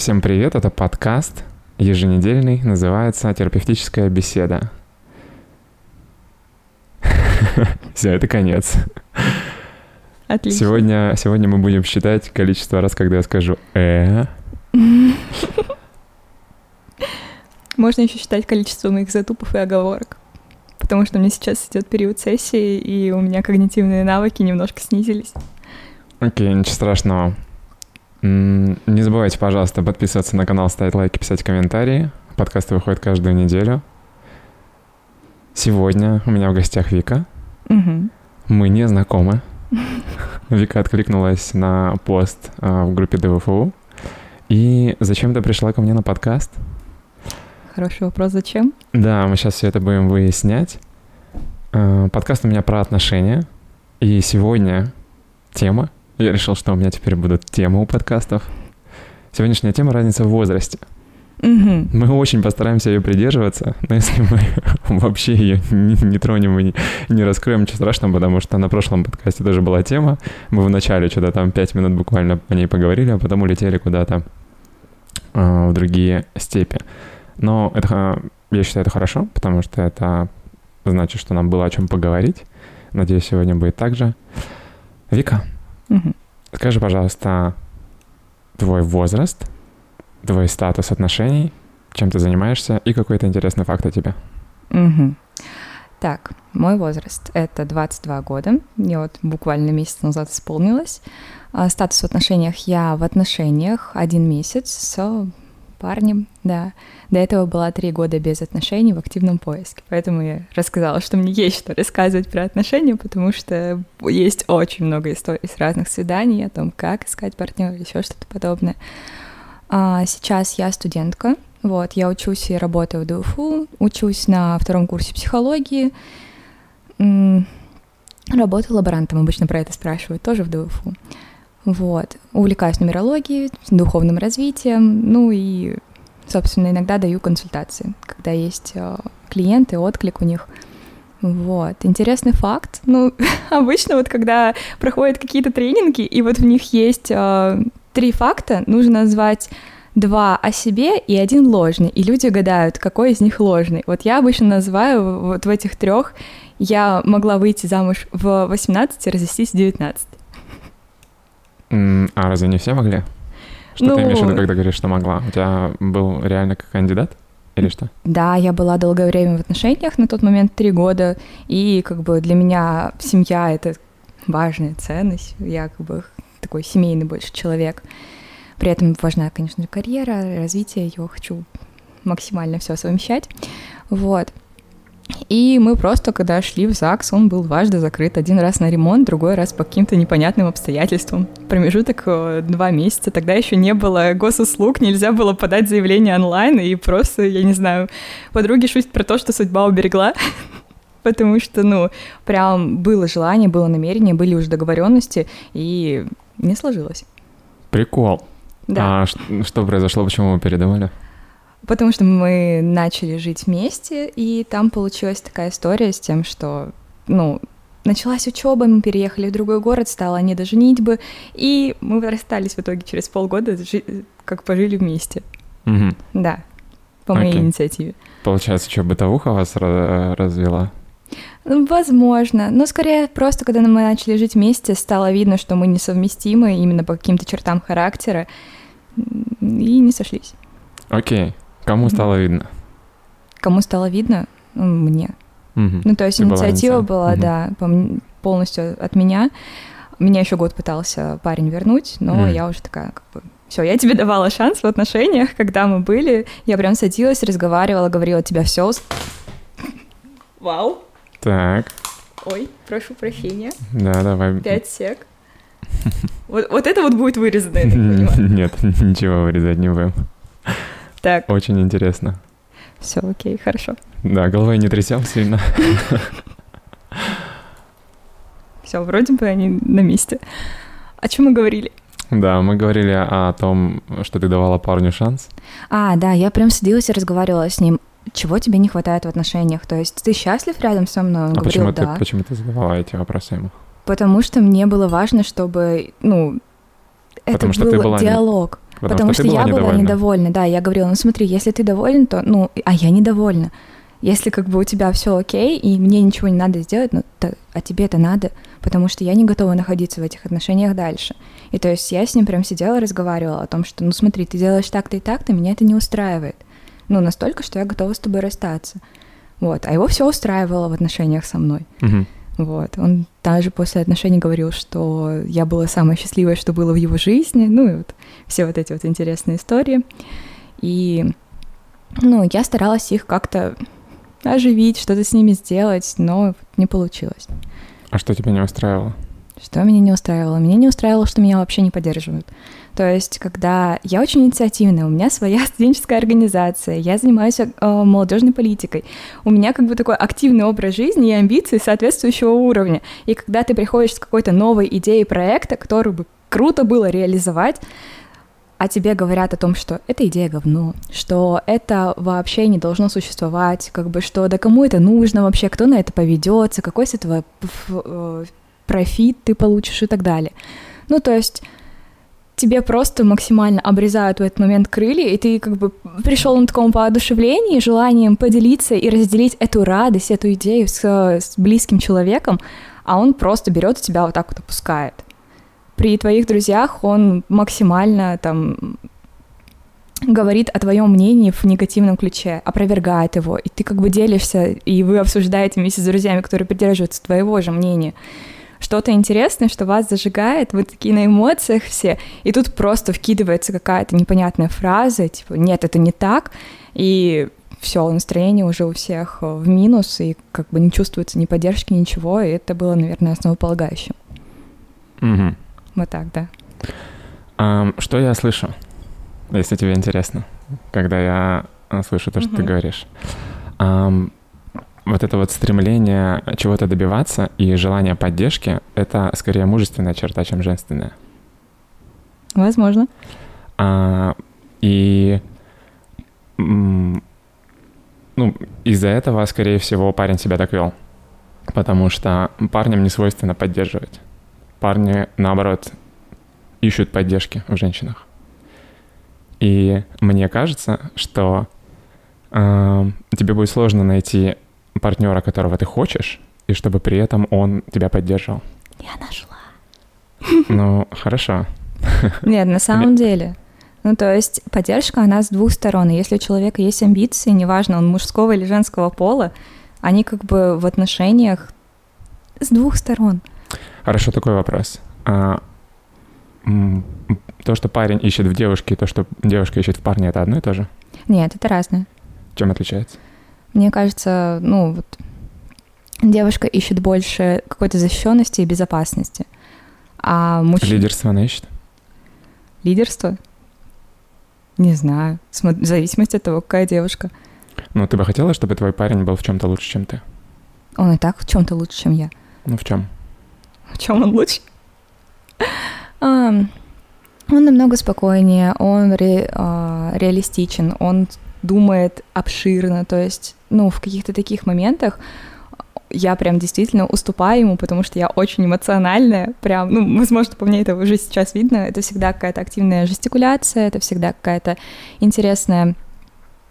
Всем привет, это подкаст еженедельный, называется «Терапевтическая беседа». Все, это конец. Отлично. Сегодня, сегодня мы будем считать количество раз, когда я скажу «э». Можно еще считать количество моих затупов и оговорок. Потому что у меня сейчас идет период сессии, и у меня когнитивные навыки немножко снизились. Окей, ничего страшного. Не забывайте, пожалуйста, подписываться на канал, ставить лайки, писать комментарии. Подкасты выходят каждую неделю. Сегодня у меня в гостях Вика. Мгм. Мы не знакомы. Вика откликнулась на пост а, в группе ДВФУ. И зачем ты пришла ко мне на подкаст? Хороший вопрос, зачем? Да, мы сейчас все это будем выяснять. А, Подкаст у меня про отношения. И сегодня тема. Я решил, что у меня теперь будут темы у подкастов. Сегодняшняя тема — разница в возрасте. Мгм. Мы очень постараемся ее придерживаться, но если мы вообще ее не, не тронем и не, не раскроем, ничего страшного, потому что на прошлом подкасте тоже была тема. Мы вначале что-то там пять минут буквально по ней поговорили, а потом улетели куда-то а, в другие степи. Но это, а, я считаю, это хорошо, потому что это значит, что нам было о чем поговорить. Надеюсь, сегодня будет так же. Вика, Мгм. скажи, пожалуйста, твой возраст, твой статус отношений, чем ты занимаешься и какой-то интересный факт о тебе. Мгм. Так, мой возраст — это 22 года. Мне вот буквально месяц назад исполнилось. А, Статус в отношениях — я в отношениях один месяц с парнем, да. До этого была три года без отношений в активном поиске. Поэтому я рассказала, что мне есть что рассказывать про отношения, потому что есть очень много историй с разных свиданий о том, как искать партнера, еще что-то подобное. А, Сейчас я студентка, вот, я учусь и работаю в ДУФУ, учусь на втором курсе психологии, работаю лаборантом, обычно про это спрашивают, тоже в ДУФУ. Вот, увлекаюсь нумерологией, духовным развитием, ну и, собственно, иногда даю консультации, когда есть э, клиенты, отклик у них. Вот, интересный факт. Ну, обычно вот когда проходят какие-то тренинги, и вот в них есть э, три факта, нужно назвать два о себе и один ложный, и люди гадают, какой из них ложный. Вот я обычно называю вот в этих трех, я могла выйти замуж в 18, развестись в 19. А разве не все могли? Что Ну- ты имеешь в виду, когда говоришь, что могла? У тебя был реально как кандидат? Или что? Да, я была долгое время в отношениях, на тот момент три года, и как бы для меня семья — это важная ценность, я как бы такой семейный больше человек. При этом важна, конечно же, карьера, развитие, ее хочу максимально все совмещать, вот. И мы просто, когда шли в ЗАГС, он был дважды закрыт. Один раз на ремонт, другой раз по каким-то непонятным обстоятельствам. Промежуток э, два месяца. Тогда еще не было госуслуг, нельзя было подать заявление онлайн. И просто, я не знаю, подруги шутят про то, что судьба уберегла. Потому что, ну, прям было желание, было намерение, были уже договоренности, и не сложилось. Прикол. Да. А что произошло, почему вы передумали? Потому что мы начали жить вместе, и там получилась такая история с тем, что, ну, началась учеба, мы переехали в другой город, стало не до женитьбы, и мы расстались в итоге через полгода, как пожили вместе. Мгм. Да, по моей Окей. инициативе. Получается, что, бытовуха вас ра- развела? Ну, Возможно, но скорее просто, когда мы начали жить вместе, стало видно, что мы несовместимы именно по каким-то чертам характера, и не сошлись. Окей. Кому стало видно? Кому стало видно? Мне. Мгм. Ну, то есть Ты была инициатива инициатором. была, Мгм. да, полностью от меня. Меня еще год пытался парень вернуть, но Мгм. я уже такая, как бы, все, я тебе давала шанс в отношениях, когда мы были. Я прям садилась, разговаривала, говорила, тебя все. Вау. Так, Ой, прошу прощения. да, давай. Пять сек. Вот, вот это вот будет вырезано, я так понимаю. Нет, ничего вырезать не будем. Так, Очень интересно. все, окей, хорошо. Да, головой не трясем сильно. Все, вроде бы они на месте. О чем мы говорили? Да, мы говорили о том, что ты давала парню шанс. А, да, я прям садилась и разговаривала с ним. Чего тебе не хватает в отношениях? То есть ты счастлив рядом со мной? Он а говорил, почему да. ты, почему ты задавала эти вопросы ему? Потому что мне было важно, чтобы, ну, это Потому что был ты была не- диалог. Потому, Потому что, что, я была недовольна. недовольна, да, я говорила, ну смотри, если ты доволен, то, ну, а я недовольна. Если как бы у тебя все окей, и мне ничего не надо сделать, ну, то- а тебе это надо, потому что я не готова находиться в этих отношениях дальше. И то есть я с ним прям сидела, разговаривала о том, что, ну смотри, ты делаешь так-то и так-то, меня это не устраивает. Ну, настолько, что я готова с тобой расстаться. Вот, а его все устраивало в отношениях со мной. Мгм. Вот. Он даже после отношений говорил, что я была самой счастливой, что было в его жизни. Ну и вот все вот эти вот интересные истории. И, ну, я старалась их как-то оживить, что-то с ними сделать, но не получилось. А что тебя не устраивало? Что меня не устраивало? Меня не устраивало, что меня вообще не поддерживают. То есть, когда я очень инициативная, у меня своя студенческая организация, я занимаюсь э, молодежной политикой, у меня как бы такой активный образ жизни и амбиции соответствующего уровня. И когда ты приходишь с какой-то новой идеей проекта, которую бы круто было реализовать, а тебе говорят о том, что это идея говно, что это вообще не должно существовать, как бы что да кому это нужно вообще, кто на это поведется, какой с этого э, профит ты получишь и так далее. Ну, то есть тебе просто максимально обрезают в этот момент крылья, и ты как бы пришел на таком воодушевлении, желанием поделиться и разделить эту радость, эту идею с, с близким человеком, а он просто берет и тебя вот так вот опускает. При твоих друзьях он максимально там говорит о твоем мнении в негативном ключе, опровергает его, и ты как бы делишься, и вы обсуждаете вместе с друзьями, которые придерживаются твоего же мнения что-то интересное, что вас зажигает, вы такие на эмоциях все, и тут просто вкидывается какая-то непонятная фраза, типа «нет, это не так», и все, настроение уже у всех э, в минус, и как бы не чувствуется ни поддержки, ничего, и это было, наверное, основополагающим. Мгм. Вот так, да. Ам, что я слышу, если тебе интересно, когда я а, слышу то, что ты Мгм. говоришь? Ам, вот это вот стремление чего-то добиваться и желание поддержки — это скорее мужественная черта, чем женственная. Возможно. А, и ну, из-за этого, скорее всего, парень себя так вел. Потому что парням не свойственно поддерживать. Парни, наоборот, ищут поддержки в женщинах. И мне кажется, что а, тебе будет сложно найти партнера, которого ты хочешь, и чтобы при этом он тебя поддерживал. Я нашла. Ну, хорошо. Нет, на самом деле. Ну, то есть поддержка, она с двух сторон. И если у человека есть амбиции, неважно, он мужского или женского пола, они как бы в отношениях с двух сторон. Хорошо, такой вопрос. А, то, что парень ищет в девушке, и то, что девушка ищет в парне, это одно и то же? Нет, это разное. Чем отличается? Мне кажется, ну вот девушка ищет больше какой-то защищенности и безопасности. А мужчина... Лидерство она ищет? Лидерство? Не знаю. Смо- В зависимости от того, какая девушка. Ну, ты бы хотела, чтобы твой парень был в чем-то лучше, чем ты? Он и так в чем-то лучше, чем я. Ну, в чем? В чем он лучше? Он намного спокойнее, он ре- а, реалистичен, он думает обширно, то есть, ну, в каких-то таких моментах я прям действительно уступаю ему, потому что я очень эмоциональная, прям, ну, возможно, по мне это уже сейчас видно, это всегда какая-то активная жестикуляция, это всегда какая-то интересная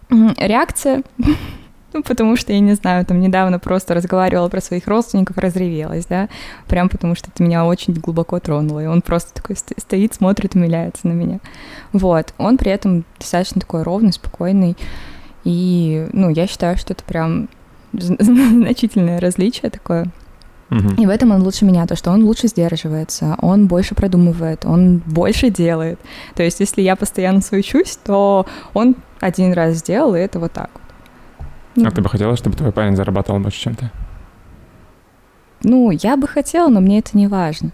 реакция, ну, потому что, я не знаю, там недавно просто разговаривала про своих родственников, разревелась, да, прям потому что это меня очень глубоко тронуло, и он просто такой сто- стоит, смотрит, умиляется на меня. Вот, он при этом достаточно такой ровный, спокойный, и, ну, я считаю, что это прям зн- значительное различие такое. И в этом он лучше меня, то, что он лучше сдерживается, он больше продумывает, он больше делает. То есть, если я постоянно суечусь, то он один раз сделал, и это вот так вот. А ты бы хотела, чтобы твой парень зарабатывал больше, чем ты? Ну, я бы хотела, но мне это не важно.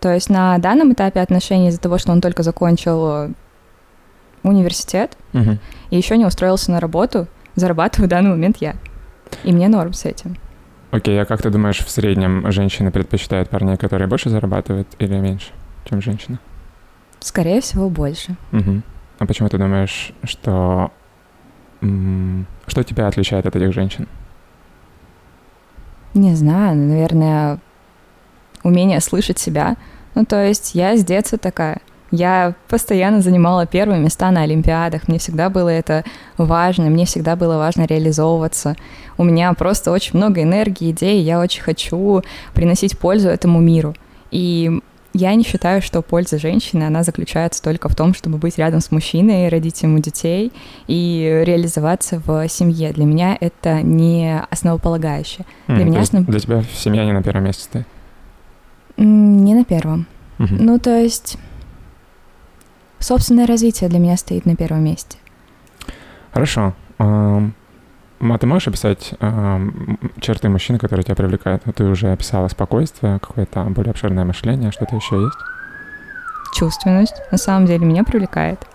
То есть на данном этапе отношений из-за того, что он только закончил университет Мгм. и еще не устроился на работу, зарабатываю в данный момент я. И мне норм с этим. Окей, а как ты думаешь, в среднем женщины предпочитают парней, которые больше зарабатывают или меньше, чем женщины? Скорее всего, больше. Мгм. А почему ты думаешь, что... Что тебя отличает от этих женщин? Не знаю, наверное, умение слышать себя, Ну, то есть я с детства такая. Я постоянно занимала первые места на Олимпиадах. Мне всегда было это важно, мне всегда было важно реализовываться. У меня просто очень много энергии, идей, я очень хочу приносить пользу этому миру. И я не считаю, что польза женщины, она заключается только в том, чтобы быть рядом с мужчиной, родить ему детей и реализоваться в семье. Для меня это не основополагающее. Mm, для, меня основ... для тебя семья не на первом месте стоит? Не на первом. Uh-huh. Ну, то есть собственное развитие для меня стоит на первом месте. Хорошо. А ты можешь описать черты мужчины, которые тебя привлекают? Ты уже описала спокойствие, какое-то более обширное мышление, что-то еще есть? Чувственность. На самом деле меня привлекает.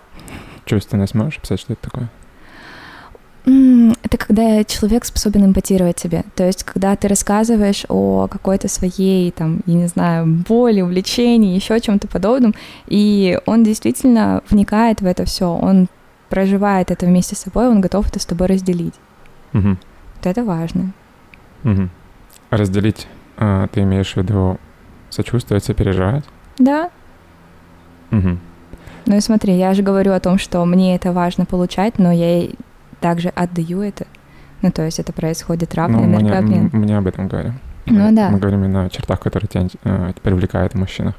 Чувственность можешь описать, что это такое? Это когда человек способен эмпатировать тебе. То есть, когда ты рассказываешь о какой-то своей, там, я не знаю, боли, увлечении, еще чем-то подобном, и он действительно вникает в это все, он проживает это вместе с собой, он готов это с тобой разделить. Угу. Вот это важно. Угу. Разделить, а, ты имеешь в виду сочувствовать, сопереживать? Да. Угу. Ну и смотри, я же говорю о том, что мне это важно получать, но я также отдаю это. Ну, то есть это происходит равный ну, энергообмен. Мы, мы не об этом говорим. Ну мы, да. Мы говорим именно о чертах, которые тебя э, привлекают в мужчинах.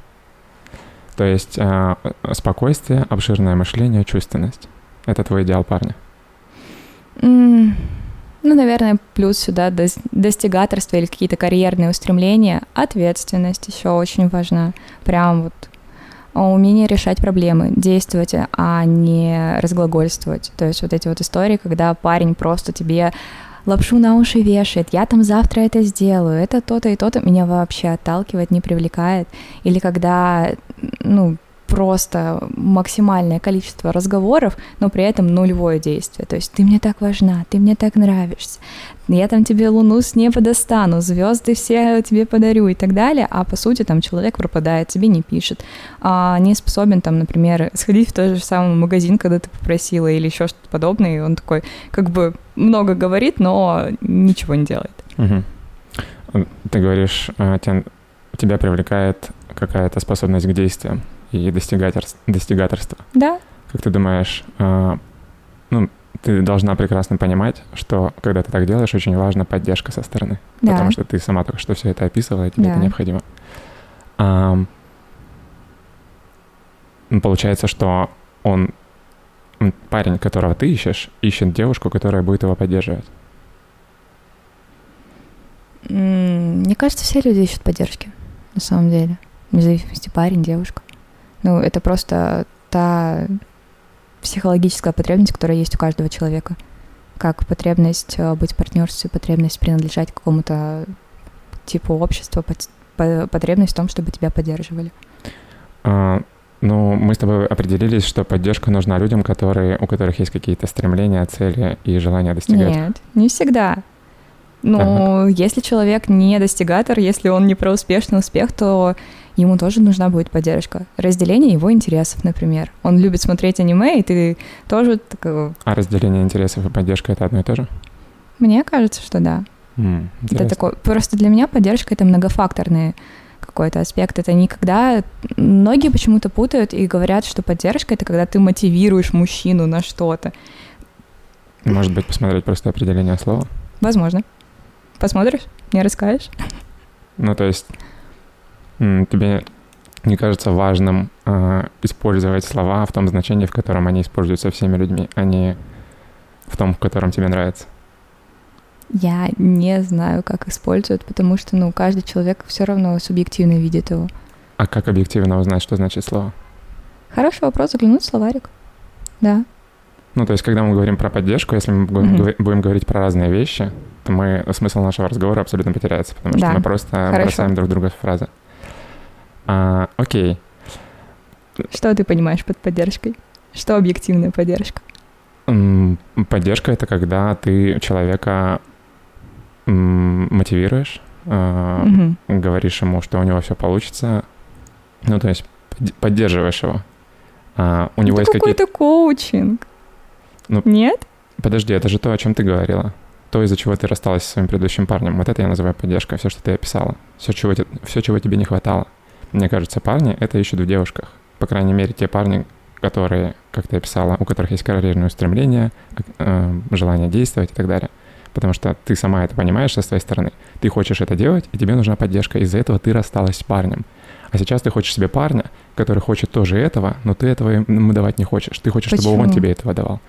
То есть э, спокойствие, обширное мышление, чувственность. Это твой идеал парня. Mm, ну, наверное, плюс сюда достигаторство или какие-то карьерные устремления. Ответственность еще очень важна. Прям вот умение решать проблемы, действовать, а не разглагольствовать. То есть вот эти вот истории, когда парень просто тебе лапшу на уши вешает, я там завтра это сделаю, это то-то и то-то, меня вообще отталкивает, не привлекает. Или когда, ну, просто максимальное количество разговоров, но при этом нулевое действие. То есть ты мне так важна, ты мне так нравишься, я там тебе луну с неба достану, звезды все тебе подарю и так далее, а по сути там человек пропадает, тебе не пишет, а не способен там, например, сходить в тот же самый магазин, когда ты попросила или еще что-то подобное, и он такой как бы много говорит, но ничего не делает. Угу. Ты говоришь, а, тебя привлекает какая-то способность к действиям и достигаторство. Да. Как ты думаешь, э, ну, ты должна прекрасно понимать, что когда ты так делаешь, очень важна поддержка со стороны. Да. Потому что ты сама только что все это описывала, и тебе да. это необходимо. А, получается, что он, парень, которого ты ищешь, ищет девушку, которая будет его поддерживать. Мне кажется, все люди ищут поддержки, на самом деле. Вне зависимости, парень, девушка. Ну, это просто та психологическая потребность, которая есть у каждого человека. Как потребность э, быть партнерством, потребность принадлежать какому-то типу общества, потребность в том, чтобы тебя поддерживали. А, ну, мы с тобой определились, что поддержка нужна людям, которые, у которых есть какие-то стремления, цели и желания достигать. Нет, не всегда. Ну, ага. если человек не достигатор, если он не про успешный успех, то ему тоже нужна будет поддержка. Разделение его интересов, например. Он любит смотреть аниме, и ты тоже... Так... А разделение интересов и поддержка — это одно и то же? Мне кажется, что да. Mm, это такой... Просто для меня поддержка — это многофакторный какой-то аспект. Это не когда... Многие почему-то путают и говорят, что поддержка — это когда ты мотивируешь мужчину на что-то. Может быть, посмотреть просто определение слова? Возможно. Посмотришь? Не расскажешь? Ну, то есть тебе не кажется важным э, использовать слова в том значении, в котором они используются всеми людьми, а не в том, в котором тебе нравится? Я не знаю, как используют, потому что, ну, каждый человек все равно субъективно видит его. А как объективно узнать, что значит слово? Хороший вопрос, заглянуть в словарик. Да. Ну, то есть, когда мы говорим про поддержку, если мы будем, mm-hmm. будем говорить про разные вещи, то мы смысл нашего разговора абсолютно потеряется, потому да. что мы просто Хорошо. бросаем друг друга фразы. А, окей. Что ты понимаешь под поддержкой? Что объективная поддержка? Поддержка — это когда ты человека мотивируешь, угу. говоришь ему, что у него все получится, ну, то есть поддерживаешь его. А, у него это есть какой-то коучинг. Ну, Нет? Подожди, это же то, о чем ты говорила. То, из-за чего ты рассталась со своим предыдущим парнем. Вот это я называю поддержкой, все, что ты описала. Все, чего, все, чего тебе не хватало. Мне кажется, парни это ищут в девушках. По крайней мере, те парни, которые, как ты описала, у которых есть карьерные устремления, э, желание действовать и так далее. Потому что ты сама это понимаешь со своей стороны. Ты хочешь это делать, и тебе нужна поддержка. Из-за этого ты рассталась с парнем. А сейчас ты хочешь себе парня, который хочет тоже этого, но ты этого ему давать не хочешь. Ты хочешь, Почему? чтобы он тебе этого давал.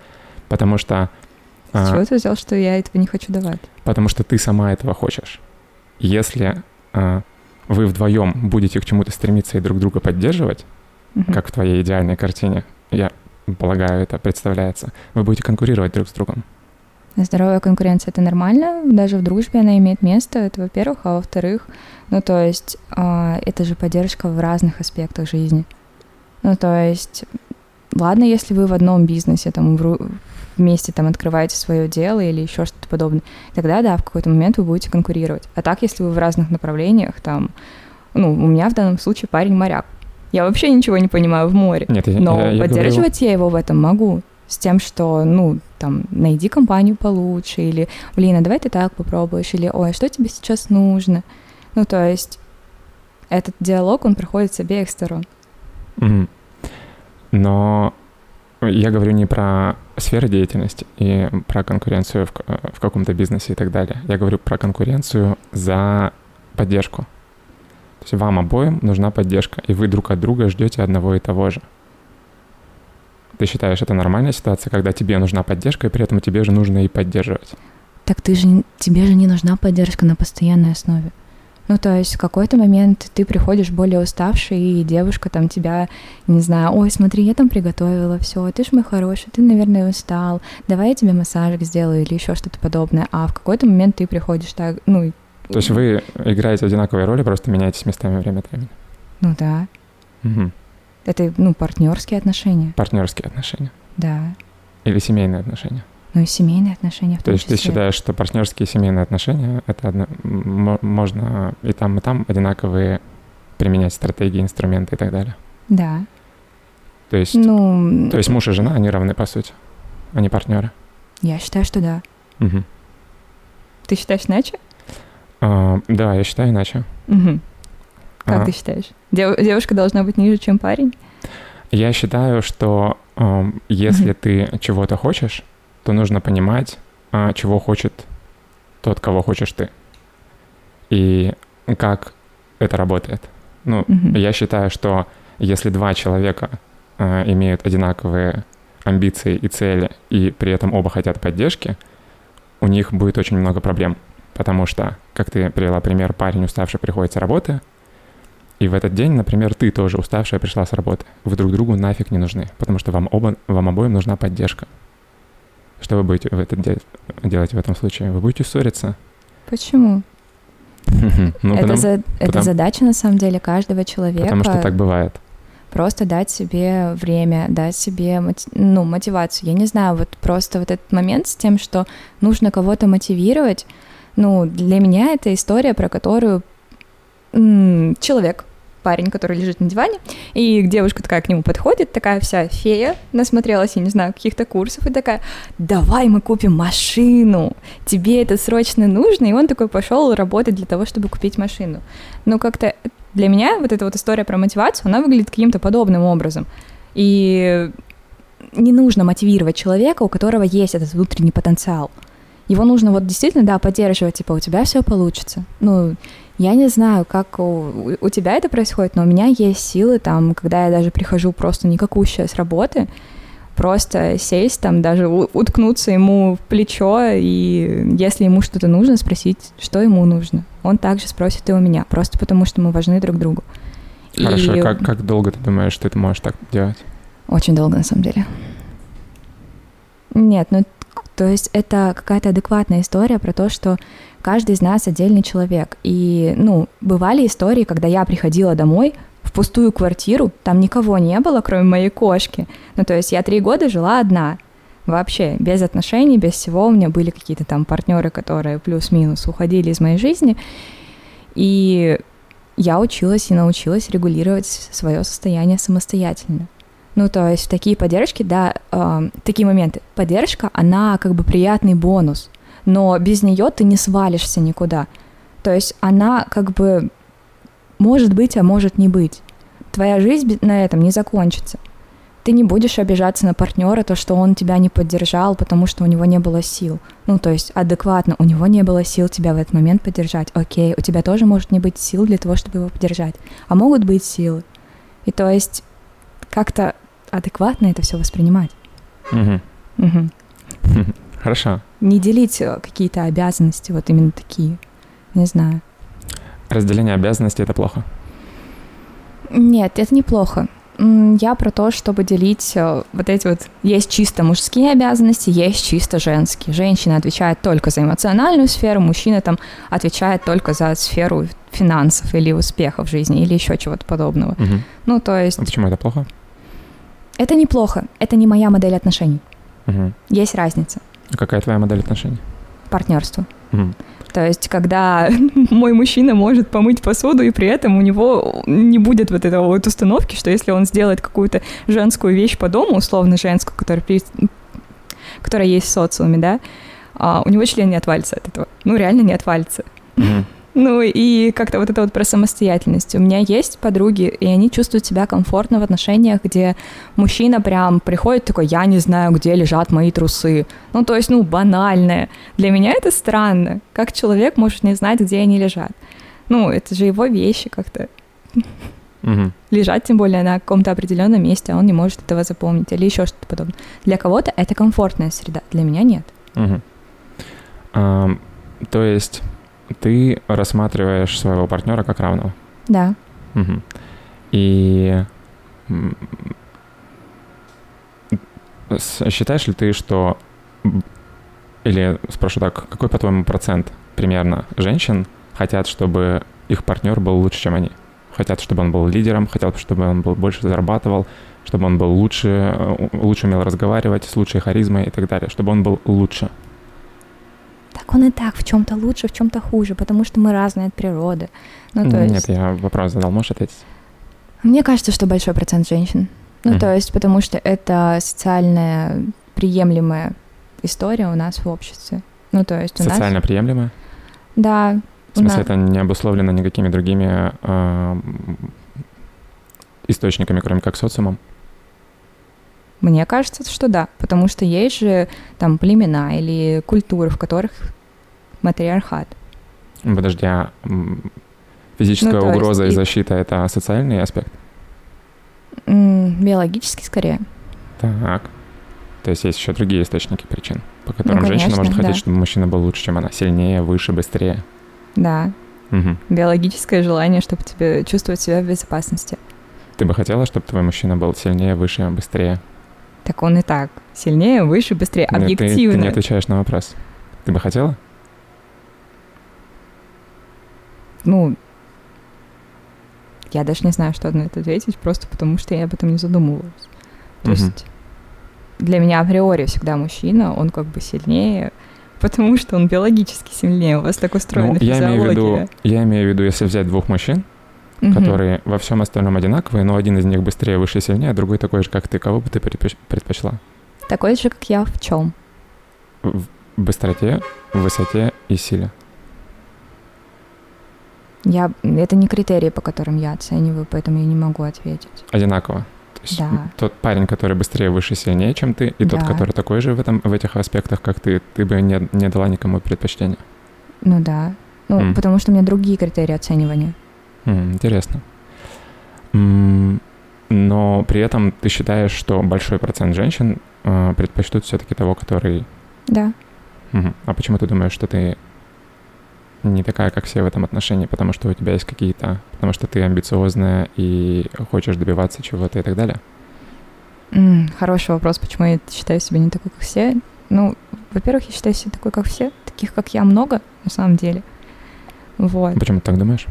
Потому что... С а, чего ты взял, что я этого не хочу давать? Потому что ты сама этого хочешь. Если а, вы вдвоем будете к чему-то стремиться и друг друга поддерживать, угу. как в твоей идеальной картине, я полагаю, это представляется, вы будете конкурировать друг с другом. Здоровая конкуренция это нормально, даже в дружбе она имеет место, это во-первых, а во-вторых, ну то есть э, это же поддержка в разных аспектах жизни. Ну то есть, ладно, если вы в одном бизнесе там вместе там открываете свое дело или еще что-то подобное, тогда да, в какой-то момент вы будете конкурировать. А так, если вы в разных направлениях, там, ну, у меня в данном случае парень моряк, я вообще ничего не понимаю в море. Нет, я, но я, я поддерживать говорю... я его в этом могу. С тем, что, ну, там, найди компанию получше, или, блин, а давай ты так попробуешь, или, ой, а что тебе сейчас нужно? Ну, то есть этот диалог, он проходит с обеих сторон. Но я говорю не про сферы деятельности и про конкуренцию в, в каком-то бизнесе и так далее. Я говорю про конкуренцию за поддержку. То есть вам обоим нужна поддержка, и вы друг от друга ждете одного и того же. Ты считаешь, это нормальная ситуация, когда тебе нужна поддержка, и при этом тебе же нужно и поддерживать? Так ты же, тебе же не нужна поддержка на постоянной основе. Ну, то есть в какой-то момент ты приходишь более уставший, и девушка там тебя, не знаю, ой, смотри, я там приготовила все, ты ж мой хороший, ты, наверное, устал, давай я тебе массажик сделаю или еще что-то подобное. А в какой-то момент ты приходишь так, ну, то есть вы играете одинаковые роли, просто меняетесь местами время от времени? Ну да. Угу. Это, ну, партнерские отношения. Партнерские отношения. Да. Или семейные отношения. Ну и семейные отношения в том То есть числе. ты считаешь, что партнерские семейные отношения это одно, можно и там, и там одинаковые применять стратегии, инструменты и так далее? Да. То есть, ну, то есть муж и жена, они равны по сути, они партнеры? Я считаю, что да. Угу. Ты считаешь иначе? А, да, я считаю иначе. Угу. Как а, ты считаешь? Дев- девушка должна быть ниже, чем парень? Я считаю, что э, если угу. ты чего-то хочешь, то нужно понимать, э, чего хочет тот, кого хочешь ты. И как это работает. Ну, угу. я считаю, что если два человека э, имеют одинаковые амбиции и цели, и при этом оба хотят поддержки, у них будет очень много проблем. Потому что, как ты привела пример, парень уставший приходит с работы, и в этот день, например, ты тоже уставшая пришла с работы. Вы друг другу нафиг не нужны, потому что вам, оба, вам обоим нужна поддержка. Что вы будете в этот де- делать в этом случае? Вы будете ссориться? Почему? ну, это, потому, за, потому, это задача, на самом деле, каждого человека. Потому что так бывает. Просто дать себе время, дать себе ну, мотивацию. Я не знаю, вот просто вот этот момент с тем, что нужно кого-то мотивировать, ну, для меня это история, про которую м- человек, парень, который лежит на диване, и девушка такая к нему подходит, такая вся фея, насмотрелась, я не знаю, каких-то курсов, и такая, давай мы купим машину, тебе это срочно нужно, и он такой пошел работать для того, чтобы купить машину. Ну, как-то для меня вот эта вот история про мотивацию, она выглядит каким-то подобным образом. И не нужно мотивировать человека, у которого есть этот внутренний потенциал его нужно вот действительно, да, поддерживать, типа, у тебя все получится. Ну, я не знаю, как у, у тебя это происходит, но у меня есть силы там, когда я даже прихожу просто никакущая с работы, просто сесть там, даже уткнуться ему в плечо, и если ему что-то нужно, спросить, что ему нужно. Он также спросит и у меня, просто потому что мы важны друг другу. Хорошо, и... как, как долго ты думаешь, что ты можешь так делать? Очень долго, на самом деле. Нет, ну то есть это какая-то адекватная история про то, что каждый из нас отдельный человек. И, ну, бывали истории, когда я приходила домой в пустую квартиру, там никого не было, кроме моей кошки. Ну, то есть я три года жила одна. Вообще, без отношений, без всего. У меня были какие-то там партнеры, которые плюс-минус уходили из моей жизни. И я училась и научилась регулировать свое состояние самостоятельно. Ну, то есть такие поддержки, да, э, такие моменты. Поддержка, она как бы приятный бонус, но без нее ты не свалишься никуда. То есть она как бы может быть, а может не быть. Твоя жизнь на этом не закончится. Ты не будешь обижаться на партнера, то, что он тебя не поддержал, потому что у него не было сил. Ну, то есть адекватно, у него не было сил тебя в этот момент поддержать. Окей, у тебя тоже может не быть сил для того, чтобы его поддержать. А могут быть силы. И то есть как-то адекватно это все воспринимать. Угу. Угу. Хорошо. Не делить э, какие-то обязанности, вот именно такие. Не знаю. Разделение обязанностей это плохо. Нет, это неплохо. Я про то, чтобы делить э, вот эти вот... Есть чисто мужские обязанности, есть чисто женские. Женщина отвечает только за эмоциональную сферу, мужчина там отвечает только за сферу финансов или успеха в жизни, или еще чего-то подобного. Угу. Ну, то есть... А почему это плохо? Это неплохо. Это не моя модель отношений. Угу. Есть разница. А какая твоя модель отношений? Партнерство. Угу. То есть, когда мой мужчина может помыть посуду, и при этом у него не будет вот этого вот установки, что если он сделает какую-то женскую вещь по дому, условно женскую, которая, которая есть в социуме, да, а у него член не отвалится от этого. Ну, реально не отвалится. Угу. Ну и как-то вот это вот про самостоятельность. У меня есть подруги, и они чувствуют себя комфортно в отношениях, где мужчина прям приходит такой, я не знаю, где лежат мои трусы. Ну то есть, ну банальное. Для меня это странно. Как человек может не знать, где они лежат? Ну, это же его вещи как-то. Угу. Лежать, тем более, на каком-то определенном месте, а он не может этого запомнить или еще что-то подобное. Для кого-то это комфортная среда, для меня нет. Угу. А, то есть ты рассматриваешь своего партнера как равного. Да. Угу. И считаешь ли ты, что... Или спрошу так, какой, по-твоему, процент примерно женщин хотят, чтобы их партнер был лучше, чем они? Хотят, чтобы он был лидером, хотят, чтобы он был больше зарабатывал, чтобы он был лучше, э, лучше умел разговаривать, с лучшей харизмой и так далее, чтобы он был лучше. Так он и так в чем-то лучше, в чем-то хуже, потому что мы разные от природы. Ну, то Нет, есть... я вопрос задал, можешь ответить? Мне кажется, что большой процент женщин. Ну, mm-hmm. то есть, потому что это социальная приемлемая история у нас в обществе. Ну, то есть у Социально нас... приемлемая? Да. В смысле, нас... это не обусловлено никакими другими э, источниками, кроме как социумом? Мне кажется, что да, потому что есть же там племена или культуры, в которых матриархат. Подожди, а физическая ну, угроза есть, и защита — это социальный аспект? Биологический скорее. Так. То есть есть еще другие источники причин, по которым ну, конечно, женщина может хотеть, да. чтобы мужчина был лучше, чем она, сильнее, выше, быстрее. Да. Угу. Биологическое желание, чтобы тебе чувствовать себя в безопасности. Ты бы хотела, чтобы твой мужчина был сильнее, выше, быстрее? Так он и так. Сильнее, выше, быстрее, Нет, объективно. Ты, ты не отвечаешь на вопрос. Ты бы хотела? Ну, я даже не знаю, что на это ответить, просто потому что я об этом не задумывалась. То угу. есть для меня априори всегда мужчина, он как бы сильнее, потому что он биологически сильнее. У вас так устроена ну, я имею в виду, я имею в виду, если взять двух мужчин, угу. которые во всем остальном одинаковые, но один из них быстрее, выше, сильнее, а другой такой же, как ты. Кого бы ты предпочла? Такой же, как я, в чем? В быстроте, в высоте и силе. Я, это не критерии, по которым я оцениваю, поэтому я не могу ответить. Одинаково. То есть да. тот парень, который быстрее, выше, сильнее, чем ты, и да. тот, который такой же в, этом, в этих аспектах, как ты, ты бы не, не дала никому предпочтения. Ну да. Ну, mm. потому что у меня другие критерии оценивания. Интересно. Но при этом ты считаешь, что большой процент женщин э, предпочтут все-таки того, который... Да. А почему ты думаешь, что ты не такая, как все в этом отношении, потому что у тебя есть какие-то... Потому что ты амбициозная и хочешь добиваться чего-то и так далее? Mm, хороший вопрос, почему я считаю себя не такой, как все. Ну, во-первых, я считаю себя такой, как все. Таких, как я, много, на самом деле. Вот. Почему ты так думаешь?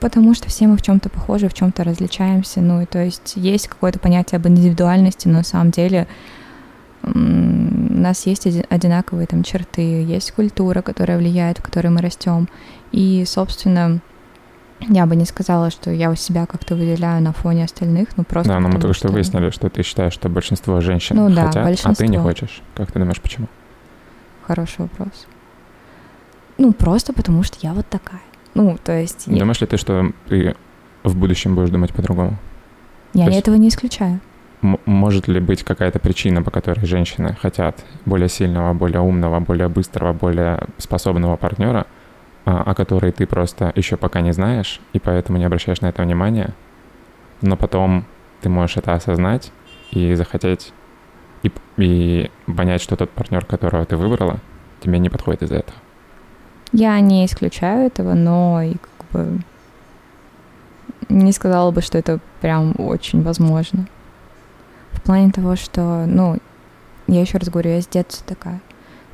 Потому что все мы в чем-то похожи, в чем-то различаемся. Ну, и то есть есть какое-то понятие об индивидуальности, но на самом деле у нас есть одинаковые там черты, есть культура, которая влияет, в которой мы растем. И, собственно, я бы не сказала, что я у себя как-то выделяю на фоне остальных, ну просто. Да, но мы только что, что выяснили, что ты считаешь, что большинство женщин ну, хотят, да, большинство. а ты не хочешь. Как ты думаешь, почему? Хороший вопрос. Ну, просто потому что я вот такая. Ну, то есть... я- Думаешь ли ты, что ты в будущем будешь думать по-другому? Я есть- этого не исключаю. Может ли быть какая-то причина, по которой женщины хотят более сильного, более умного, более быстрого, более способного партнера, а, о которой ты просто еще пока не знаешь, и поэтому не обращаешь на это внимания, но потом ты можешь это осознать и захотеть и, и понять, что тот партнер, которого ты выбрала, тебе не подходит из-за этого. Я не исключаю этого, но и как бы не сказала бы, что это прям очень возможно. В плане того, что, ну, я еще раз говорю, я с детства такая.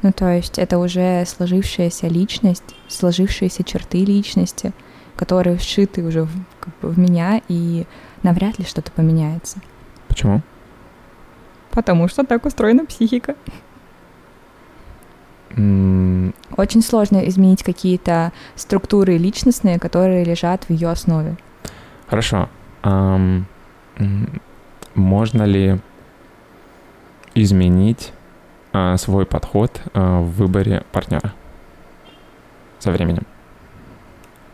Ну, то есть это уже сложившаяся личность, сложившиеся черты личности, которые вшиты уже в, как бы в меня, и навряд ли что-то поменяется. Почему? Потому что так устроена психика. Очень сложно изменить какие-то структуры личностные, которые лежат в ее основе. Хорошо. М, можно ли изменить а, свой подход а, в выборе партнера со временем?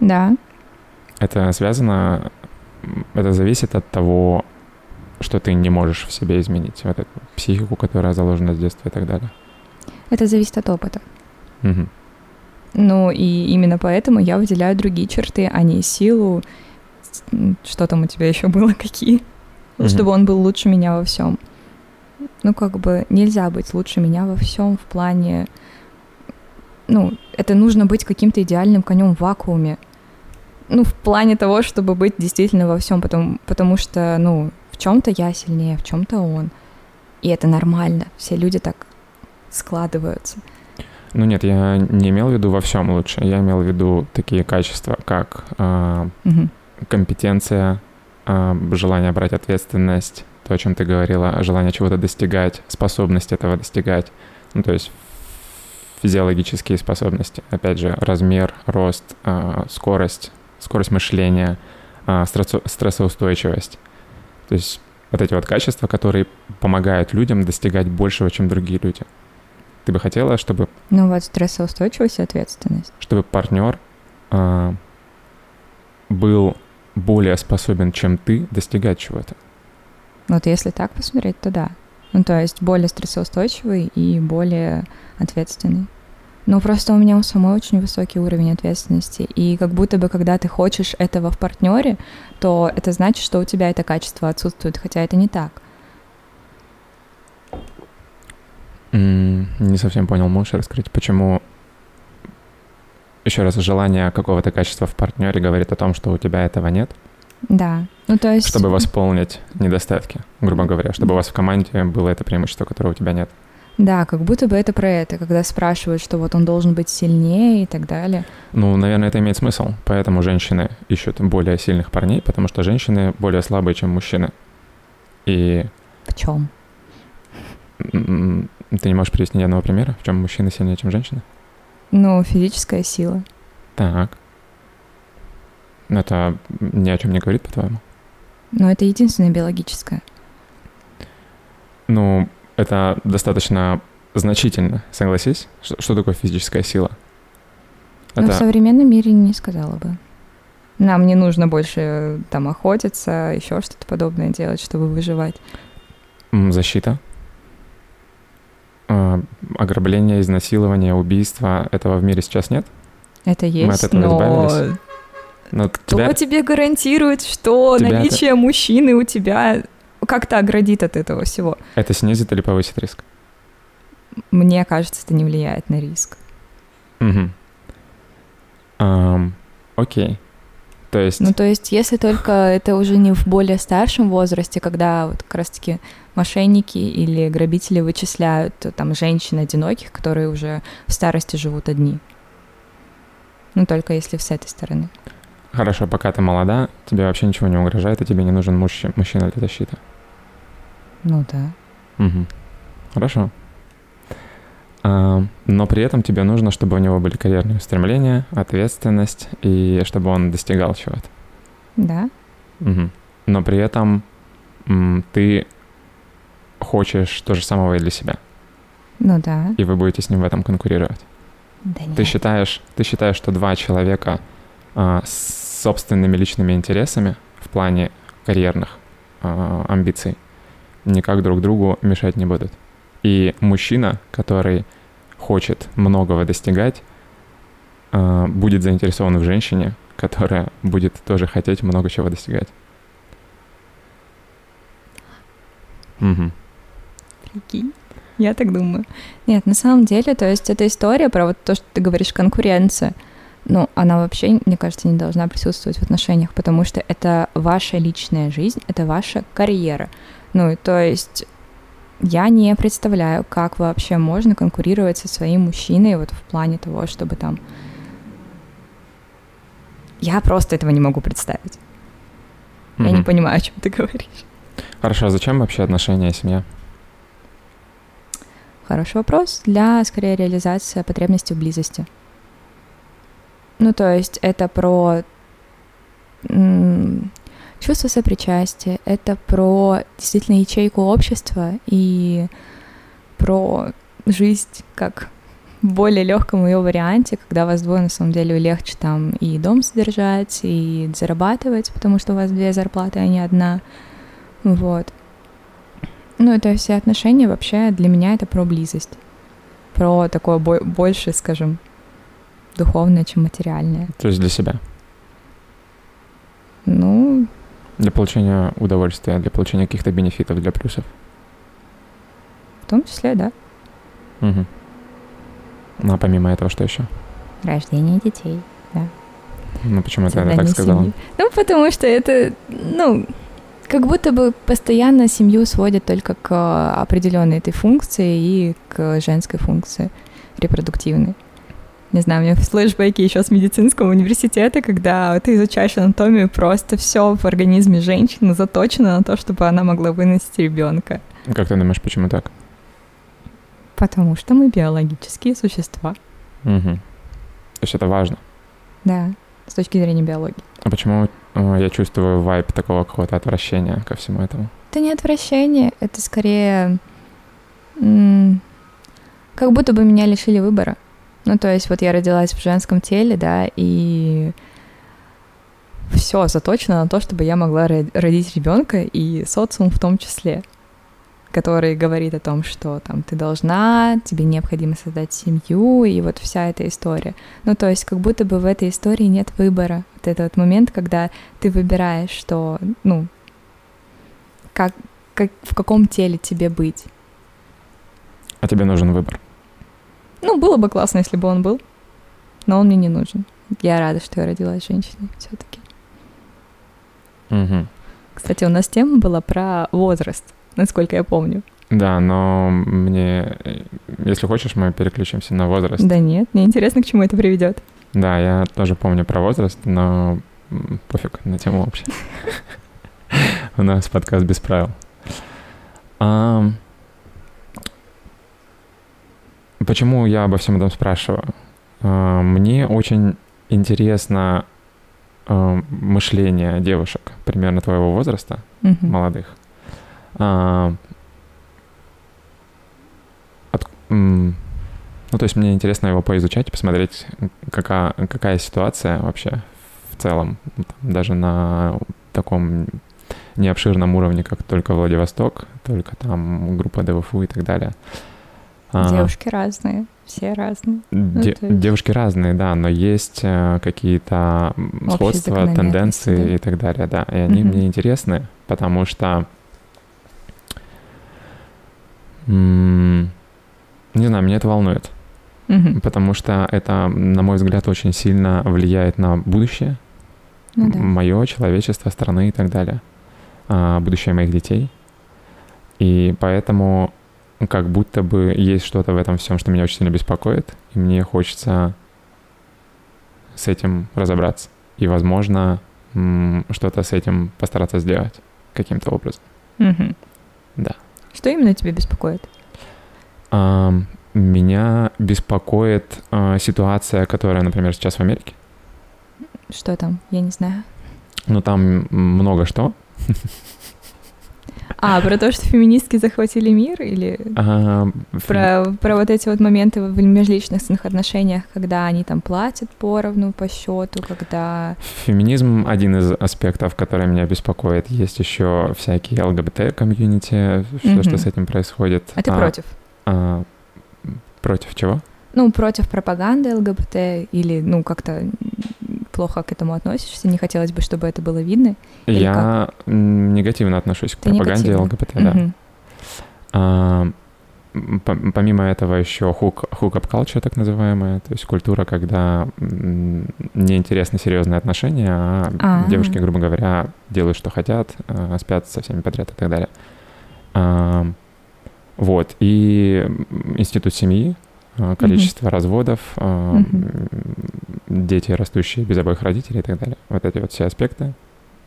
Да, Это связано, это зависит от того, что ты не можешь в себе изменить, вот эту психику, которая заложена с детства и так далее. Это зависит от опыта. Мгм. Ну и именно поэтому я выделяю другие черты, а не силу. Что там у тебя еще было, какие? Мгм. Чтобы он был лучше меня во всем. Ну, как бы нельзя быть лучше меня во всем в плане. Ну, это нужно быть каким-то идеальным конем в вакууме. Ну, в плане того, чтобы быть действительно во всем, потому, потому что, ну, в чем-то я сильнее, в чем-то он. И это нормально. Все люди так складываются. Ну нет, я не имел в виду во всем лучше. Я имел в виду такие качества, как а, Мгм. компетенция, а, желание брать ответственность, то, о чем ты говорила, желание чего-то достигать, способность этого достигать. Ну, то есть физиологические способности. Опять же, размер, рост, а, скорость, скорость мышления, стрессо- стрессоустойчивость. То есть вот эти вот качества, которые помогают людям достигать большего, чем другие люди. Ты бы хотела, чтобы Ну вот стрессоустойчивость и ответственность. чтобы партнер а, был более способен, чем ты, достигать чего-то. Вот если так посмотреть, то да. Ну то есть более стрессоустойчивый и более ответственный. Ну просто у меня у самой очень высокий уровень ответственности. И как будто бы, когда ты хочешь этого в партнере, то это значит, что у тебя это качество отсутствует, хотя это не так. М, Не совсем понял, можешь раскрыть, почему еще раз желание какого-то качества в партнере говорит о том, что у тебя этого нет, Да. Ну то есть... чтобы восполнить недостатки, грубо говоря, чтобы у вас в команде было это преимущество, которого у тебя нет. Да, как будто бы это про это, когда спрашивают, что вот он должен быть сильнее и так далее. Ну, наверное, это имеет смысл. Поэтому женщины ищут более сильных парней, потому что женщины более слабые, чем мужчины. И В чем? Ты не можешь привести ни одного примера, в чем мужчины сильнее, чем женщины? Ну, физическая сила. Так. Ну, Это ни о чем не говорит, по-твоему? Но это единственное биологическое. Ну, это достаточно значительно, согласись? Что, что такое физическая сила? Но в Это современном мире не сказала бы. Нам не нужно больше э, там охотиться, еще что-то подобное делать, чтобы выживать. защита, А, ограбление, изнасилование, убийство. Этого в мире сейчас нет? Это есть, от этого но избавились? Но кто тебя- тебе гарантирует, что тебя это- наличие мужчины у тебя как-то оградит от этого всего? это снизит или повысит риск? Мне кажется, это не влияет на риск. Мгм. Ам, окей. То есть, Ну, то есть, если только это уже не в более старшем возрасте, когда вот как раз-таки мошенники или грабители вычисляют э, там женщин одиноких, которые уже в старости живут одни. Ну, только если с этой стороны. хорошо, пока ты молода, тебе вообще ничего не угрожает, и тебе не нужен мужчина, мужчина для защиты. Ну да. Мгм. Хорошо. А, но при этом тебе нужно, чтобы у него были карьерные устремления, ответственность и чтобы он достигал чего-то. Да. Мгм. Но при этом ты хочешь то же самого и для себя, Ну да. и вы будете с ним в этом конкурировать. Да нет. Ты считаешь, ты считаешь, что два человека а, с собственными личными интересами в плане карьерных а, амбиций никак друг другу мешать не будут. И мужчина, который хочет многого достигать, а, будет заинтересован в женщине, которая будет тоже хотеть много чего достигать. Угу. Прикинь. Я так думаю. Нет, на самом деле, то есть эта история про вот то, что ты говоришь, конкуренция, ну, она вообще, мне кажется, не должна присутствовать в отношениях, потому что это ваша личная жизнь, это ваша карьера. Ну, то есть я не представляю, как вообще можно конкурировать со своим мужчиной вот в плане того, чтобы там... Я просто этого не могу представить. Mm-hmm. Я не понимаю, о чем ты говоришь. Хорошо, а зачем вообще отношения и семья? Хороший вопрос. Для, скорее, реализации потребностей в близости. Ну, то есть это про чувство сопричастия, это про действительно ячейку общества и про жизнь как в более легком ее варианте, когда вас двое, на самом деле, легче там и дом содержать, и зарабатывать, потому что у вас две зарплаты, а не одна. Вот. Ну, это все отношения вообще для меня это про близость. Про такое бо- больше, скажем, духовное, чем материальное. То есть для себя? Ну... Для получения удовольствия, для получения каких-то бенефитов, для плюсов? В том числе, да. Угу. Ну, а помимо этого что еще? Рождение детей, да. Ну, почему это так сказала? Ну, потому что это, ну, как будто бы постоянно семью сводят только к определенной этой функции и к женской функции репродуктивной. Не знаю, у меня флешбеки еще с медицинского университета, когда ты изучаешь анатомию, просто все в организме женщины заточено на то, чтобы она могла выносить ребенка. Как ты думаешь, почему так? Потому что мы биологические существа. Угу. То есть это важно? Да, с точки зрения биологии. А почему э, я чувствую вайп такого какого-то отвращения ко всему этому? Это не отвращение, это скорее как будто бы меня лишили выбора. Ну, то есть вот я родилась в женском теле, да, и все заточено на то, чтобы я могла родить ребенка и социум в том числе, который говорит о том, что там ты должна, тебе необходимо создать семью, и вот вся эта история. Ну, то есть как будто бы в этой истории нет выбора. Вот этот вот момент, когда ты выбираешь, что, ну, как, как, в каком теле тебе быть. А тебе нужен выбор. Ну, было бы классно, если бы он был, но он мне не нужен. Я рада, что я родилась женщиной все-таки. Угу. Кстати, у нас тема была про возраст, насколько я помню. Да, но мне, если хочешь, мы переключимся на возраст. Да нет, мне интересно, к чему это приведет. Да, я тоже помню про возраст, но пофиг на тему вообще. У нас подкаст без правил. Почему я обо всем этом спрашиваю? А, мне очень интересно а, мышление девушек примерно твоего возраста, mm-hmm. молодых. А, от, ну, то есть мне интересно его поизучать, посмотреть, какая, какая ситуация вообще в целом, даже на таком необширном уровне, как только Владивосток, только там группа ДВФУ и так далее. Девушки разные, все разные. Ну, Де- ну, есть... Девушки разные, да, но есть э, какие-то сходства, тенденции да? и так далее, да. И они mm-hmm. мне интересны, потому что м- не знаю, меня это волнует. Mm-hmm. Потому что это, на мой взгляд, очень сильно влияет на будущее, ну, да. мое, человечество, страны и так далее, а, будущее моих детей. И поэтому как будто бы есть что-то в этом всем, что меня очень сильно беспокоит, и мне хочется с этим разобраться. И, возможно, что-то с этим постараться сделать каким-то образом. Угу. Да. Что именно тебя беспокоит? А, меня беспокоит а, ситуация, которая, например, сейчас в Америке. Что там? Я не знаю. Ну, там много что. А, про то, что феминистки захватили мир или А, про, про вот эти вот моменты в межличностных отношениях, когда они там платят поровну по счету, когда... Феминизм один из аспектов, который меня беспокоит. Есть еще всякие ЛГБТ-комьюнити, все, Мгм. что с этим происходит. А ты против? а, против чего? Ну, против пропаганды ЛГБТ или, ну, как-то плохо к этому относишься, не хотелось бы, чтобы это было видно. Я м, негативно отношусь к Ты пропаганде негативно? ЛГБТ, да. Мгм. А, помимо этого еще хук, хук-ап culture, так называемая, то есть культура, когда неинтересны серьезные отношения, а А. девушки, грубо говоря, делают, что хотят, а, спят со всеми подряд и так далее. А, вот, и институт семьи, а, количество разводов, а, Мгм. м, дети, растущие без обоих родителей и так далее. Вот эти вот все аспекты.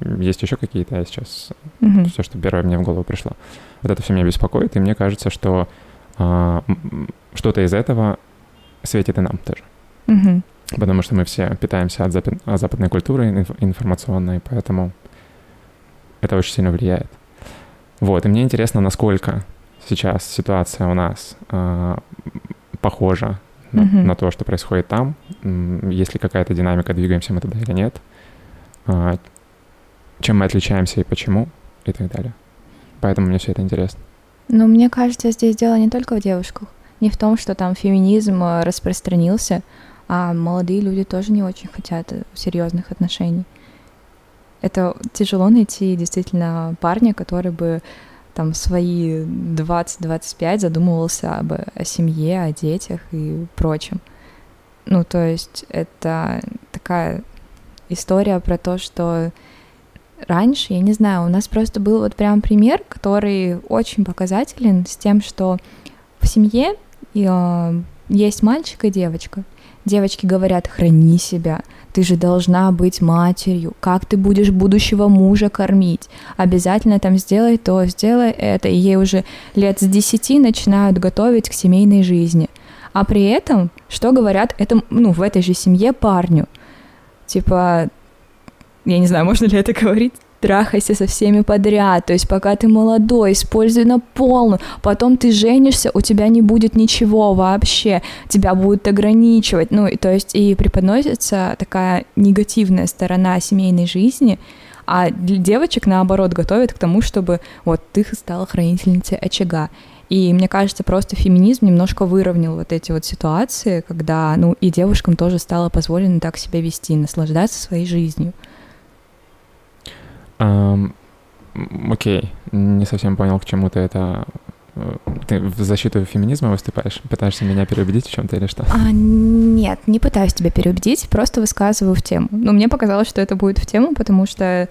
Есть еще какие-то, я сейчас Мгм. все, что первое мне в голову пришло. Вот это все меня беспокоит, и мне кажется, что а, что-то из этого светит и нам тоже. Мгм. Потому что мы все питаемся от запад- западной культуры инф- информационной, поэтому это очень сильно влияет. Вот, и мне интересно, насколько сейчас ситуация у нас а, похожа на, Мгм. на то, что происходит там, М, есть ли какая-то динамика, двигаемся мы туда или нет, А, чем мы отличаемся и почему, и так далее. Поэтому мне все это интересно. Но мне кажется, здесь дело не только в девушках. Не в том, что там феминизм э, распространился, а молодые люди тоже не очень хотят э, серьезных отношений. Это тяжело найти действительно парня, который бы там свои 20-25 задумывался об, о семье, о детях и прочем. Ну, то есть это такая история про то, что раньше, я не знаю, у нас просто был вот прям пример, который очень показателен с тем, что в семье э, есть мальчик и девочка. Девочки говорят, храни себя, ты же должна быть матерью, как ты будешь будущего мужа кормить, обязательно там сделай то, сделай это, и ей уже лет с 10 начинают готовить к семейной жизни. А при этом, что говорят этому, ну, в этой же семье парню? Типа, я не знаю, можно ли это говорить, трахайся со всеми подряд, то есть пока ты молодой, используй на полную, потом ты женишься, у тебя не будет ничего вообще, тебя будут ограничивать, ну, и, то есть и преподносится такая негативная сторона семейной жизни, а девочек, наоборот, готовят к тому, чтобы вот ты стала хранительницей очага. И мне кажется, просто феминизм немножко выровнял вот эти вот ситуации, когда, ну, и девушкам тоже стало позволено так себя вести, наслаждаться своей жизнью. Ам, м, окей, не совсем понял, к чему ты это... э, Ты в защиту феминизма выступаешь? Пытаешься меня переубедить в чем-то или что? А, нет, не пытаюсь тебя переубедить, просто высказываю в тему. Но мне показалось, что это будет в тему, потому что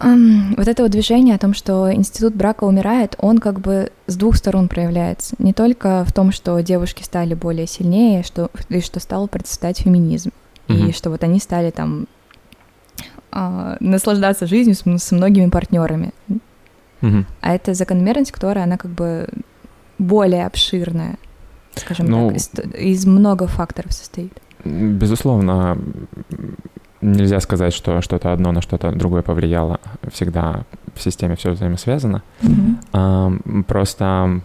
эм, вот это вот движение о том, что институт брака умирает, он как бы с двух сторон проявляется. Не только в том, что девушки стали более сильнее, что, и что стал процветать феминизм. И Мгм. что вот они стали там а, наслаждаться жизнью с, с многими партнерами. Мгм. А это закономерность, которая, она как бы более обширная, скажем Ну, так, из, из много факторов состоит. Безусловно, нельзя сказать, что что-то одно на что-то другое повлияло. Всегда в системе все взаимосвязано. Ам, Просто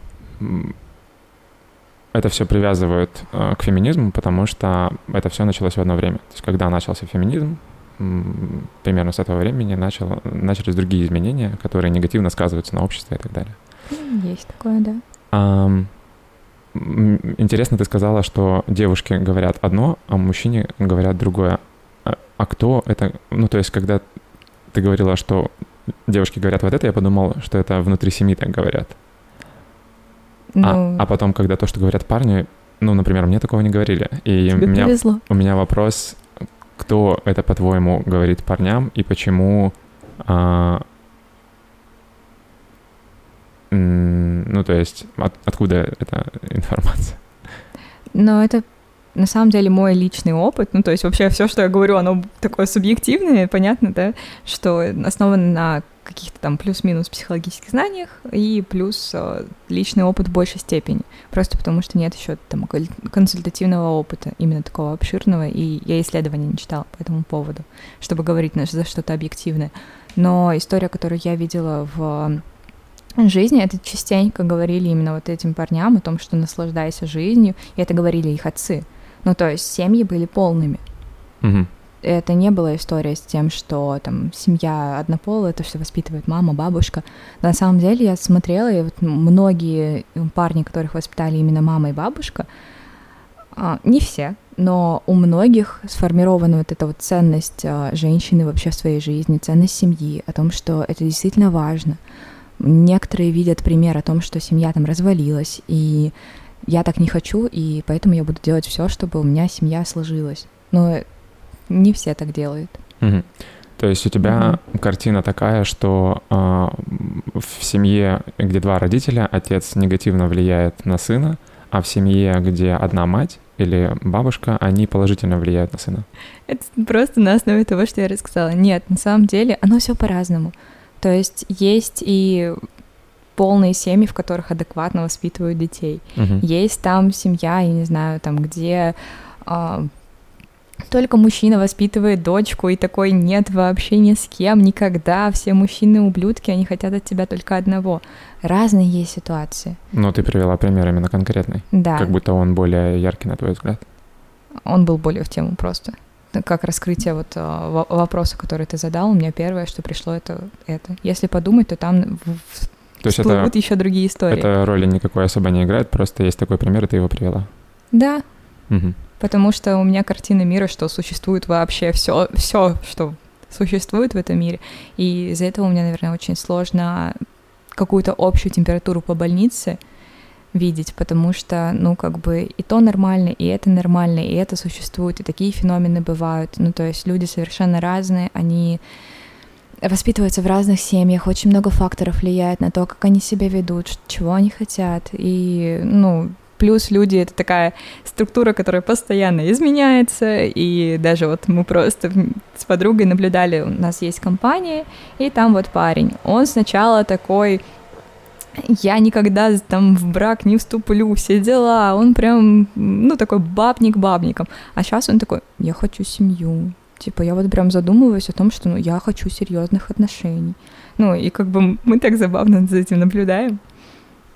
это все привязывают э, к феминизму, потому что это все началось в одно время. То есть, когда начался феминизм, примерно с этого времени начало, начались другие изменения, которые негативно сказываются на обществе и так далее. Есть такое, да. М, Интересно, ты сказала, что девушки говорят одно, а мужчине говорят другое. А, а кто это? Ну, то есть, когда ты говорила, что девушки говорят вот это, я подумал, что это внутри семьи так говорят. А, Ну, а потом, когда то, что говорят парни, ну, например, мне такого не говорили. И тебе меня, повезло. у меня вопрос, кто это, по-твоему, говорит парням и почему... а, ну, то есть, от- откуда эта информация? Но это на самом деле мой личный опыт. Ну, то есть вообще все, что я говорю, оно такое субъективное, понятно, да, что основано на каких-то там плюс-минус психологических знаниях и плюс э, личный опыт в большей степени. Просто потому что нет еще там консультативного опыта, именно такого обширного, и я исследования не читала по этому поводу, чтобы говорить за что-то объективное. Но история, которую я видела в жизни, это частенько говорили именно вот этим парням о том, что наслаждайся жизнью, и это говорили их отцы. Ну, то есть семьи были полными. Угу это не была история с тем, что там семья однополая, то, что воспитывает мама, бабушка. На самом деле я смотрела, и вот многие парни, которых воспитали именно мама и бабушка, а, не все, но у многих сформирована вот эта вот ценность а, женщины вообще в своей жизни, ценность семьи, о том, что это действительно важно. Некоторые видят пример о том, что семья там развалилась, и я так не хочу, и поэтому я буду делать все, чтобы у меня семья сложилась. Но не все так делают. Угу. То есть у тебя угу. картина такая, что э, в семье, где два родителя, отец негативно влияет на сына, а в семье, где одна мать или бабушка, они положительно влияют на сына. Это просто на основе того, что я рассказала. Нет, на самом деле оно все по-разному. То есть есть и полные семьи, в которых адекватно воспитывают детей. Угу. Есть там семья, я не знаю, там где э, только мужчина воспитывает дочку, и такой нет вообще ни с кем, никогда. Все мужчины ублюдки, они хотят от тебя только одного. Разные есть ситуации. Но ты привела пример именно конкретный. Да. Как будто он более яркий, на твой взгляд. Он был более в тему просто. Как раскрытие вот а, вопроса, который ты задал, у меня первое, что пришло, это это. Если подумать, то там в, то есть это, еще другие истории. Это роли никакой особо не играет, просто есть такой пример, и ты его привела. Да. Угу потому что у меня картина мира, что существует вообще все, все, что существует в этом мире. И из-за этого у меня, наверное, очень сложно какую-то общую температуру по больнице видеть, потому что, ну, как бы и то нормально, и это нормально, и это существует, и такие феномены бывают. Ну, то есть люди совершенно разные, они воспитываются в разных семьях, очень много факторов влияет на то, как они себя ведут, чего они хотят. И, ну, Плюс люди — это такая структура, которая постоянно изменяется, и даже вот мы просто с подругой наблюдали, у нас есть компания, и там вот парень, он сначала такой я никогда там в брак не вступлю, все дела, он прям, ну, такой бабник бабником. А сейчас он такой, я хочу семью. Типа, я вот прям задумываюсь о том, что, ну, я хочу серьезных отношений. Ну, и как бы мы так забавно за этим наблюдаем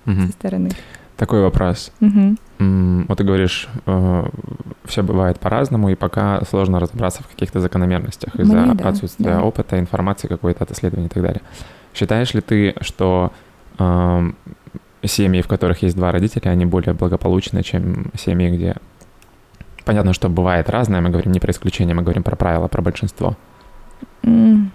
угу. со стороны. Такой вопрос. Угу. Вот ты говоришь, э, все бывает по-разному, и пока сложно разобраться в каких-то закономерностях из-за Мне, да, отсутствия да. опыта, информации какой-то от исследований и так далее. Считаешь ли ты, что э, семьи, в которых есть два родителя, они более благополучны, чем семьи, где... Понятно, что бывает разное, мы говорим не про исключение, мы говорим про правила, про большинство. Mm,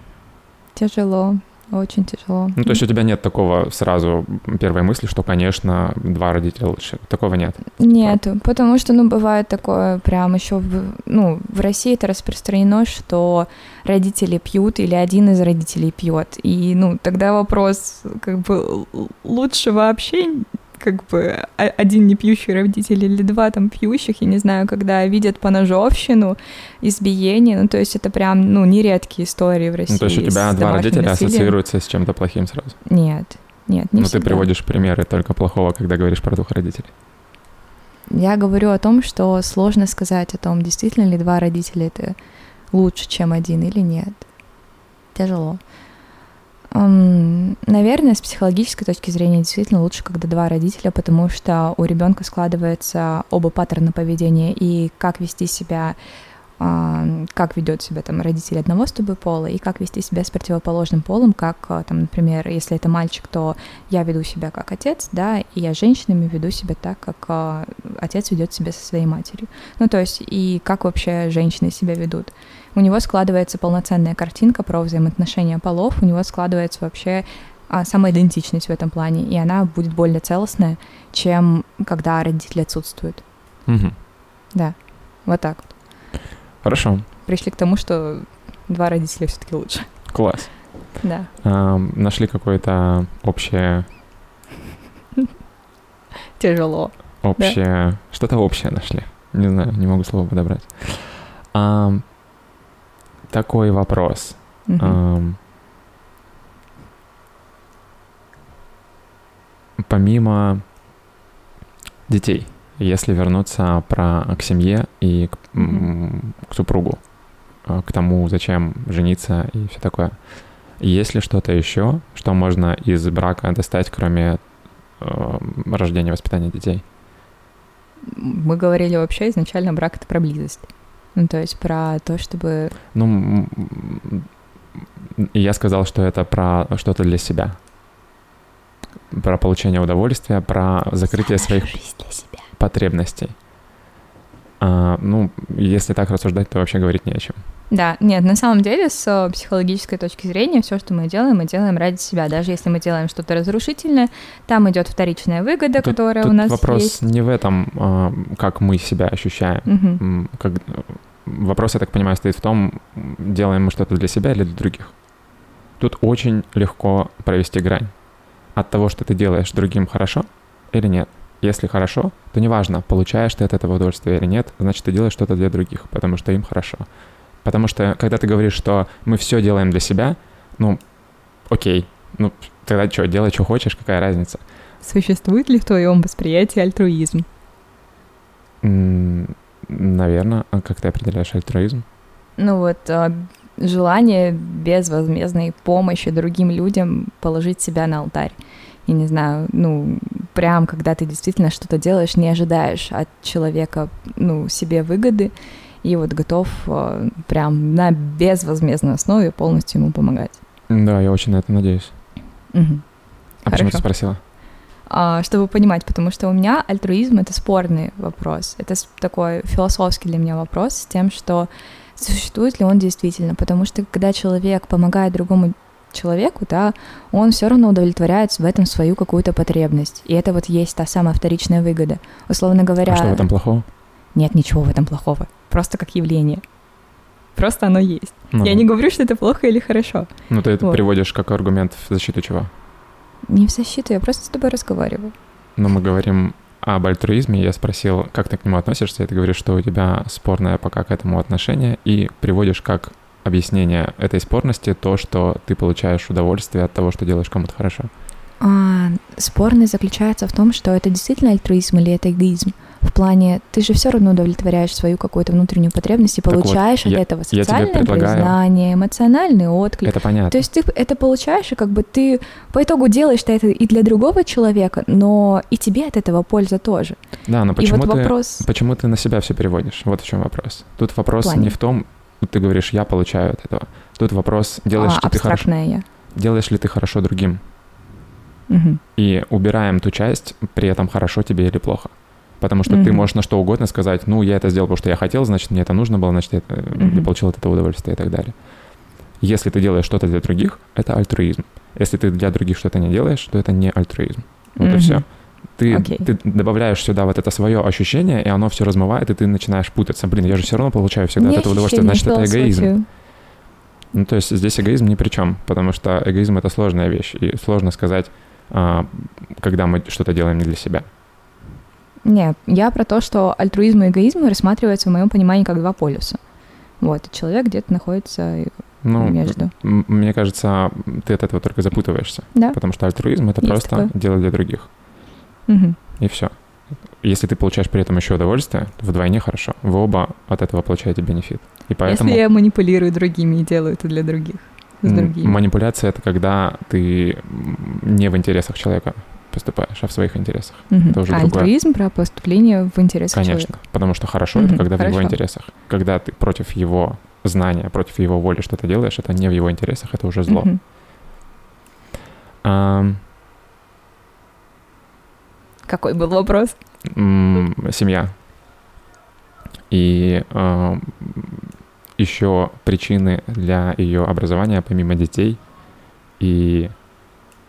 тяжело. Очень тяжело. Ну, то есть у тебя нет такого сразу первой мысли, что, конечно, два родителя лучше. Такого нет? Нет, потому что, ну, бывает такое прям еще, ну, в России это распространено, что родители пьют или один из родителей пьет. И, ну, тогда вопрос, как бы, лучше вообще как бы один не пьющий родитель или два там пьющих, я не знаю, когда видят поножовщину, избиение, ну то есть это прям, ну, нередкие истории в России. Ну, то есть у тебя два родителя насилием. ассоциируются с чем-то плохим сразу? Нет, нет, не Ну всегда. ты приводишь примеры только плохого, когда говоришь про двух родителей. Я говорю о том, что сложно сказать о том, действительно ли два родителя это лучше, чем один или нет. Тяжело. Наверное, с психологической точки зрения действительно лучше, когда два родителя, потому что у ребенка складывается оба паттерна поведения и как вести себя как ведет себя там родитель одного с тобой пола и как вести себя с противоположным полом, как а, там, например, если это мальчик, то я веду себя как отец, да, и я с женщинами веду себя так, как а, отец ведет себя со своей матерью. Ну, то есть, и как вообще женщины себя ведут у него складывается полноценная картинка про взаимоотношения полов, у него складывается вообще а, самоидентичность в этом плане, и она будет более целостная, чем когда родители отсутствуют. Угу. Да, вот так вот. Хорошо. Пришли к тому, что два родителя все-таки лучше. Класс. Да. А, нашли какое-то общее... Тяжело. Общее... Да? Что-то общее нашли. Не знаю, не могу слово подобрать. А, такой вопрос. Угу. Помимо детей, если вернуться про, а, к семье и к, к супругу, а, к тому, зачем жениться и все такое. Есть ли что-то еще, что можно из брака достать, кроме рождения воспитания детей? Мы говорили вообще изначально брак это про близость. Ну, то есть про то, чтобы... Ну, я сказал, что это про что-то для себя. Про получение удовольствия, про закрытие своих потребностей. А, ну, если так рассуждать, то вообще говорить не о чем. Да, нет, на самом деле, с э, психологической точки зрения, все, что мы делаем, мы делаем ради себя. Даже если мы деладелаем что-то разрушительное, там идет вторичная выгода, тут, которая тут у нас вопрос есть. не в этом, а, как мы себя ощущаем. Угу. Как, вопрос, я так понимаю, стоит в том, делаем мы что-то для себя или для других. Тут очень легко провести грань от того, что ты делаешь другим хорошо или нет. Если хорошо, то неважно, получаешь ты от этого удовольствие или нет, значит, ты делаешь что-то для других, потому что им хорошо. Потому что, когда ты говоришь, что мы все делаем для себя, ну, окей, ну, тогда что, делай, что хочешь, какая разница? Существует ли в твоем восприятии альтруизм? Наверное. А как ты определяешь альтруизм? Ну вот, а, желание безвозмездной помощи другим людям положить себя на алтарь. Я не знаю, ну, прям когда ты действительно что-то делаешь, не ожидаешь от человека, ну, себе выгоды, и вот готов э, прям на безвозмездной основе полностью ему помогать. Да, я очень на это надеюсь. Угу. А Хорошо. почему ты спросила? А, чтобы понимать, потому что у меня альтруизм — это спорный вопрос. Это такой философский для меня вопрос с тем, что существует ли он действительно, потому что когда человек помогает другому человеку, да, он все равно удовлетворяет в этом свою какую-то потребность. И это вот есть та самая вторичная выгода. Условно говоря... А что в этом плохого? Нет ничего в этом плохого просто как явление. Просто оно есть. Ну, Я не говорю, что это плохо или хорошо. Ну, ты это вот. приводишь как аргумент в защиту чего? Не в защиту, я просто с тобой разговариваю. Но мы говорим об альтруизме, я спросил, как ты к нему относишься, и ты говоришь, что у тебя спорное пока к этому отношение, и приводишь как объяснение этой спорности то, что ты получаешь удовольствие от того, что делаешь кому-то хорошо. А, спорность заключается в том, что это действительно альтруизм или это эгоизм в плане, ты же все равно удовлетворяешь свою какую-то внутреннюю потребность и получаешь вот, от я, этого социальное предлагаю... признание, эмоциональный отклик. Это понятно. То есть ты это получаешь, и как бы ты по итогу делаешь это и для другого человека, но и тебе от этого польза тоже. Да, но почему, вот ты, вопрос... почему ты на себя все переводишь? Вот в чем вопрос. Тут вопрос в не в том, ты говоришь, я получаю от этого. Тут вопрос, делаешь а, ли ты хорошо... Я. Делаешь ли ты хорошо другим? Угу. И убираем ту часть, при этом хорошо тебе или плохо. Потому что mm-hmm. ты можешь на что угодно сказать, ну, я это сделал, потому что я хотел, значит, мне это нужно было, значит, я, mm-hmm. получил от этого удовольствие и так далее. Если ты делаешь что-то для других, это альтруизм. Если ты для других что-то не делаешь, то это не альтруизм. Вот mm-hmm. и все. Ты, okay. ты добавляешь сюда вот это свое ощущение, и оно все размывает, и ты начинаешь путаться. Блин, я же все равно получаю всегда не от этого удовольствие, значит, это эгоизм. Ну, то есть здесь эгоизм ни при чем, потому что эгоизм — это сложная вещь, и сложно сказать, а, когда мы что-то делаем не для себя. Нет, я про то, что альтруизм и эгоизм рассматриваются в моем понимании как два полюса. Вот, и человек где-то находится ну, между. Мне кажется, ты от этого только запутываешься. Да. Потому что альтруизм это Есть просто такое. дело для других. Угу. И все. Если ты получаешь при этом еще удовольствие, то вдвойне хорошо. Вы оба от этого получаете бенефит. И поэтому... Если я манипулирую другими и делаю это для других. С другими. Манипуляция это когда ты не в интересах человека поступаешь, а в своих интересах. Угу. Это уже а другое. альтруизм про поступление в интересах Конечно, человека. потому что хорошо угу, это когда хорошо. в его интересах. Когда ты против его знания, против его воли что-то делаешь, это не в его интересах, это уже зло. Угу. А, Какой был вопрос? Семья. И э, еще причины для ее образования, помимо детей и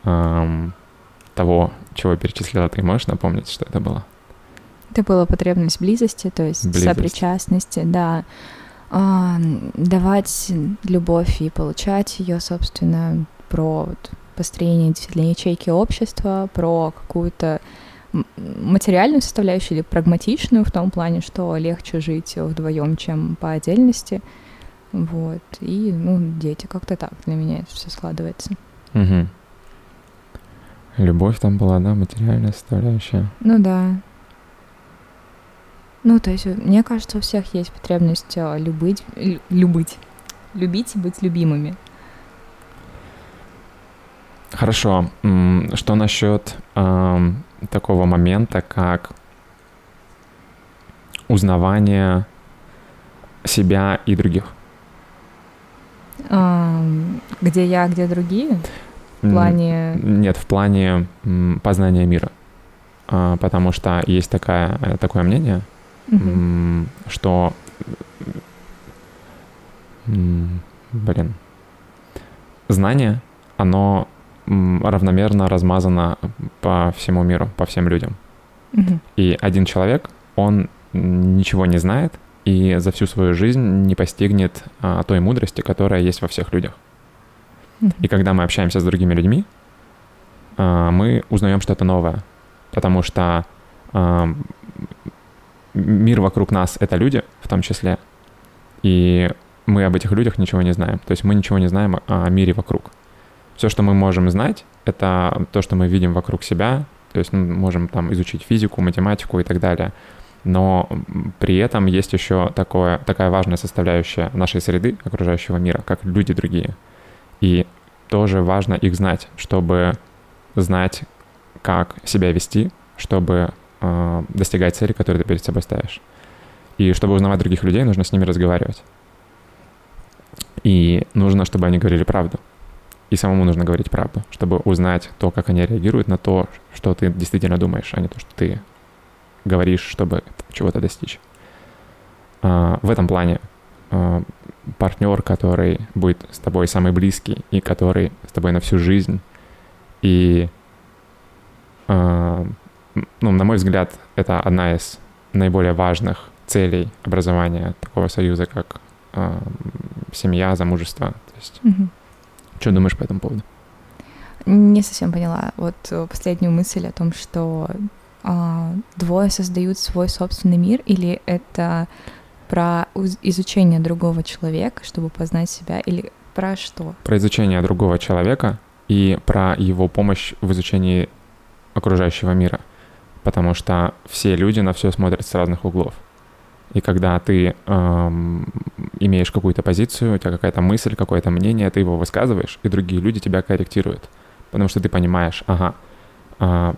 э, того, чего перечислила, ты можешь напомнить, что это было? Это была потребность близости, то есть Близость. сопричастности, да. А, давать любовь и получать ее, собственно, про вот, построение действительно ячейки общества, про какую-то материальную составляющую или прагматичную в том плане, что легче жить вдвоем, чем по отдельности. Вот. И, ну, дети, как-то так для меня это все складывается. Угу. Любовь там была, да, материальная составляющая. Ну да. Ну, то есть, мне кажется, у всех есть потребность а, любить, любить, любить и быть любимыми. Хорошо. Что насчет э, такого момента, как узнавание себя и других? Где я, где другие? В плане... Нет, в плане познания мира. А, потому что есть такая, э, такое мнение, угу. что... Блин. Знание, оно равномерно размазано по всему миру, по всем людям. Угу. И один человек, он ничего не знает и за всю свою жизнь не постигнет а, той мудрости, которая есть во всех людях. И когда мы общаемся с другими людьми, а, мы узнаем что-то новое, потому что а, мир вокруг нас — это люди в том числе, и мы об этих людях ничего не знаем. То есть мы ничего не знаем о мире вокруг. Все, что мы можем знать, это то, что мы видим вокруг себя, то есть мы можем там изучить физику, математику и так далее. Но при этом есть еще такое, такая важная составляющая нашей среды, окружающего мира, как люди другие. И тоже важно их знать, чтобы знать, как себя вести, чтобы э, достигать цели, которые ты перед собой ставишь. И чтобы узнавать других людей, нужно с ними разговаривать. И нужно, чтобы они говорили правду. И самому нужно говорить правду, чтобы узнать то, как они реагируют на то, что ты действительно думаешь, а не то, что ты говоришь, чтобы чего-то достичь. А, в этом плане а, партнер, который будет с тобой самый близкий и который с тобой на всю жизнь. И, а, ну, на мой взгляд, это одна из наиболее важных целей образования такого союза, как семья, замужество. То есть угу. Что думаешь по этому поводу? Не совсем поняла. Вот э, последнюю мысль о том, что а, двое создают свой собственный мир, или это про изучение другого человека, чтобы познать себя, или про что? Про изучение другого человека и про его помощь в изучении окружающего мира. Потому что все люди на все смотрят с разных углов. И когда ты эм, имеешь какую-то позицию, у тебя какая-то мысль, какое-то мнение, ты его высказываешь, и другие люди тебя корректируют. Потому что ты понимаешь, ага, э,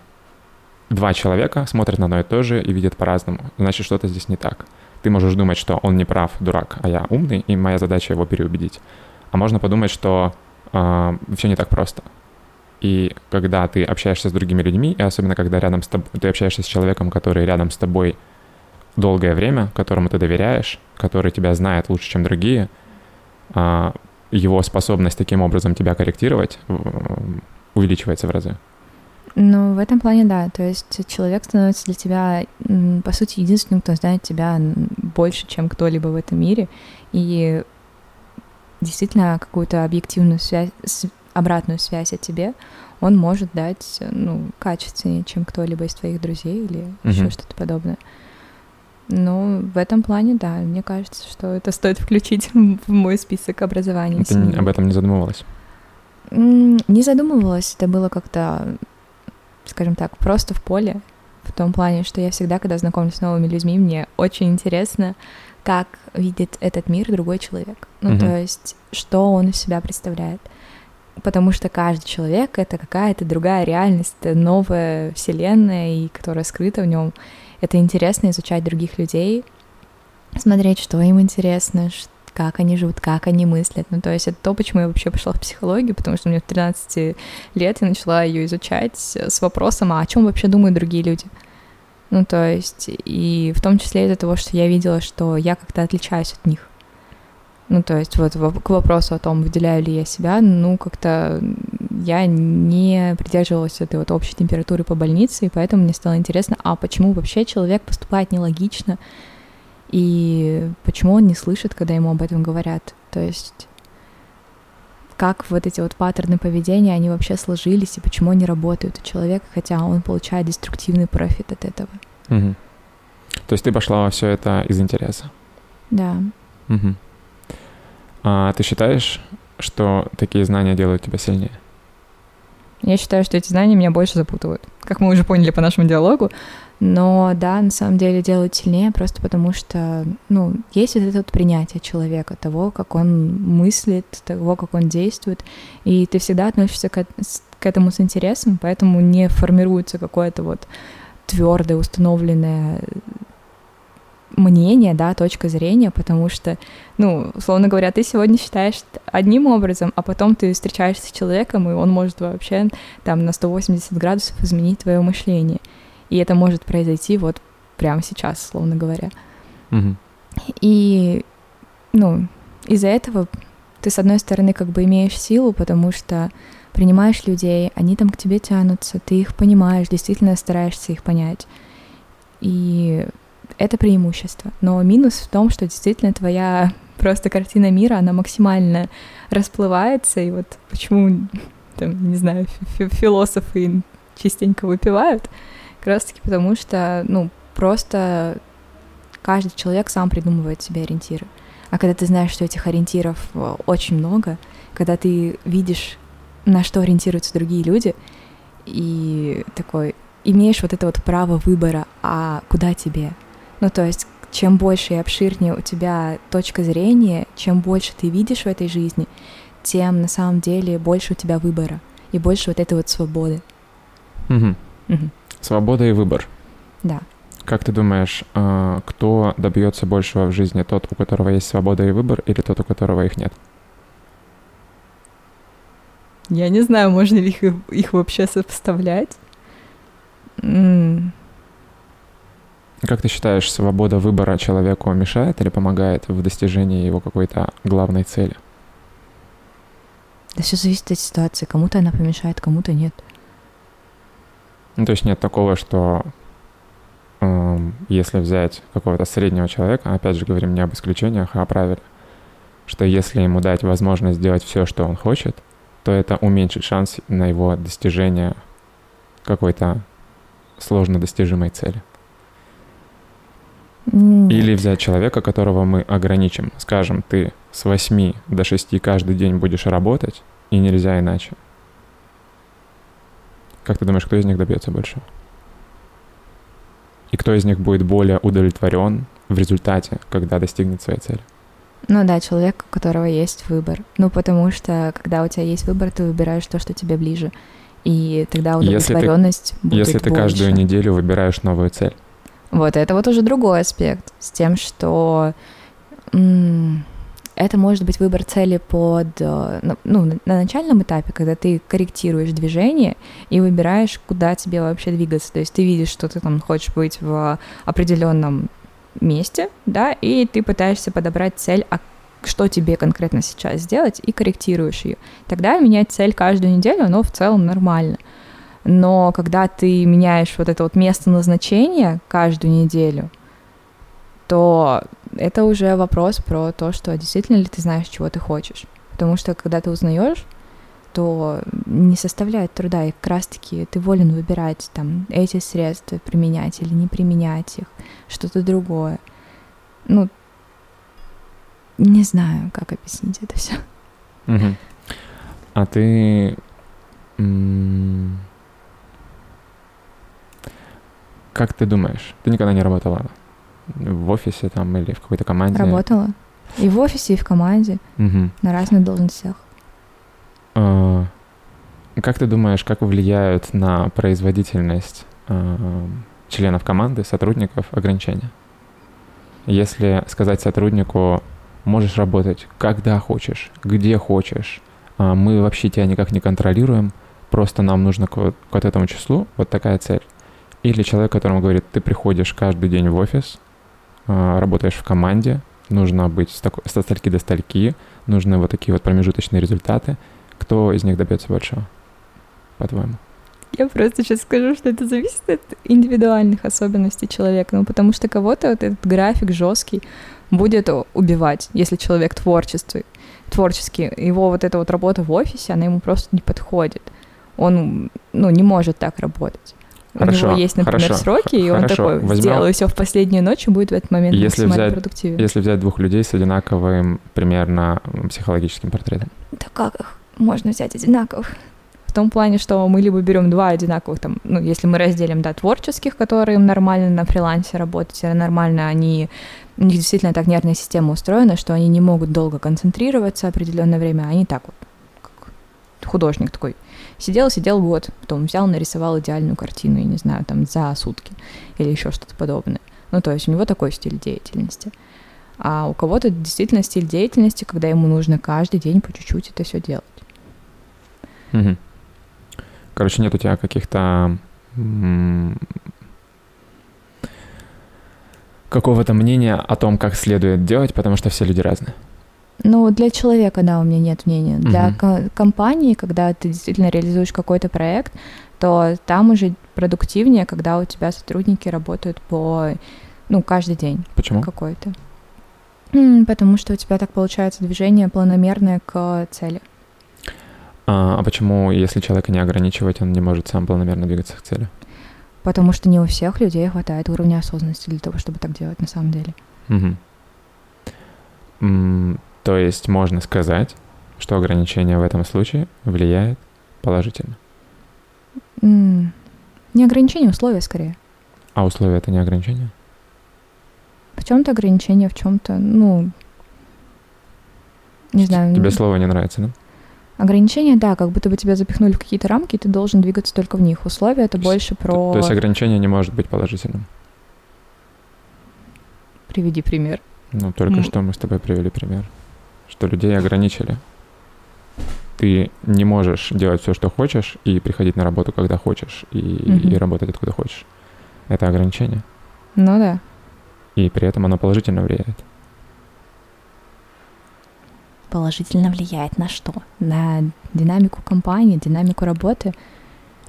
два человека смотрят на одно и то же и видят по-разному. Значит, что-то здесь не так. Ты можешь думать, что он не прав, дурак, а я умный, и моя задача его переубедить. А можно подумать, что э, все не так просто. И когда ты общаешься с другими людьми, и особенно когда рядом с тобой, ты общаешься с человеком, который рядом с тобой долгое время, которому ты доверяешь, который тебя знает лучше, чем другие, а, его способность таким образом тебя корректировать увеличивается в разы. Ну, в этом плане, да. То есть человек становится для тебя, по сути, единственным, кто знает тебя больше, чем кто-либо в этом мире. И действительно какую-то объективную связь, обратную связь о тебе он может дать, ну, качественнее, чем кто-либо из твоих друзей или угу. еще что-то подобное. Ну, в этом плане, да, мне кажется, что это стоит включить в мой список образования. Ты об этом не задумывалась? Не задумывалась, это было как-то, скажем так, просто в поле, в том плане, что я всегда, когда знакомлюсь с новыми людьми, мне очень интересно, как видит этот мир другой человек. Ну, угу. то есть, что он из себя представляет. Потому что каждый человек — это какая-то другая реальность, новая вселенная, и которая скрыта в нем. Это интересно изучать других людей, смотреть, что им интересно, как они живут, как они мыслят. Ну, то есть это то, почему я вообще пошла в психологию, потому что мне в 13 лет я начала ее изучать с вопросом, а о чем вообще думают другие люди. Ну, то есть, и в том числе из-за того, что я видела, что я как-то отличаюсь от них. Ну, то есть вот к вопросу о том, выделяю ли я себя, ну, как-то я не придерживалась этой вот общей температуры по больнице, и поэтому мне стало интересно, а почему вообще человек поступает нелогично, и почему он не слышит, когда ему об этом говорят. То есть как вот эти вот паттерны поведения, они вообще сложились, и почему они работают у человека, хотя он получает деструктивный профит от этого. Угу. То есть ты пошла во все это из интереса? Да. Угу. А ты считаешь, что такие знания делают тебя сильнее? Я считаю, что эти знания меня больше запутывают, как мы уже поняли по нашему диалогу. Но да, на самом деле делают сильнее просто потому, что, ну, есть вот это вот принятие человека, того, как он мыслит, того, как он действует, и ты всегда относишься к, к этому с интересом, поэтому не формируется какое-то вот твердое, установленное мнение, да, точка зрения, потому что, ну, условно говоря, ты сегодня считаешь одним образом, а потом ты встречаешься с человеком, и он может вообще там на 180 градусов изменить твое мышление. И это может произойти вот прямо сейчас, условно говоря. Угу. И, ну, из-за этого ты, с одной стороны, как бы имеешь силу, потому что принимаешь людей, они там к тебе тянутся, ты их понимаешь, действительно стараешься их понять. И это преимущество. Но минус в том, что действительно твоя просто картина мира, она максимально расплывается, и вот почему, там, не знаю, философы частенько выпивают, как раз-таки потому что, ну, просто каждый человек сам придумывает себе ориентиры. А когда ты знаешь, что этих ориентиров э, очень много, когда ты видишь, на что ориентируются другие люди, и такой имеешь вот это вот право выбора, а куда тебе, ну, то есть, чем больше и обширнее у тебя точка зрения, чем больше ты видишь в этой жизни, тем на самом деле больше у тебя выбора и больше вот этой вот свободы. Угу. Угу. Свобода и выбор. Да. Как ты думаешь, а, кто добьется большего в жизни, тот, у которого есть свобода и выбор, или тот, у которого их нет? Я не знаю, можно ли их, их вообще сопоставлять. Как ты считаешь, свобода выбора человеку мешает или помогает в достижении его какой-то главной цели? Да все зависит от ситуации. Кому-то она помешает, кому-то нет. Ну, то есть нет такого, что э, если взять какого-то среднего человека, опять же говорим не об исключениях, а о правиле, что если ему дать возможность сделать все, что он хочет, то это уменьшит шанс на его достижение какой-то сложно достижимой цели. Нет. Или взять человека, которого мы ограничим. Скажем, ты с 8 до 6 каждый день будешь работать, и нельзя иначе. Как ты думаешь, кто из них добьется большего? И кто из них будет более удовлетворен в результате, когда достигнет своей цели? Ну да, человек, у которого есть выбор. Ну, потому что, когда у тебя есть выбор, ты выбираешь то, что тебе ближе. И тогда удовлетворенность если ты, будет Если ты больше. каждую неделю выбираешь новую цель. Вот, это вот уже другой аспект, с тем, что это может быть выбор цели под, э, ну, на начальном этапе, когда ты корректируешь движение и выбираешь, куда тебе вообще двигаться. То есть ты видишь, что ты там хочешь быть в определенном месте, да, и ты пытаешься подобрать цель, а что тебе конкретно сейчас сделать, и корректируешь ее. Тогда менять цель каждую неделю, оно в целом нормально но когда ты меняешь вот это вот место назначения каждую неделю, то это уже вопрос про то, что действительно ли ты знаешь, чего ты хочешь. Потому что когда ты узнаешь, то не составляет труда, и как раз-таки ты волен выбирать там эти средства применять или не применять их, что-то другое. Ну, не знаю, как объяснить это все. Угу. А ты как ты думаешь, ты никогда не работала в офисе там или в какой-то команде? Работала. И в офисе, и в команде. Угу. На разных должностях. А, как ты думаешь, как влияют на производительность а, членов команды, сотрудников ограничения? Если сказать сотруднику, можешь работать когда хочешь, где хочешь, а, мы вообще тебя никак не контролируем, просто нам нужно к вот, к вот этому числу вот такая цель. Или человек, которому говорит, ты приходишь каждый день в офис, работаешь в команде, нужно быть со стальки до стальки, нужны вот такие вот промежуточные результаты. Кто из них добьется большего, по-твоему? Я просто сейчас скажу, что это зависит от индивидуальных особенностей человека, ну потому что кого-то вот этот график жесткий будет убивать, если человек творческий, творческий, его вот эта вот работа в офисе, она ему просто не подходит. Он, ну, не может так работать. Хорошо, у него есть, например, хорошо, сроки, и он такой, возьмем... сделаю все в последнюю ночь, и будет в этот момент если максимально взять, продуктивен. Если взять двух людей с одинаковым примерно психологическим портретом. Да как их можно взять одинаковых? В том плане, что мы либо берем два одинаковых, там, ну, если мы разделим, да, творческих, которые им нормально на фрилансе работать, нормально они у них действительно так нервная система устроена, что они не могут долго концентрироваться определенное время, они так вот, как художник такой, сидел, сидел год, потом взял, нарисовал идеальную картину, я не знаю, там за сутки или еще что-то подобное. Ну, то есть у него такой стиль деятельности. А у кого-то действительно стиль деятельности, когда ему нужно каждый день по чуть-чуть это все делать. Угу. Короче, нет у тебя каких-то какого-то мнения о том, как следует делать, потому что все люди разные. Ну, для человека, да, у меня нет мнения. Угу. Для ко- компании, когда ты действительно реализуешь какой-то проект, то там уже продуктивнее, когда у тебя сотрудники работают по, ну, каждый день. Почему? Какой-то. Потому что у тебя так получается движение планомерное к цели. А, а почему, если человека не ограничивать, он не может сам планомерно двигаться к цели? Потому что не у всех людей хватает уровня осознанности для того, чтобы так делать на самом деле. Угу. То есть можно сказать, что ограничение в этом случае влияет положительно? Mm. Не ограничение, условия скорее. А условия это не ограничение? В чем-то ограничение, в чем-то, ну, не знаю. Тебе слово не нравится, да? Ограничения, да, как будто бы тебя запихнули в какие-то рамки, и ты должен двигаться только в них. Условия это больше про. То, то есть ограничение не может быть положительным. Приведи пример. Ну, только mm. что мы с тобой привели пример, что людей ограничили. Ты не можешь делать все, что хочешь, и приходить на работу, когда хочешь, и, mm-hmm. и работать откуда хочешь. Это ограничение. Ну да. И при этом оно положительно влияет положительно влияет на что? На динамику компании, динамику работы.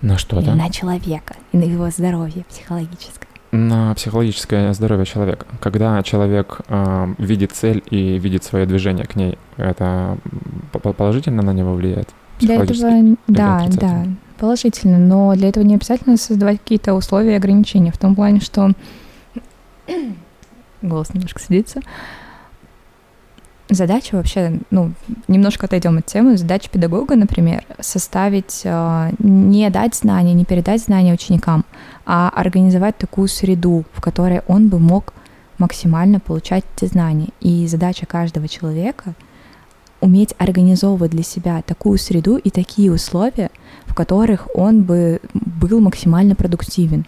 На что, да? На человека и на его здоровье психологическое. На психологическое здоровье человека. Когда человек э, видит цель и видит свое движение к ней, это положительно на него влияет? Для этого, да, да, положительно. Но для этого не обязательно создавать какие-то условия и ограничения. В том плане, что голос немножко садится. Задача вообще, ну, немножко отойдем от темы. Задача педагога, например, составить, э, не дать знания, не передать знания ученикам, а организовать такую среду, в которой он бы мог максимально получать эти знания. И задача каждого человека уметь организовывать для себя такую среду и такие условия, в которых он бы был максимально продуктивен.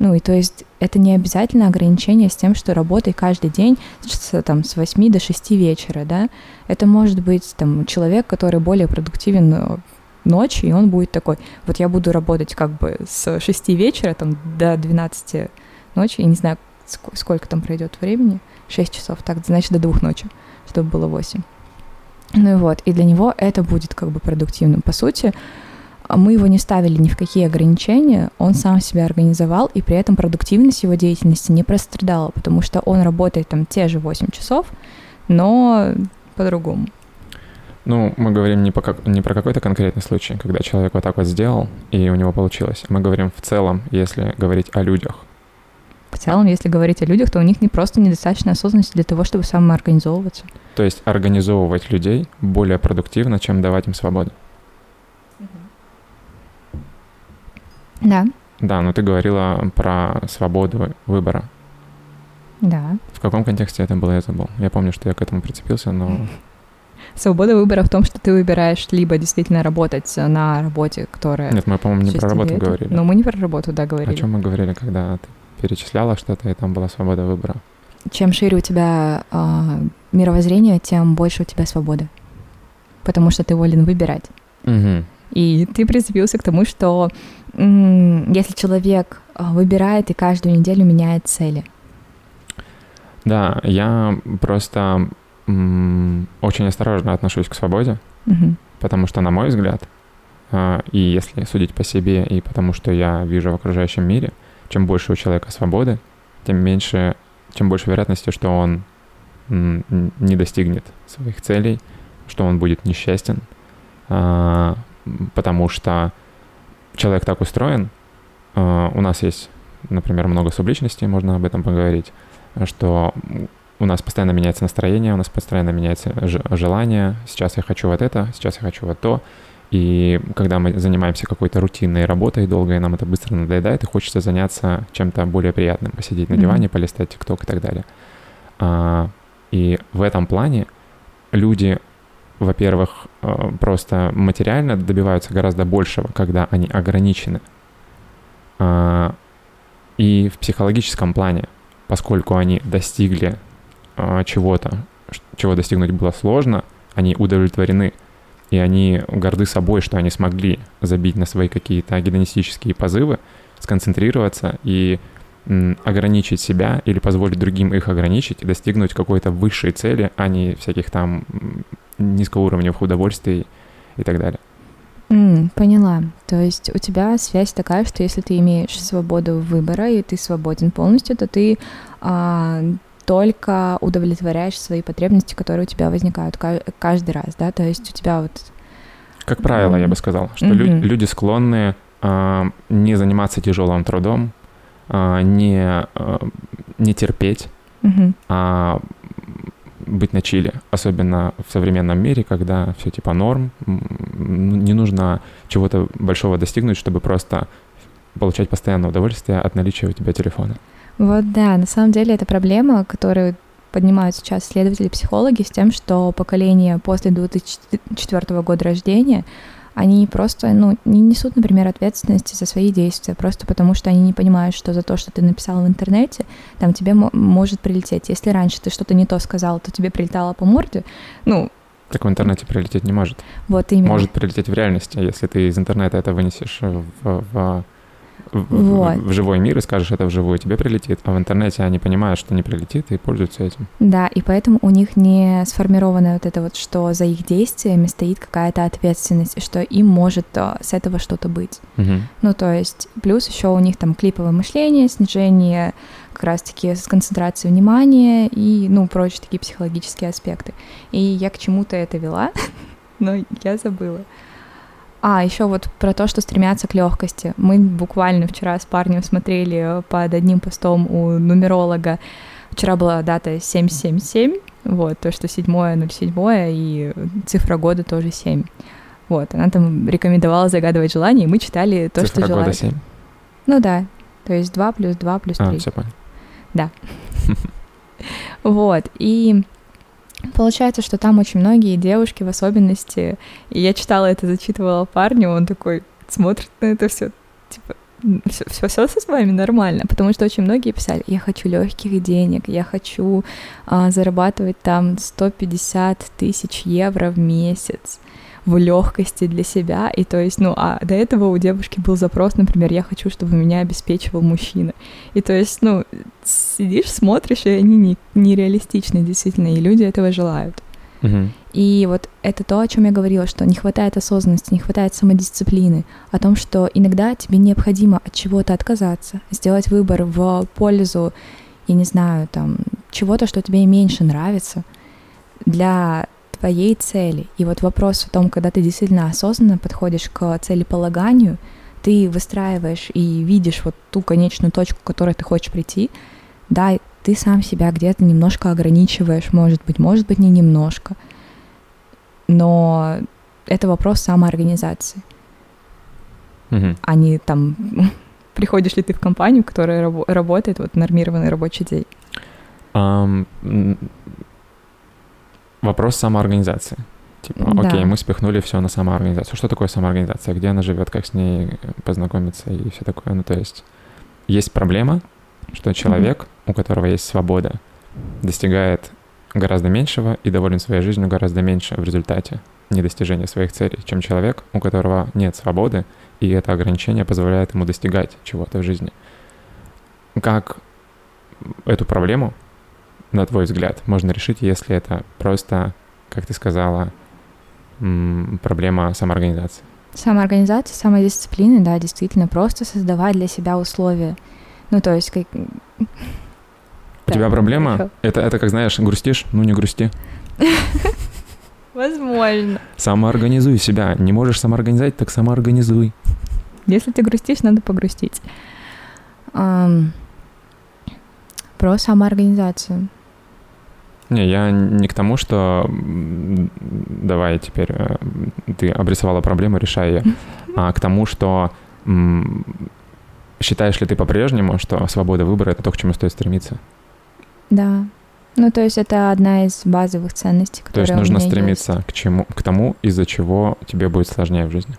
Ну и то есть это не обязательно ограничение с тем, что работай каждый день с, там, с 8 до 6 вечера, да. Это может быть там человек, который более продуктивен ночью, и он будет такой, вот я буду работать как бы с 6 вечера там, до 12 ночи, я не знаю, сколько там пройдет времени, 6 часов, так, значит, до двух ночи, чтобы было 8. Ну и вот, и для него это будет как бы продуктивным. По сути, мы его не ставили ни в какие ограничения, он сам себя организовал, и при этом продуктивность его деятельности не прострадала, потому что он работает там те же 8 часов, но по-другому. Ну, мы говорим не, по как, не про какой-то конкретный случай, когда человек вот так вот сделал, и у него получилось. Мы говорим в целом, если говорить о людях. В целом, если говорить о людях, то у них не просто недостаточно осознанности для того, чтобы самоорганизовываться. То есть организовывать людей более продуктивно, чем давать им свободу. Да. Да, но ты говорила про свободу выбора. Да. В каком контексте это было, я забыл. Я помню, что я к этому прицепился, но... Свобода выбора в том, что ты выбираешь либо действительно работать на работе, которая... Нет, мы, по-моему, не про работу это. говорили. Ну, мы не про работу, да, говорили. О чем мы говорили, когда ты перечисляла что-то, и там была свобода выбора? Чем шире у тебя э, мировоззрение, тем больше у тебя свободы. Потому что ты волен выбирать. Угу. И ты прицепился к тому, что если человек а, выбирает и каждую неделю меняет цели. Да, я просто очень осторожно отношусь к свободе, угу. потому что, на мой взгляд, а, и если судить по себе, и потому что я вижу в окружающем мире, чем больше у человека свободы, тем меньше, чем больше вероятности, что он не достигнет своих целей, что он будет несчастен, а, потому что человек так устроен. Э, у нас есть, например, много субличностей, можно об этом поговорить, что у нас постоянно меняется настроение, у нас постоянно меняется желание. Сейчас я хочу вот это, сейчас я хочу вот то. И когда мы занимаемся какой-то рутинной работой долго, и нам это быстро надоедает, и хочется заняться чем-то более приятным, посидеть на диване, mm-hmm. полистать ТикТок и так далее. А, и в этом плане люди, во-первых, э, просто материально добиваются гораздо большего, когда они ограничены. А, и в психологическом плане, поскольку они достигли чего-то, чего достигнуть было сложно, они удовлетворены, и они горды собой, что они смогли забить на свои какие-то гедонистические позывы, сконцентрироваться и ограничить себя или позволить другим их ограничить и достигнуть какой-то высшей цели, а не всяких там низкоуровневых удовольствий и так далее. Mm, поняла. То есть у тебя связь такая, что если ты имеешь свободу выбора и ты свободен полностью, то ты а, только удовлетворяешь свои потребности, которые у тебя возникают каждый раз, да, то есть у тебя вот... Как правило, я бы сказал, что mm-hmm. лю- люди склонны э, не заниматься тяжелым трудом, э, не, э, не терпеть, mm-hmm. а быть на чиле, особенно в современном мире, когда все типа норм, не нужно чего-то большого достигнуть, чтобы просто получать постоянное удовольствие от наличия у тебя телефона. Вот да, на самом деле это проблема, которую поднимают сейчас исследователи, психологи, с тем, что поколение после 2004 года рождения, они просто ну, не несут, например, ответственности за свои действия, просто потому что они не понимают, что за то, что ты написал в интернете, там тебе может прилететь. Если раньше ты что-то не то сказал, то тебе прилетало по морде, ну, так в интернете прилететь не может. Вот именно. Может прилететь в реальности, если ты из интернета это вынесешь в, в вот. в, живой мир и скажешь это вживую, тебе прилетит. А в интернете они понимают, что не прилетит и пользуются этим. Да, и поэтому у них не сформировано вот это вот, что за их действиями стоит какая-то ответственность, и что им может э, с этого что-то быть. Угу. Ну, то есть, плюс еще у них там клиповое мышление, снижение как раз-таки с концентрацией внимания и, ну, прочие такие психологические аспекты. И я к чему-то это вела, но я забыла. А, еще вот про то, что стремятся к легкости. Мы буквально вчера с парнем смотрели под одним постом у нумеролога. Вчера была дата 777, вот, то, что 7.07, и цифра года тоже 7. Вот, она там рекомендовала загадывать желание, и мы читали то, цифра что желали. 7? Ну да, то есть 2 плюс 2 плюс 3. А, все понял. Да. Вот, и Получается, что там очень многие девушки в особенности, и я читала это, зачитывала парню, он такой смотрит на это все, типа, все, все, все с вами нормально, потому что очень многие писали, я хочу легких денег, я хочу а, зарабатывать там 150 тысяч евро в месяц в легкости для себя, и то есть, ну, а до этого у девушки был запрос, например, я хочу, чтобы меня обеспечивал мужчина, и то есть, ну, сидишь, смотришь, и они не, нереалистичны действительно, и люди этого желают. Угу. И вот это то, о чем я говорила, что не хватает осознанности, не хватает самодисциплины, о том, что иногда тебе необходимо от чего-то отказаться, сделать выбор в пользу, я не знаю, там, чего-то, что тебе меньше нравится, для твоей цели. И вот вопрос о том, когда ты действительно осознанно подходишь к целеполаганию, ты выстраиваешь и видишь вот ту конечную точку, к которой ты хочешь прийти, да, ты сам себя где-то немножко ограничиваешь, может быть, может быть, не немножко, но это вопрос самоорганизации, угу. а не там приходишь ли ты в компанию, которая раб- работает вот нормированный рабочий день. Um, вопрос самоорганизации. Типа, да. окей, мы спихнули все на самоорганизацию. Что такое самоорганизация? Где она живет, как с ней познакомиться и все такое. Ну, то есть есть проблема, что человек, mm-hmm. у которого есть свобода, достигает гораздо меньшего и доволен своей жизнью гораздо меньше в результате недостижения своих целей, чем человек, у которого нет свободы, и это ограничение позволяет ему достигать чего-то в жизни. Как эту проблему на твой взгляд, можно решить, если это просто, как ты сказала, проблема самоорганизации? Самоорганизация, самодисциплины, да, действительно, просто создавать для себя условия. Ну, то есть, как... У тебя проблема? Это, это, как знаешь, грустишь? Ну, не грусти. Возможно. Самоорганизуй себя. Не можешь самоорганизовать, так самоорганизуй. Если ты грустишь, надо погрустить. Um, про самоорганизацию. Не, я не к тому, что давай теперь э, ты обрисовала проблему, решай ее, а к тому, что считаешь ли ты по-прежнему, что свобода выбора — это то, к чему стоит стремиться? Да. Ну, то есть это одна из базовых ценностей, которые То есть нужно стремиться есть. к чему, к тому, из-за чего тебе будет сложнее в жизни.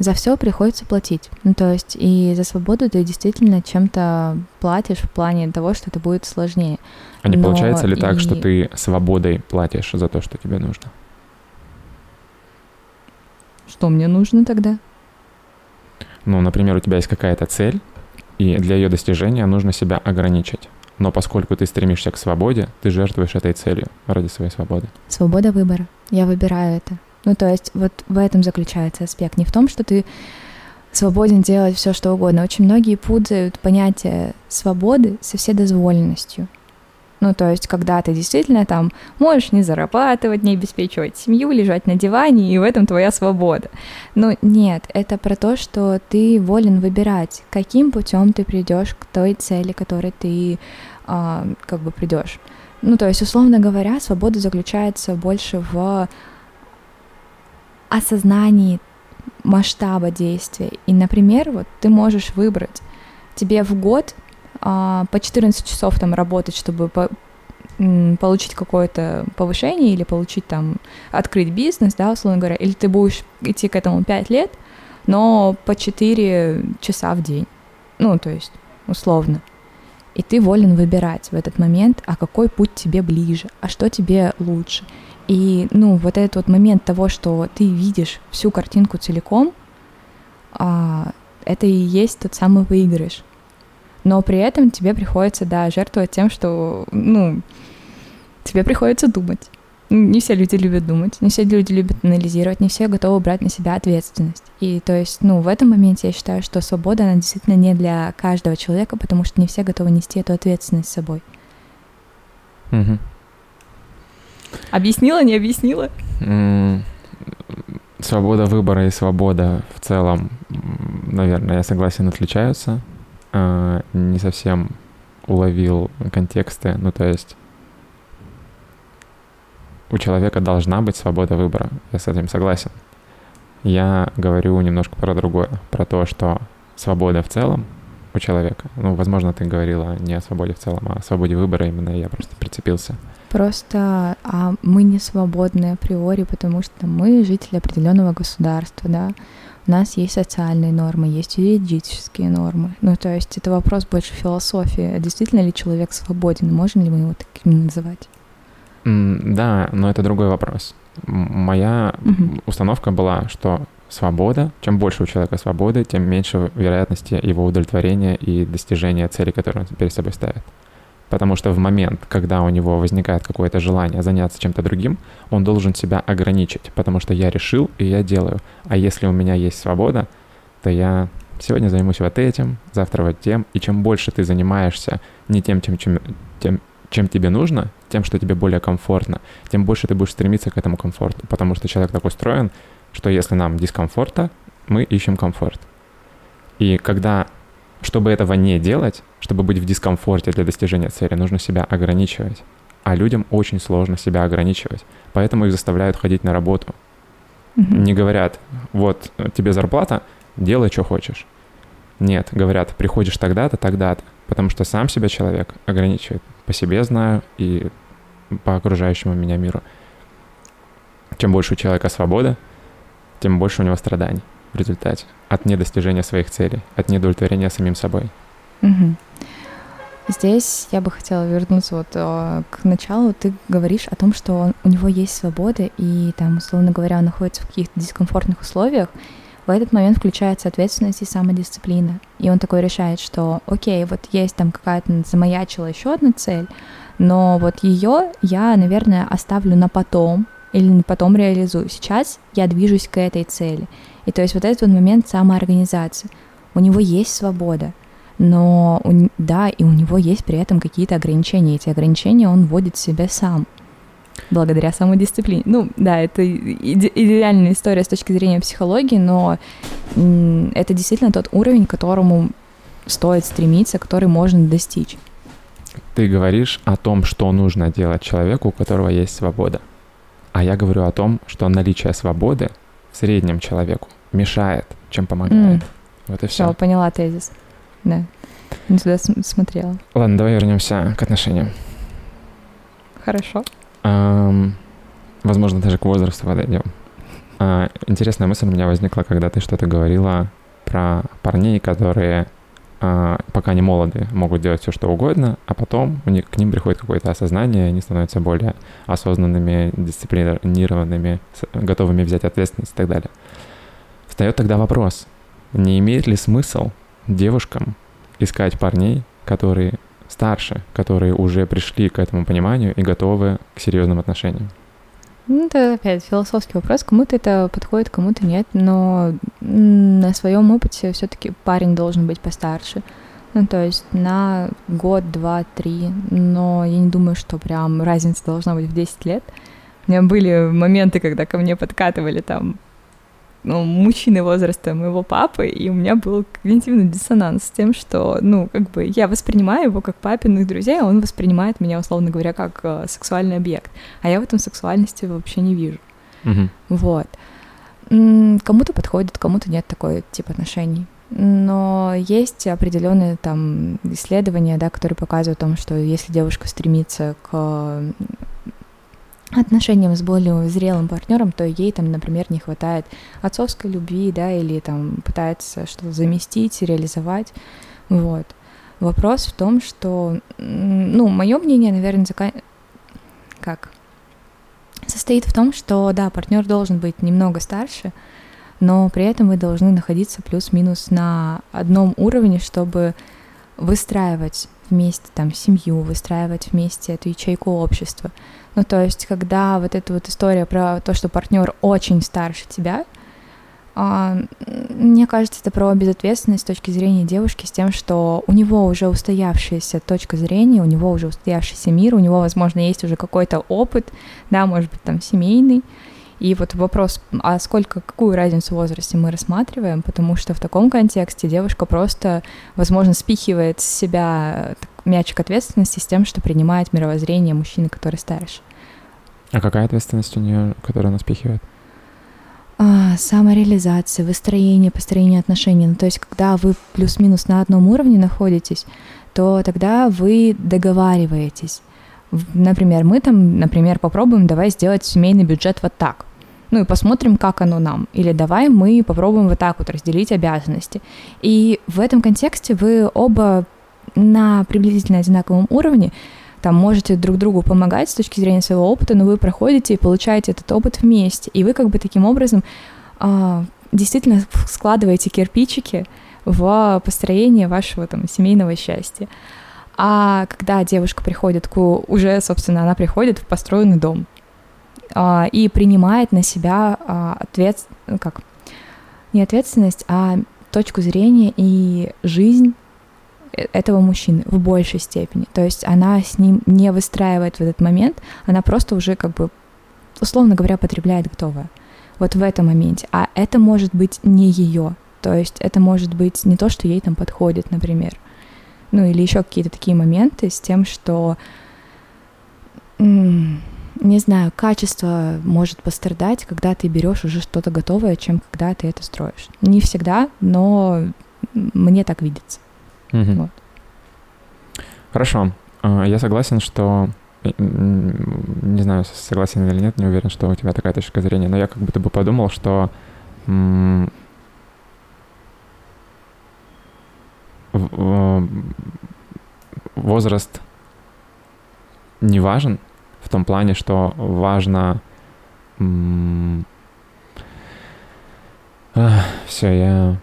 За все приходится платить. Ну, то есть и за свободу ты действительно чем-то платишь в плане того, что это будет сложнее. А не Но получается ли и... так, что ты свободой платишь за то, что тебе нужно? Что мне нужно тогда? Ну, например, у тебя есть какая-то цель, и для ее достижения нужно себя ограничить. Но поскольку ты стремишься к свободе, ты жертвуешь этой целью ради своей свободы. Свобода выбора. Я выбираю это. Ну, то есть вот в этом заключается аспект. Не в том, что ты свободен делать все, что угодно. Очень многие путают понятие свободы со вседозволенностью. Ну, то есть, когда ты действительно там можешь не зарабатывать, не обеспечивать семью, лежать на диване, и в этом твоя свобода. Но нет, это про то, что ты волен выбирать, каким путем ты придешь к той цели, которой ты а, как бы придешь. Ну, то есть, условно говоря, свобода заключается больше в осознании масштаба действия. И, например, вот ты можешь выбрать тебе в год а, по 14 часов там работать, чтобы по, получить какое-то повышение или получить там, открыть бизнес, да, условно говоря, или ты будешь идти к этому 5 лет, но по 4 часа в день. Ну, то есть, условно. И ты волен выбирать в этот момент, а какой путь тебе ближе, а что тебе лучше. И, ну, вот этот вот момент того, что ты видишь всю картинку целиком, а, это и есть тот самый выигрыш. Но при этом тебе приходится, да, жертвовать тем, что, ну, тебе приходится думать. Не все люди любят думать, не все люди любят анализировать, не все готовы брать на себя ответственность. И то есть, ну, в этом моменте я считаю, что свобода, она действительно не для каждого человека, потому что не все готовы нести эту ответственность с собой. Угу. Объяснила, не объяснила? Свобода выбора и свобода в целом, наверное, я согласен, отличаются. А, не совсем уловил контексты. Ну, то есть у человека должна быть свобода выбора. Я с этим согласен. Я говорю немножко про другое, про то, что свобода в целом у человека. Ну, возможно, ты говорила не о свободе в целом, а о свободе выбора именно, я просто прицепился. Просто а мы не свободны априори, потому что мы жители определенного государства, да. У нас есть социальные нормы, есть юридические нормы. Ну, то есть это вопрос больше философии. А действительно ли человек свободен? Можем ли мы его таким называть? Mm, да, но это другой вопрос. Моя угу. установка была, что свобода, чем больше у человека свободы, тем меньше вероятности его удовлетворения и достижения цели, которую он перед собой ставит. Потому что в момент, когда у него возникает какое-то желание заняться чем-то другим, он должен себя ограничить, потому что я решил и я делаю. А если у меня есть свобода, то я сегодня займусь вот этим, завтра вот тем. И чем больше ты занимаешься не тем, чем, чем, тем, чем тебе нужно, тем, что тебе более комфортно, тем больше ты будешь стремиться к этому комфорту. Потому что человек так устроен, что если нам дискомфорта, мы ищем комфорт. И когда чтобы этого не делать, чтобы быть в дискомфорте для достижения цели, нужно себя ограничивать. А людям очень сложно себя ограничивать. Поэтому их заставляют ходить на работу. Mm-hmm. Не говорят, вот тебе зарплата, делай, что хочешь. Нет, говорят, приходишь тогда-то, тогда-то. Потому что сам себя человек ограничивает. По себе знаю и по окружающему меня миру. Чем больше у человека свобода, тем больше у него страданий в результате от недостижения своих целей, от недовлетворения самим собой. Угу. Здесь я бы хотела вернуться вот э, к началу. Ты говоришь о том, что он, у него есть свобода, и там, условно говоря, он находится в каких-то дискомфортных условиях. В этот момент включается ответственность и самодисциплина. И он такой решает, что окей, вот есть там какая-то замаячила еще одна цель, но вот ее я, наверное, оставлю на потом, или потом реализую. Сейчас я движусь к этой цели. И то есть вот этот вот момент самоорганизации. У него есть свобода, но у, да, и у него есть при этом какие-то ограничения. Эти ограничения он вводит в себя сам благодаря самодисциплине. Ну, да, это иде- идеальная история с точки зрения психологии, но это действительно тот уровень, к которому стоит стремиться, который можно достичь. Ты говоришь о том, что нужно делать человеку, у которого есть свобода. А я говорю о том, что наличие свободы в среднем человеку мешает, чем помогает. Mm. Вот и все. Все, поняла тезис. Да. Не туда смотрела. Ладно, давай вернемся к отношениям. Хорошо. Um, возможно, даже к возрасту подойдем. Uh, интересная мысль у меня возникла, когда ты что-то говорила про парней, которые пока не молоды, могут делать все, что угодно, а потом у них, к ним приходит какое-то осознание, они становятся более осознанными, дисциплинированными, готовыми взять ответственность и так далее. Встает тогда вопрос, не имеет ли смысл девушкам искать парней, которые старше, которые уже пришли к этому пониманию и готовы к серьезным отношениям? Ну, это опять философский вопрос. Кому-то это подходит, кому-то нет. Но на своем опыте все-таки парень должен быть постарше. Ну, то есть на год, два, три. Но я не думаю, что прям разница должна быть в 10 лет. У меня были моменты, когда ко мне подкатывали там ну, мужчины возраста моего папы, и у меня был когнитивный диссонанс с тем, что, ну, как бы я воспринимаю его как папиных друзей, а он воспринимает меня, условно говоря, как э, сексуальный объект, а я в этом сексуальности вообще не вижу. Угу. Вот. Кому-то подходит, кому-то нет такой тип отношений. Но есть определенные там исследования, да, которые показывают о том, что если девушка стремится к отношениям с более зрелым партнером, то ей там, например, не хватает отцовской любви, да, или там пытается что-то заместить, реализовать, вот. Вопрос в том, что, ну, мое мнение, наверное, зака... как состоит в том, что, да, партнер должен быть немного старше, но при этом вы должны находиться плюс-минус на одном уровне, чтобы выстраивать вместе там семью, выстраивать вместе эту ячейку общества. Ну, то есть, когда вот эта вот история про то, что партнер очень старше тебя, а, мне кажется, это про безответственность с точки зрения девушки, с тем, что у него уже устоявшаяся точка зрения, у него уже устоявшийся мир, у него, возможно, есть уже какой-то опыт, да, может быть, там семейный. И вот вопрос, а сколько, какую разницу в возрасте мы рассматриваем, потому что в таком контексте девушка просто, возможно, спихивает с себя мячик ответственности с тем, что принимает мировоззрение мужчины, который старше. А какая ответственность у нее, которую она спихивает? А, самореализация, выстроение, построение отношений. Ну, то есть, когда вы плюс-минус на одном уровне находитесь, то тогда вы договариваетесь. Например, мы там, например, попробуем давай сделать семейный бюджет вот так. Ну и посмотрим, как оно нам. Или давай мы попробуем вот так вот разделить обязанности. И в этом контексте вы оба на приблизительно одинаковом уровне, там можете друг другу помогать с точки зрения своего опыта, но вы проходите и получаете этот опыт вместе. И вы как бы таким образом а, действительно складываете кирпичики в построение вашего там семейного счастья. А когда девушка приходит к уже, собственно, она приходит в построенный дом а, и принимает на себя а, ответ, как не ответственность, а точку зрения и жизнь Э, этого мужчины в большей степени. То есть она с ним не выстраивает в этот момент, она просто уже как бы, условно говоря, потребляет готовое. Вот в этом моменте. А это может быть не ее. То есть это может быть не то, что ей там подходит, например. Ну или еще какие-то такие моменты с тем, что не знаю, качество может пострадать, когда ты берешь уже что-то готовое, чем когда ты это строишь. Не всегда, но мне так видится. Угу. Вот. Хорошо. А, я согласен, что не знаю, согласен или нет, не уверен, что у тебя такая точка зрения, но я как будто бы подумал, что возраст не важен в том плане, что важно... Все, я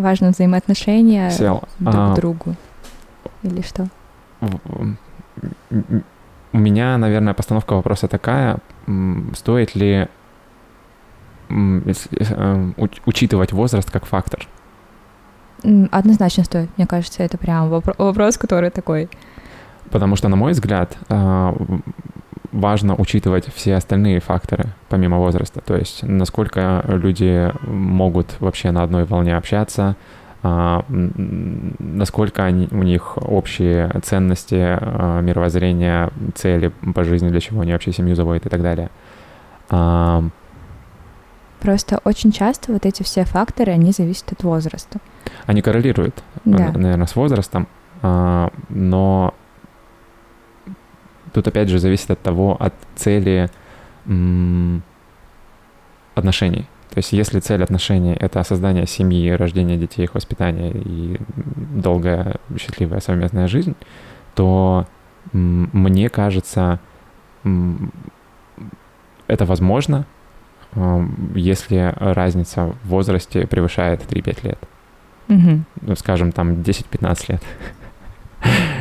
важно взаимоотношения Сел. друг а, к другу. Или что? У меня, наверное, постановка вопроса такая, стоит ли э, учитывать возраст как фактор? Однозначно стоит. Мне кажется, это прям вопрос, который такой. Потому что, на мой взгляд, а, важно учитывать все остальные факторы, помимо возраста. То есть, насколько люди могут вообще на одной волне общаться, а, насколько они, у них общие ценности, а, мировоззрение, цели по жизни, для чего они вообще семью заводят и так далее. А, Просто очень часто вот эти все факторы, они зависят от возраста. Они коррелируют, Да. наверное, с возрастом, но тут опять же зависит от того, от цели отношений. То есть если цель отношений — это создание семьи, рождение детей, их воспитание и долгая, счастливая совместная жизнь, то мне кажется, это возможно, м, если разница в возрасте превышает 3-5 лет. Ну, скажем, там 10-15 лет.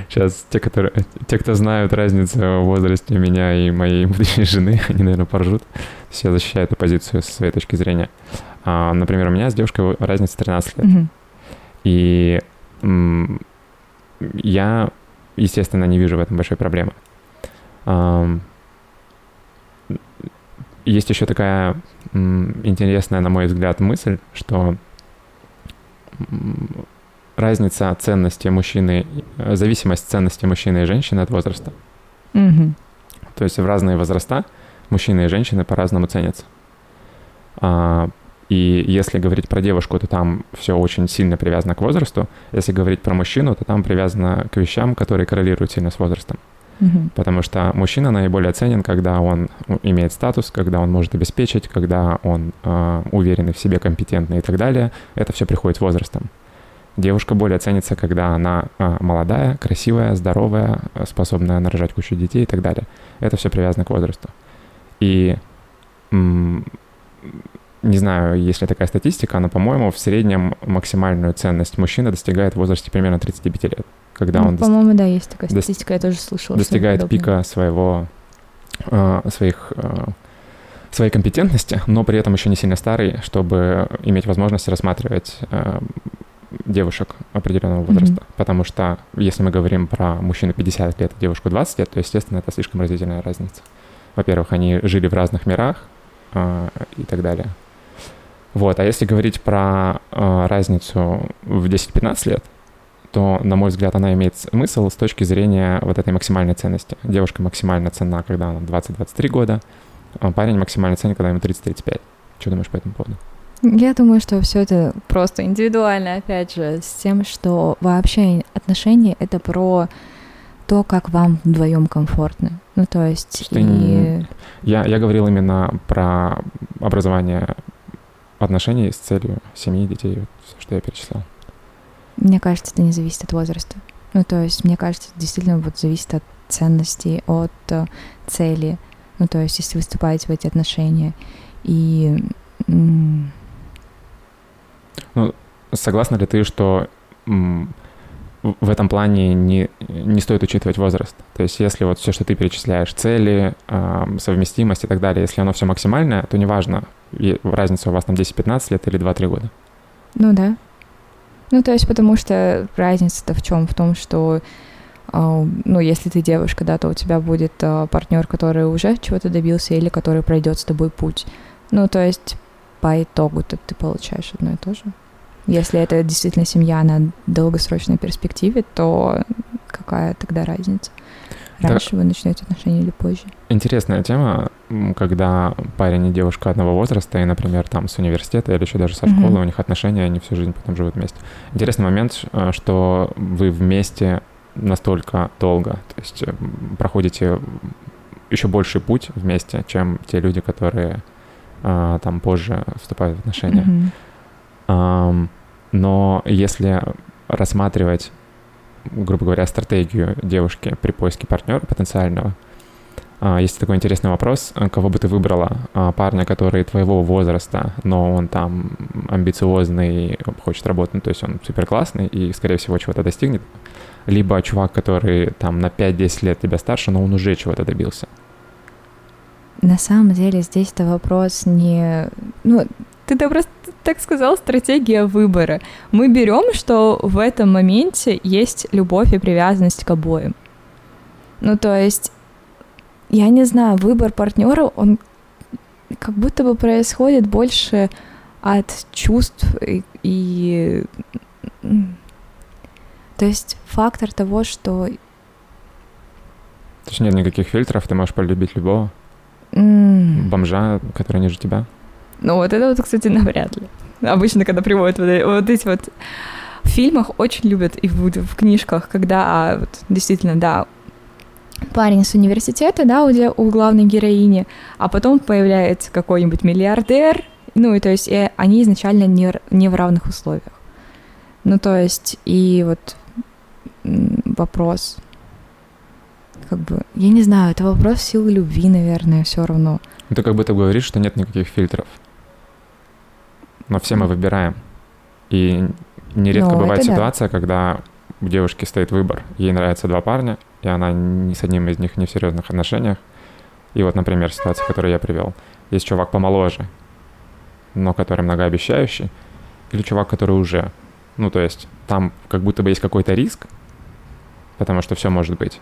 Сейчас те, которые, те, кто знают разницу в возрасте меня и моей будущей жены, они, наверное, поржут. То есть я защищаю эту позицию со своей точки зрения. А, например, у меня с девушкой разница 13 лет. Мгм. И м, я, естественно, не вижу в этом большой проблемы. Ам, Есть еще такая м, интересная, на мой взгляд, мысль, что м, разница ценности мужчины, э, зависимость ценности мужчины и женщины от возраста. Мгм. То есть в разные возраста мужчины и женщины по-разному ценятся. А, И если говорить про девушку, то там все очень сильно привязано к возрасту. Если говорить про мужчину, то там привязано к вещам, которые коррелируют сильно с возрастом. Мгм. Потому что мужчина наиболее ценен, когда он имеет статус, когда он может обеспечить, когда он э, уверенный в себе, компетентный и так далее. Это все приходит с возрастом. Девушка более ценится, когда она э, молодая, красивая, здоровая, способная нарожать кучу детей и так далее. Это все привязано к возрасту. И не знаю, есть ли такая статистика, но, по-моему, в среднем максимальную ценность мужчины достигает в возрасте примерно 35 лет, когда Ну, он По-моему, да, есть такая статистика, я тоже слышала. достигает пика своего, э, своих, э, своей компетентности, но при этом еще не сильно старый, чтобы иметь возможность рассматривать э, девушек определенного возраста. Потому что если мы говорим про мужчину 50 лет и девушку 20 лет, то, естественно, это слишком разительная разница. Во-первых, они жили в разных мирах э, и так далее. Вот, а если говорить про э, разницу в 10-15 лет, то, на мой взгляд, она имеет смысл с точки зрения вот этой максимальной ценности. Девушка максимально ценна, когда она 20-23 года, а парень максимально ценен, когда ему 30-35. Что думаешь по этому поводу? Я думаю, что все это просто индивидуально, опять же, с тем, что вообще отношения это про то, как вам вдвоем комфортно. Ну, то есть, Что и... не- Я, я говорил именно про образование отношений с целью семьи, детей, вот все, что я перечислял. Мне кажется, это не зависит от возраста. Ну, то есть, мне кажется, это действительно вот зависит от ценностей, от э, цели. Ну, то есть, если вы вступаете в эти отношения. И м, Согласна ли ты, что в этом плане не, не стоит учитывать возраст? То есть если вот все, что ты перечисляешь, цели, ам, совместимость и так далее, если оно все максимальное, то неважно, разница у вас там 10-15 лет или 2-3 года. Ну да. Ну, то есть, потому что разница-то в чем? В том, что, а, ну, если ты девушка, да, то у тебя будет партнер, который уже чего-то добился или который пройдет с тобой путь. Ну, то есть, по итогу-то ты получаешь одно и то же. Если это действительно семья на долгосрочной перспективе, то какая тогда разница? Да. Раньше вы начнете отношения или позже? Интересная тема, когда парень и девушка одного возраста, и, например, там с университета или еще даже со школы, у них отношения, они всю жизнь потом живут вместе. Интересный момент, э, что вы вместе настолько долго, то есть э, проходите еще больший путь вместе, чем те люди, которые а, там позже вступают в отношения. Ам, но если рассматривать, грубо говоря, стратегию девушки при поиске партнера потенциального, а, есть такой интересный вопрос, кого бы ты выбрала? А, Парня, который твоего возраста, но он там амбициозный, хочет работать, то есть он супер классный и, скорее всего, чего-то достигнет. Либо чувак, который там на 5-10 лет тебя старше, но он уже чего-то добился. На самом деле здесь это вопрос не... Ну, ты да просто так сказал, стратегия выбора. Мы берем, что в этом моменте есть любовь и привязанность к обоим. Ну, то есть, я не знаю, выбор партнера, он как будто бы происходит больше от чувств и, и, То есть фактор того, что... То есть нет никаких фильтров, ты можешь полюбить любого? Mm. Бомжа, который ниже тебя? Ну вот это вот, кстати, навряд ли. Обычно, когда приводят вот, вот эти вот... В фильмах очень любят и в, в книжках, когда а, вот, действительно, да, парень с университета, да, у, у главной героини, а потом появляется какой-нибудь миллиардер, ну и то есть и они изначально не, не в равных условиях. Ну то есть и вот вопрос, как бы, я не знаю, это вопрос силы любви, наверное, все равно. Ну, ты как будто говоришь, что нет никаких фильтров. Но все мы выбираем. И нередко ну, бывает ситуация, да. когда у девушки стоит выбор. Ей нравятся два парня, и она ни с одним из них не в серьезных отношениях. И вот, например, ситуация, которую я привел. Есть чувак помоложе, но который многообещающий, или чувак, который уже. Ну, то есть там как будто бы есть какой-то риск, потому что все может быть.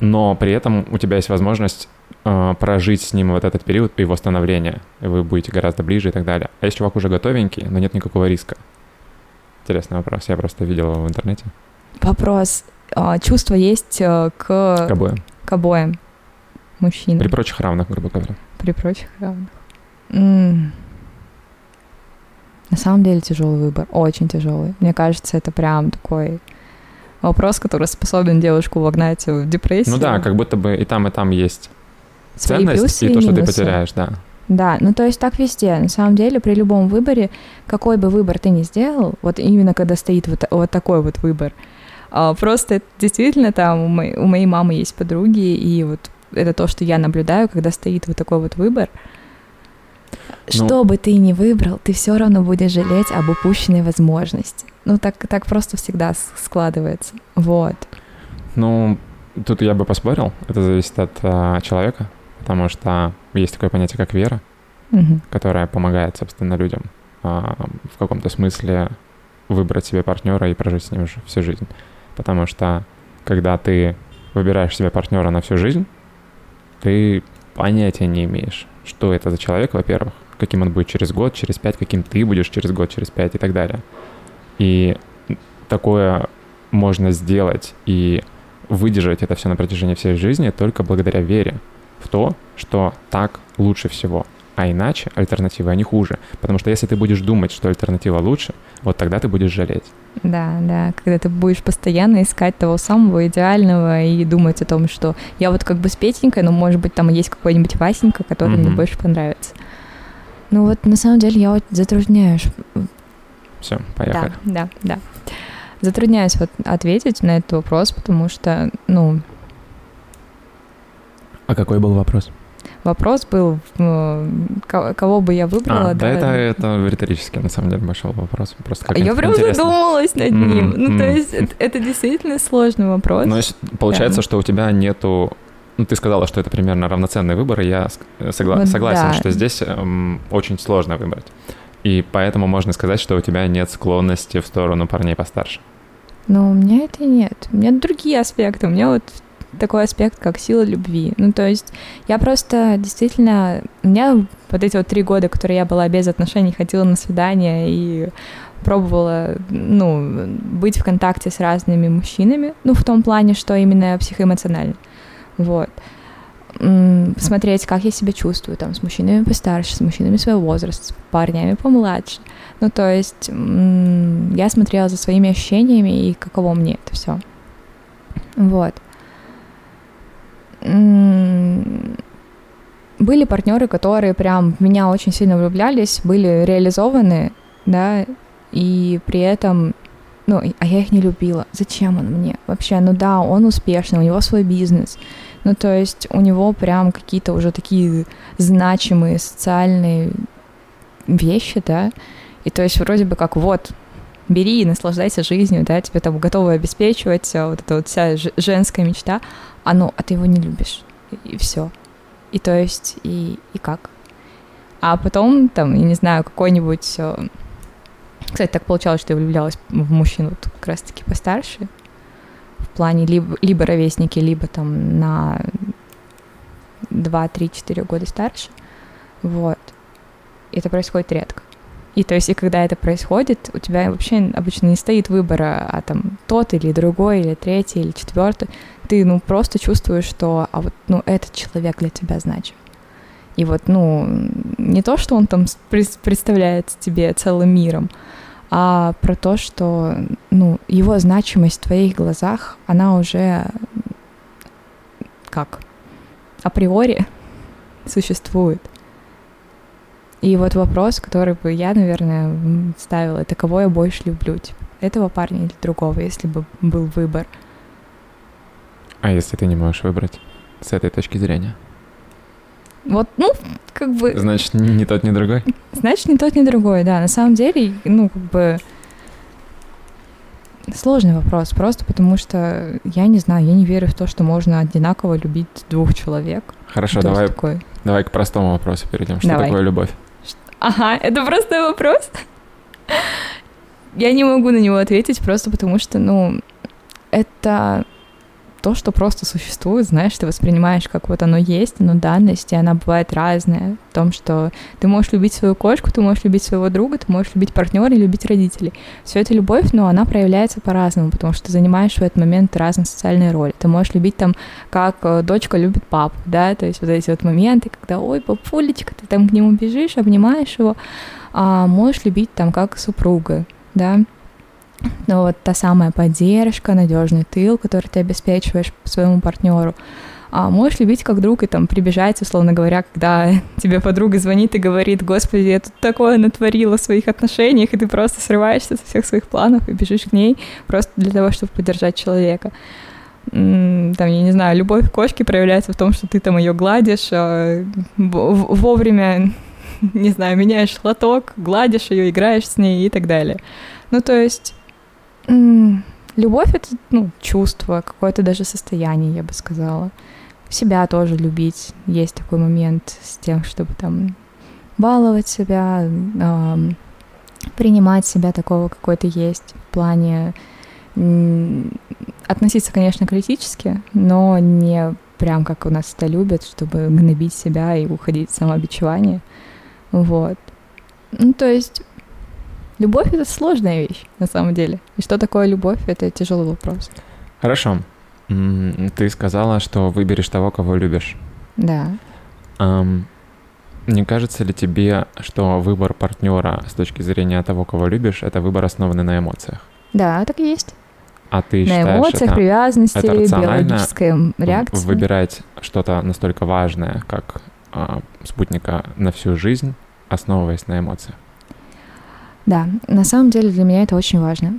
Но при этом у тебя есть возможность э, прожить с ним вот этот период его становления, и вы будете гораздо ближе и так далее. А есть чувак уже готовенький, но нет никакого риска. Интересный вопрос, я просто видел его в интернете. Вопрос. А, чувство есть э, к... К обоим. К обоим мужчинам. При прочих равных, грубо говоря. При прочих равных. М-м. На самом деле тяжелый выбор, очень тяжелый. Мне кажется, это прям такой вопрос, который способен девушку вогнать в депрессию. Ну да, как будто бы и там, и там есть Свои ценность, и, и то, что ты потеряешь, да. Да, ну то есть так везде. На самом деле, при любом выборе, какой бы выбор ты ни сделал, вот именно когда стоит вот, вот такой вот выбор, а, просто действительно там у моей, у моей мамы есть подруги, и вот это то, что я наблюдаю, когда стоит вот такой вот выбор — ну, что бы ты ни выбрал, ты все равно будешь жалеть об упущенной возможности. Ну, так, так просто всегда складывается. Вот. Ну, тут я бы поспорил. Это зависит от а, человека, потому что есть такое понятие, как вера, угу. которая помогает, собственно, людям а, в каком-то смысле выбрать себе партнера и прожить с ним всю жизнь. Потому что когда ты выбираешь себе партнера на всю жизнь, ты понятия не имеешь, что это за человек, во-первых, каким он будет через год, через пять, каким ты будешь через год, через пять и так далее. И такое можно сделать и выдержать это все на протяжении всей жизни только благодаря вере в то, что так лучше всего. А иначе альтернативы, они хуже. Потому что если ты будешь думать, что альтернатива лучше, вот тогда ты будешь жалеть. Да, да, когда ты будешь постоянно искать того самого идеального и думать о том, что я вот как бы с Петенькой, но может быть там есть какой-нибудь Васенька, который mm-hmm. мне больше понравится. Ну вот на самом деле я вот затрудняюсь. Все, поехали. Да, да, да. Затрудняюсь вот ответить на этот вопрос, потому что, ну... А какой был вопрос? Вопрос был, кого бы я выбрала. А, да, это, это риторически, на самом деле, большой вопрос. Просто как я прям интересно. задумалась над ним. Mm-hmm. Ну, то есть это, это действительно сложный вопрос. Но получается, да. что у тебя нету ну, ты сказала, что это примерно равноценный выбор, и я согла- вот согласен, да. что здесь эм, очень сложно выбрать. И поэтому можно сказать, что у тебя нет склонности в сторону парней постарше. Ну, у меня это нет. У меня другие аспекты. У меня вот такой аспект, как сила любви. Ну, то есть я просто действительно... У меня вот эти вот три года, которые я была без отношений, ходила на свидания и пробовала, ну, быть в контакте с разными мужчинами, ну, в том плане, что именно психоэмоционально. Вот. Смотреть, как я себя чувствую, там, с мужчинами постарше, с мужчинами своего возраста, с парнями помладше. Ну, то есть я смотрела за своими ощущениями и каково мне это все. Вот. Были партнеры, которые прям в меня очень сильно влюблялись, были реализованы, да, и при этом ну, а я их не любила. Зачем он мне? Вообще, ну да, он успешный, у него свой бизнес. Ну, то есть у него прям какие-то уже такие значимые социальные вещи, да, и то есть вроде бы как вот, бери и наслаждайся жизнью, да, тебе там готовы обеспечивать а, вот эта вот вся женская мечта, а ну, а ты его не любишь, и, все. И то есть, и, и как? А потом, там, я не знаю, какой-нибудь... Кстати, так получалось, что я влюблялась в мужчину вот как раз-таки постарше, в плане либо, либо ровесники, либо там на 2, 3, 4 года старше. Вот. И это происходит редко. И то есть, и когда это происходит, у тебя вообще обычно не стоит выбора, а там тот или другой, или третий, или четвертый. Ты, ну, просто чувствуешь, что, а вот, ну, этот человек для тебя значим. И вот, ну, не то, что он там представляет тебе целым миром, а про то, что, ну, его значимость в твоих глазах, она уже как априори существует. И вот вопрос, который бы я, наверное, ставила, это кого я больше люблю, типа, этого парня или другого, если бы был выбор. А если ты не можешь выбрать с этой точки зрения? Вот, ну, как бы... Значит, ни тот, ни другой? Значит, ни тот, ни другой, да. На самом деле, ну, как бы... Сложный вопрос, просто потому что я не знаю, я не верю в то, что можно одинаково любить двух человек. Хорошо, давай, такой... давай к простому вопросу перейдем. Что давай. такое любовь? Ага, это простой вопрос. Я не могу на него ответить просто потому что, ну, это то, что просто существует, знаешь, ты воспринимаешь, как вот оно есть, но данность, и она бывает разная. В том, что ты можешь любить свою кошку, ты можешь любить своего друга, ты можешь любить партнера и любить родителей. Все это любовь, но она проявляется по-разному, потому что ты занимаешь в этот момент разные социальные роли. Ты можешь любить там, как э, дочка любит папу, да, то есть вот эти вот моменты, когда, ой, папулечка, ты там к нему бежишь, обнимаешь его, а можешь любить там как супруга, да, но вот та самая поддержка, надежный тыл, который ты обеспечиваешь своему партнеру, а можешь любить как друг и там прибежать, условно говоря, когда тебе подруга звонит и говорит, господи, я тут такое натворила в своих отношениях, и ты просто срываешься со всех своих планов и бежишь к ней просто для того, чтобы поддержать человека. Там, я не знаю, любовь к кошке проявляется в том, что ты там ее гладишь, а, вовремя, не знаю, меняешь лоток, гладишь ее, играешь с ней и так далее. Ну, то есть Любовь — это, ну, чувство, какое-то даже состояние, я бы сказала. Себя тоже любить. Есть такой момент с тем, чтобы там баловать себя, э, принимать себя такого, какой то есть, в плане относиться, конечно, критически, но не прям как у нас это любят, чтобы гнобить себя и уходить в самообичевание. Вот. Ну, то есть Любовь — это сложная вещь, на самом деле. И что такое любовь — это тяжелый вопрос. Хорошо. Ты сказала, что выберешь того, кого любишь. Да. Um, не кажется ли тебе, что выбор партнера с точки зрения того, кого любишь, это выбор, основанный на эмоциях? Да, так и есть. А ты на считаешь, эмоциях, это, привязанности, это биологическая реакция? Выбирать что-то настолько важное, как а, спутника на всю жизнь, основываясь на эмоциях? Да, на самом деле для меня это очень важно.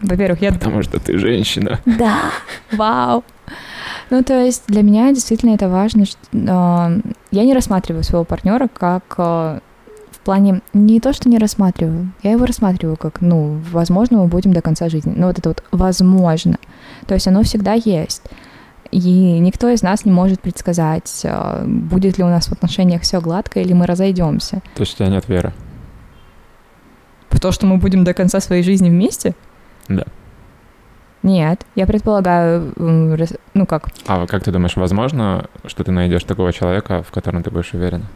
во-первых, я... Потому что ты женщина. Да, вау. Ну, то есть для меня действительно это важно. Что, э, я не рассматриваю своего партнера как э, в плане не то, что не рассматриваю, я его рассматриваю как, ну, возможно, мы будем до конца жизни. Ну, вот это вот возможно. То есть оно всегда есть. И никто из нас не может предсказать, э, будет ли у нас в отношениях все гладко или мы разойдемся. То есть у тебя нет веры? В то, что мы будем до конца своей жизни вместе? Да. Нет, я предполагаю, ну как? А как ты думаешь, возможно, что ты найдешь такого человека, в котором ты будешь уверена?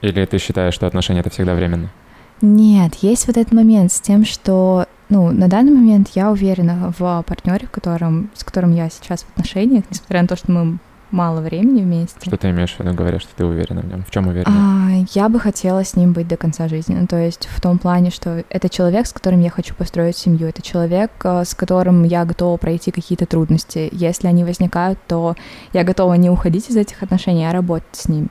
Или ты считаешь, что отношения это всегда временно? Нет, есть вот этот момент с тем, что, ну, на данный момент я уверена в партнере, в котором, с которым я сейчас в отношениях, несмотря на то, что мы мало времени вместе. Что ты имеешь в виду, говоря, что ты уверена в нем? В чем уверена? А, я бы хотела с ним быть до конца жизни. Ну, то есть в том плане, что это человек, с которым я хочу построить семью. Это человек, э, с которым я готова пройти какие-то трудности. Если они возникают, то я готова не уходить из этих отношений, а работать с ним.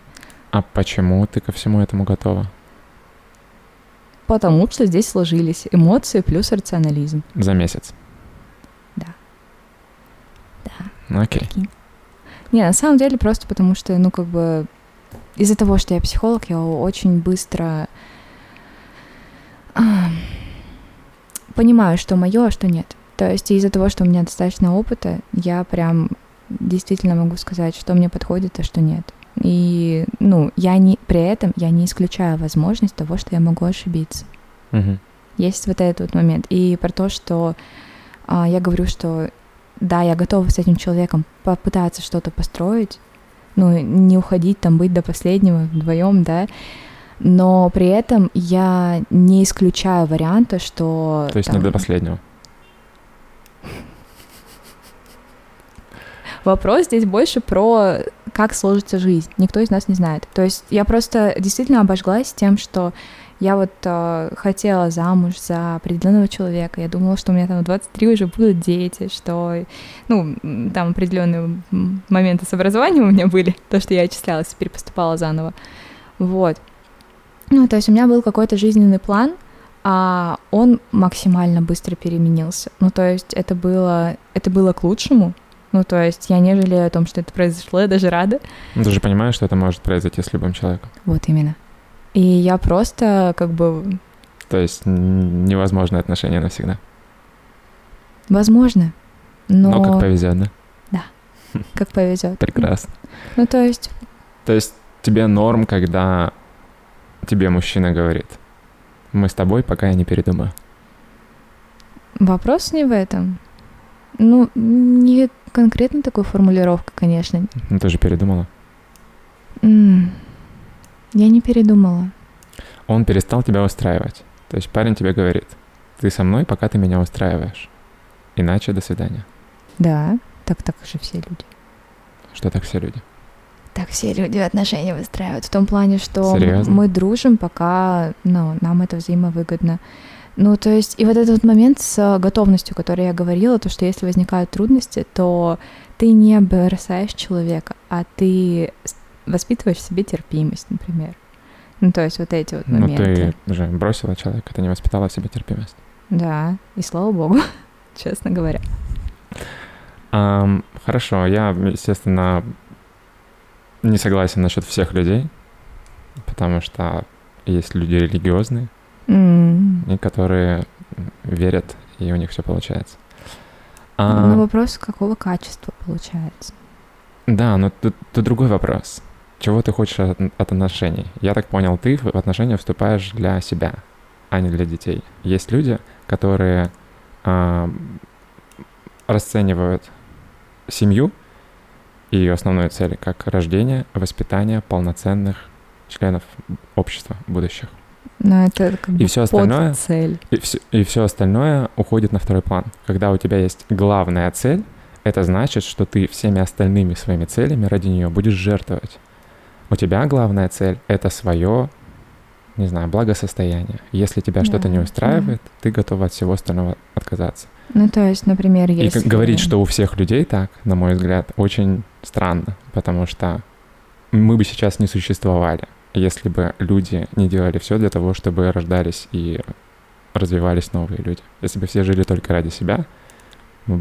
А почему ты ко всему этому готова? Потому что здесь сложились эмоции плюс рационализм. За месяц? Да. Да. Ну, окей. Прикинь. Не, на самом деле просто потому что, ну, как бы из-за того, что я психолог, я очень быстро понимаю, что мое, а что нет. То есть из-за того, что у меня достаточно опыта, я прям действительно могу сказать, что мне подходит, а что нет. И, ну, я не при этом я не исключаю возможность того, что я могу ошибиться. Угу. Есть вот этот вот момент. И про то, что а, я говорю, что да, я готова с этим человеком попытаться что-то построить, ну, не уходить там, быть до последнего вдвоем, да, но при этом я не исключаю варианта, что... То есть там... не до последнего. Вопрос здесь больше про как сложится жизнь. Никто из нас не знает. То есть я просто действительно обожглась тем, что я вот э, хотела замуж за определенного человека. Я думала, что у меня там в 23 уже будут дети, что, ну, там определенные моменты с образованием у меня были, то, что я отчислялась, теперь поступала заново. Вот. Ну, то есть у меня был какой-то жизненный план, а он максимально быстро переменился. Ну, то есть это было, это было к лучшему, ну, то есть я не жалею о том, что это произошло, я даже рада. Ты же понимаешь, что это может произойти с любым человеком. Вот именно. И я просто как бы... То есть невозможно отношения навсегда? Возможно, но... Но как повезет, да? Да, как повезет. Прекрасно. Ну, то есть... То есть тебе норм, когда тебе мужчина говорит, мы с тобой, пока я не передумаю? Вопрос не в этом. Ну, не конкретно такой формулировка, конечно. Ну, ты же передумала? Mm. Я не передумала. Он перестал тебя устраивать. То есть парень тебе говорит, ты со мной, пока ты меня устраиваешь. Иначе до свидания. Да, так так же все люди. Что так все люди? Так все люди отношения выстраивают. В том плане, что Серьезно? мы дружим, пока ну, нам это взаимовыгодно. Ну, то есть, и вот этот момент с готовностью, который я говорила, то, что если возникают трудности, то ты не бросаешь человека, а ты воспитываешь в себе терпимость, например. Ну, то есть вот эти вот моменты. Ну, ты же бросила человека, ты не воспитала в себе терпимость. Да, и слава богу, честно говоря. Um, хорошо, я, естественно, не согласен насчет всех людей, потому что есть люди религиозные, mm. и которые верят, и у них все получается. А, ну, вопрос, какого качества получается. Да, но тут, тут другой вопрос. Чего ты хочешь от, от отношений? Я так понял, ты в отношения вступаешь для себя, а не для детей. Есть люди, которые э, расценивают семью и ее основную цель как рождение, воспитание полноценных членов общества будущих. Но это как бы и все остальное, цель. И все, и все остальное уходит на второй план. Когда у тебя есть главная цель, это значит, что ты всеми остальными своими целями ради нее будешь жертвовать. У тебя главная цель — это свое, не знаю, благосостояние. Если тебя да, что-то не устраивает, да. ты готов от всего остального отказаться. Ну, то есть, например, если... И говорить, что у всех людей так, на мой взгляд, очень странно, потому что мы бы сейчас не существовали если бы люди не делали все для того, чтобы рождались и развивались новые люди. Если бы все жили только ради себя,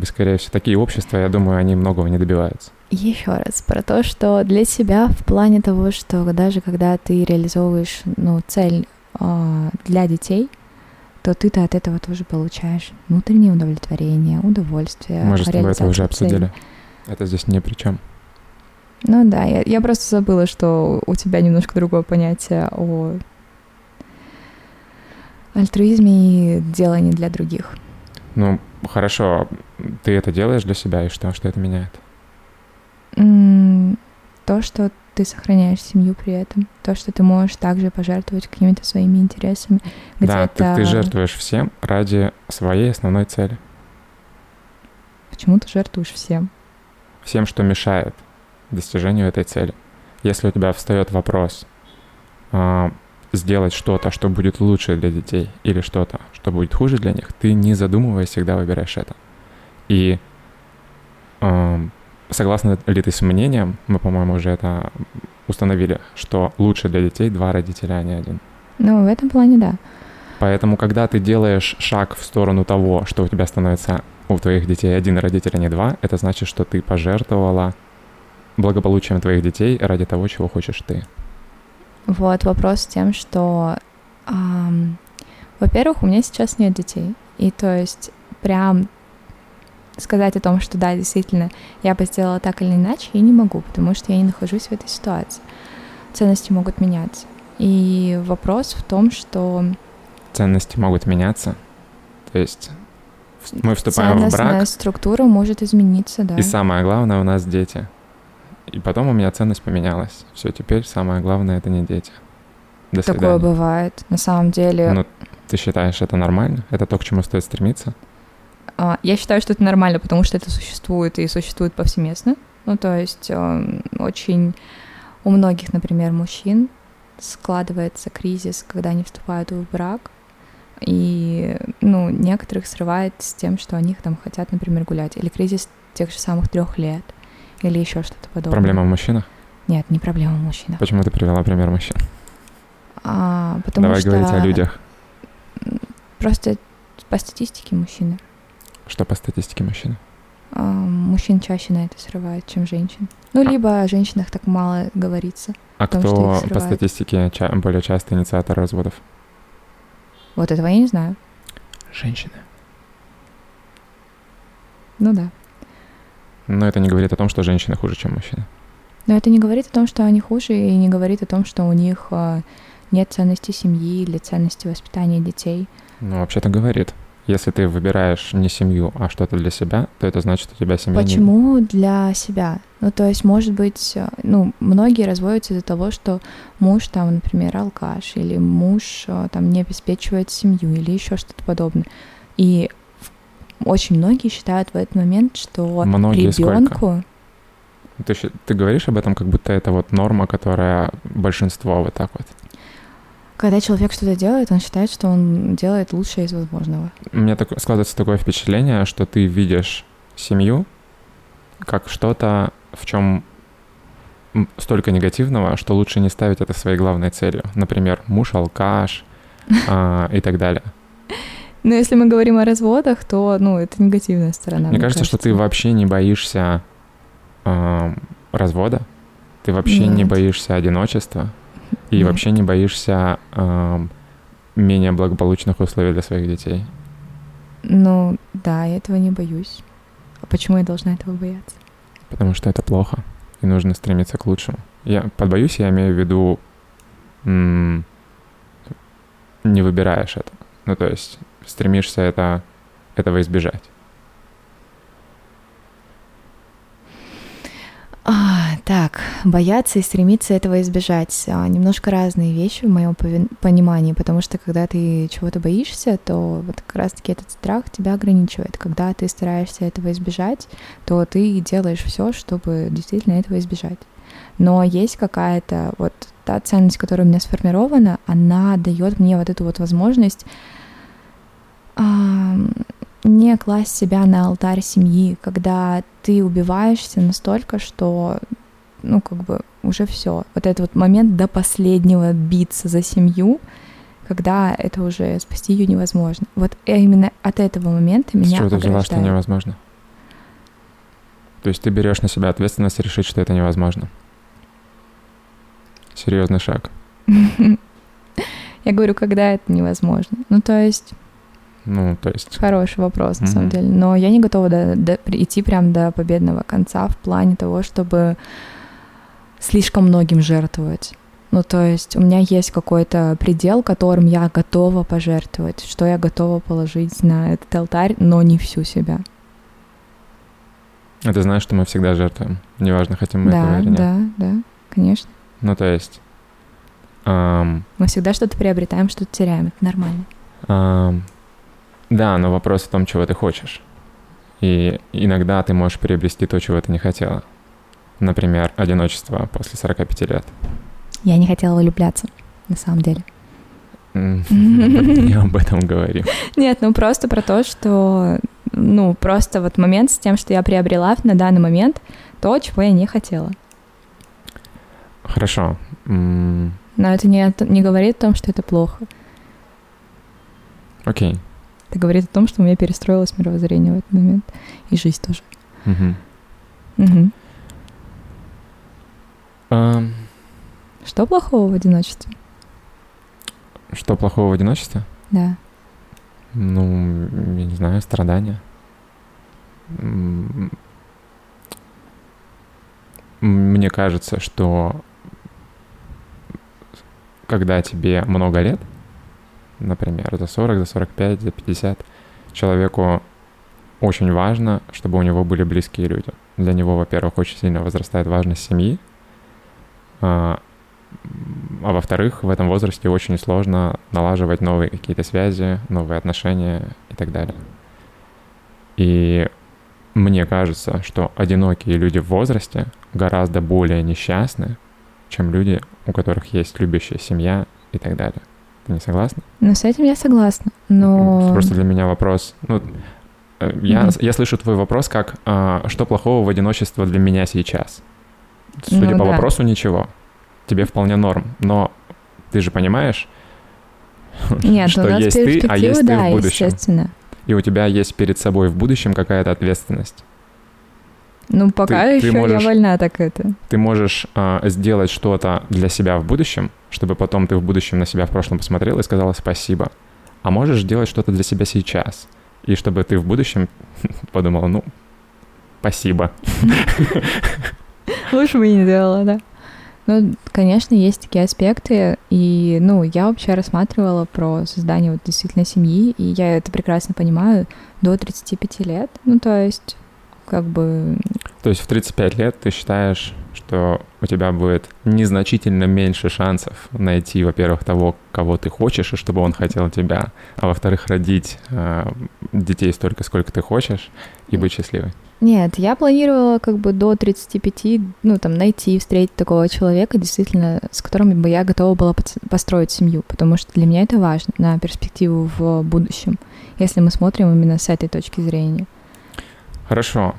скорее всего, такие общества, я думаю, они многого не добиваются. Еще раз про то, что для себя в плане того, что даже когда ты реализовываешь ну, цель э, для детей, то ты-то от этого тоже получаешь внутреннее удовлетворение, удовольствие. Мы же с тобой это уже обсудили. Это здесь ни при чем. Ну да, я, я просто забыла, что у тебя немножко другое понятие о альтруизме и делании для других. Ну, хорошо, ты это делаешь для себя, и что? Что это меняет? то, что ты сохраняешь семью при этом, то, что ты можешь также пожертвовать какими-то своими интересами. Да, ты, ты жертвуешь всем ради своей основной цели. Почему ты жертвуешь всем? Всем, что мешает достижению этой цели. Если у тебя встает вопрос э, сделать что-то, что будет лучше для детей, или что-то, что будет хуже для них, ты не задумываясь всегда выбираешь это. И э, согласна ли ты с мнением, мы, по-моему, уже это установили, что лучше для детей два родителя, а не один. Ну, в этом плане да. Поэтому, когда ты делаешь шаг в сторону того, что у тебя становится у твоих детей один родитель, а не два, это значит, что ты пожертвовала благополучием твоих детей ради того, чего хочешь ты? Вот вопрос с тем, что, эм, во-первых, у меня сейчас нет детей, и то есть прям сказать о том, что да, действительно, я бы сделала так или иначе, я не могу, потому что я не нахожусь в этой ситуации. Ценности могут меняться. И вопрос в том, что... Ценности могут меняться. То есть мы вступаем в брак. структура может измениться, да. И самое главное, у нас дети. И потом у меня ценность поменялась. Все, теперь самое главное — это не дети. До свидания. Такое бывает. На самом деле, Ну, ты считаешь это нормально? Это то, к чему стоит стремиться? а, я считаю, что это нормально, потому что это существует и существует повсеместно. Ну, то есть эм, очень у многих, например, мужчин складывается кризис, когда они вступают в брак, и, ну, некоторых срывает с тем, что они там хотят, например, гулять, или кризис тех же самых трех лет, или еще что-то подобное. Проблема в мужчинах? Нет, не проблема в мужчинах. Почему ты привела пример мужчин? А, потому Давай что говорить о людях. Просто по статистике мужчины. Что по статистике мужчины? а, мужчин чаще на это срывают, чем женщин. Ну, либо о женщинах так мало говорится. А что кто по статистике ча- более часто инициатор разводов? Вот этого я не знаю. Женщины. Ну да. Но это не говорит о том, что женщины хуже, чем мужчины. Но это не говорит о том, что они хуже, и не говорит о том, что у них а, нет ценности семьи или ценности воспитания детей. Ну, вообще-то говорит. Если ты выбираешь не семью, а что-то для себя, то это значит, у тебя семья не- Почему для себя? Ну, то есть, может быть, а, ну, многие разводятся из-за того, что муж там, например, алкаш, или муж а, там не обеспечивает семью, или еще что-то подобное. И очень многие считают в этот момент, что Многие сколько? ребенку Ты, щ- ты говоришь об этом, как будто это вот норма, которая большинство вот так вот. Когда человек что-то делает, он считает, что он делает лучшее из возможного. У меня так, складывается такое впечатление, что ты видишь семью как что-то, в чем столько негативного, что лучше не ставить это своей главной целью. Например, муж алкаш а, и так далее. Но если мы говорим о разводах, то, ну, это негативная сторона. Мне кажется, что ты вообще не боишься ам, развода, ты вообще не Нет. боишься одиночества и Нет. вообще не боишься ам, менее благополучных условий для своих детей. Ну, да, я этого не боюсь. А почему я должна этого бояться? Потому что это плохо, и нужно стремиться к лучшему. Я под боюсь, я имею в виду, м, не выбираешь это. Ну, то есть стремишься это, этого избежать. А, так, бояться и стремиться этого избежать. А, немножко разные вещи в моем понимании, потому что когда ты чего-то боишься, то вот как раз-таки этот страх тебя ограничивает. Когда ты стараешься этого избежать, то ты делаешь все, чтобы действительно этого избежать. Но есть какая-то вот та ценность, которая у меня сформирована, она дает мне вот эту вот возможность не класть себя на алтарь семьи, когда ты убиваешься настолько, что, ну, как бы уже все. Вот этот вот момент до последнего биться за семью, когда это уже спасти ее невозможно. Вот именно от этого момента С меня чего ты взяла, что невозможно? То есть ты берешь на себя ответственность решить, что это невозможно. Серьезный шаг. Я говорю, когда это невозможно. Ну, то есть, Ну, то есть, хороший вопрос, на самом Мгм. деле. Но я не готова до, до- идти прям до победного конца в плане того, чтобы слишком многим жертвовать. Ну, то есть у меня есть какой-то предел, которым я готова пожертвовать, что я готова положить на этот алтарь, но не всю себя. а ты знаешь, что мы всегда жертвуем. Неважно, хотим мы этого да, или нет. да, да, конечно. Ну, то есть, ам, Мы всегда что-то приобретаем, что-то теряем. Это нормально. ам, да, но вопрос в том, чего ты хочешь. И иногда ты можешь приобрести то, чего ты не хотела. Например, одиночество после 45 лет. Я не хотела влюбляться, на самом деле. Не об этом говорим. Нет, ну просто про то, что, ну, просто вот момент с тем, что я приобрела на данный момент то, чего я не хотела. Хорошо. Но это не, не говорит о том, что это плохо. Окей. Это говорит о том, что у меня перестроилось мировоззрение в этот момент. И жизнь тоже. Что плохого в одиночестве? Что плохого в одиночестве? Да. Ну, я не знаю, страдания. Мне кажется, что когда тебе много лет, например, за 40, за 45, за 50, человеку очень важно, чтобы у него были близкие люди. Для него, во-первых, очень сильно возрастает важность семьи, а, а во-вторых, в этом возрасте очень сложно налаживать новые какие-то связи, новые отношения и так далее. И мне кажется, что одинокие люди в возрасте гораздо более несчастны, чем люди, у которых есть любящая семья и так далее. Ты не согласна? Ну, с этим я согласна, но... Просто для меня вопрос... Ну, э, я, mm-hmm. я слышу твой вопрос как а, «Что плохого в одиночестве для меня сейчас?» Судя ну, по да. вопросу, ничего. Тебе вполне норм. Но ты же понимаешь, Нет, что есть ты, а есть да, ты в будущем. И у тебя есть перед собой в будущем какая-то ответственность. Ну, пока ты, еще ты можешь, я вольна так это. Ты можешь э, сделать что-то для себя в будущем, чтобы потом ты в будущем на себя в прошлом посмотрел и сказала спасибо. А можешь делать что-то для себя сейчас. И чтобы ты в будущем подумала, ну, спасибо. Лучше бы не делала, да. Ну, конечно, есть такие аспекты, и, ну, я вообще рассматривала про создание вот действительно семьи, и я это прекрасно понимаю, до 35 лет, ну, то есть, как бы... То есть в 35 лет ты считаешь, что у тебя будет незначительно меньше шансов найти, во-первых, того, кого ты хочешь, и чтобы он хотел тебя, а во-вторых, родить э, детей столько, сколько ты хочешь, и быть счастливой? Нет, я планировала как бы до 35, ну, там, найти, встретить такого человека, действительно, с которым бы я готова была построить семью, потому что для меня это важно на перспективу в будущем, если мы смотрим именно с этой точки зрения. Хорошо.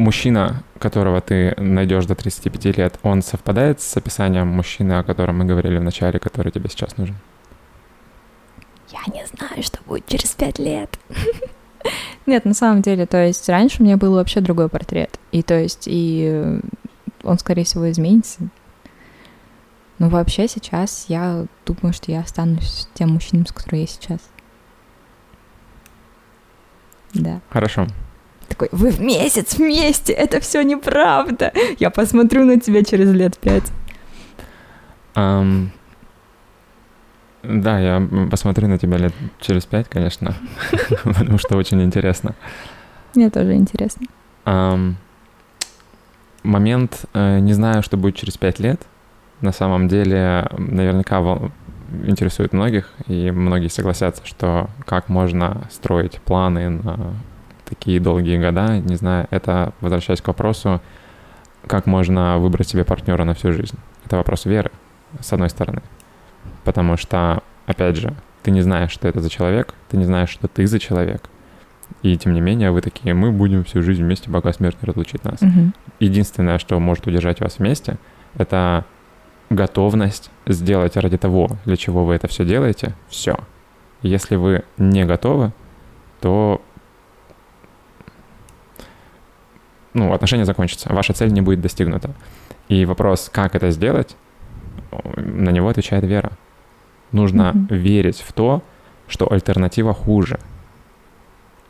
Мужчина, которого ты найдешь до 35 лет, он совпадает с описанием мужчины, о котором мы говорили в начале, который тебе сейчас нужен? Я не знаю, что будет через пять лет. Нет, на самом деле, то есть раньше у меня был вообще другой портрет. И то есть, и он, скорее всего, изменится. Но вообще сейчас я думаю, что я останусь тем мужчиной, с которым я сейчас. Да. Хорошо. Такой, вы в месяц вместе, это все неправда. Я посмотрю на тебя через лет пять. Um, да, я посмотрю на тебя лет через пять, конечно, потому что очень интересно. Мне тоже интересно. Момент, э, не знаю, что будет через пять лет, на самом деле наверняка интересует многих, и многие согласятся, что как можно строить планы на такие долгие года, не знаю, это, возвращаясь к вопросу, как можно выбрать себе партнера на всю жизнь. Это вопрос веры, с одной стороны потому что, опять же, ты не знаешь, что это за человек, ты не знаешь, что ты за человек. И тем не менее, вы такие, мы будем всю жизнь вместе, пока смерть не разлучит нас. Угу. Единственное, что может удержать вас вместе, это готовность сделать ради того, для чего вы это все делаете, все. Если вы не готовы, то ну, отношения закончатся, ваша цель не будет достигнута. И вопрос, как это сделать, на него отвечает вера. Нужно mm-hmm. верить в то, что альтернатива хуже.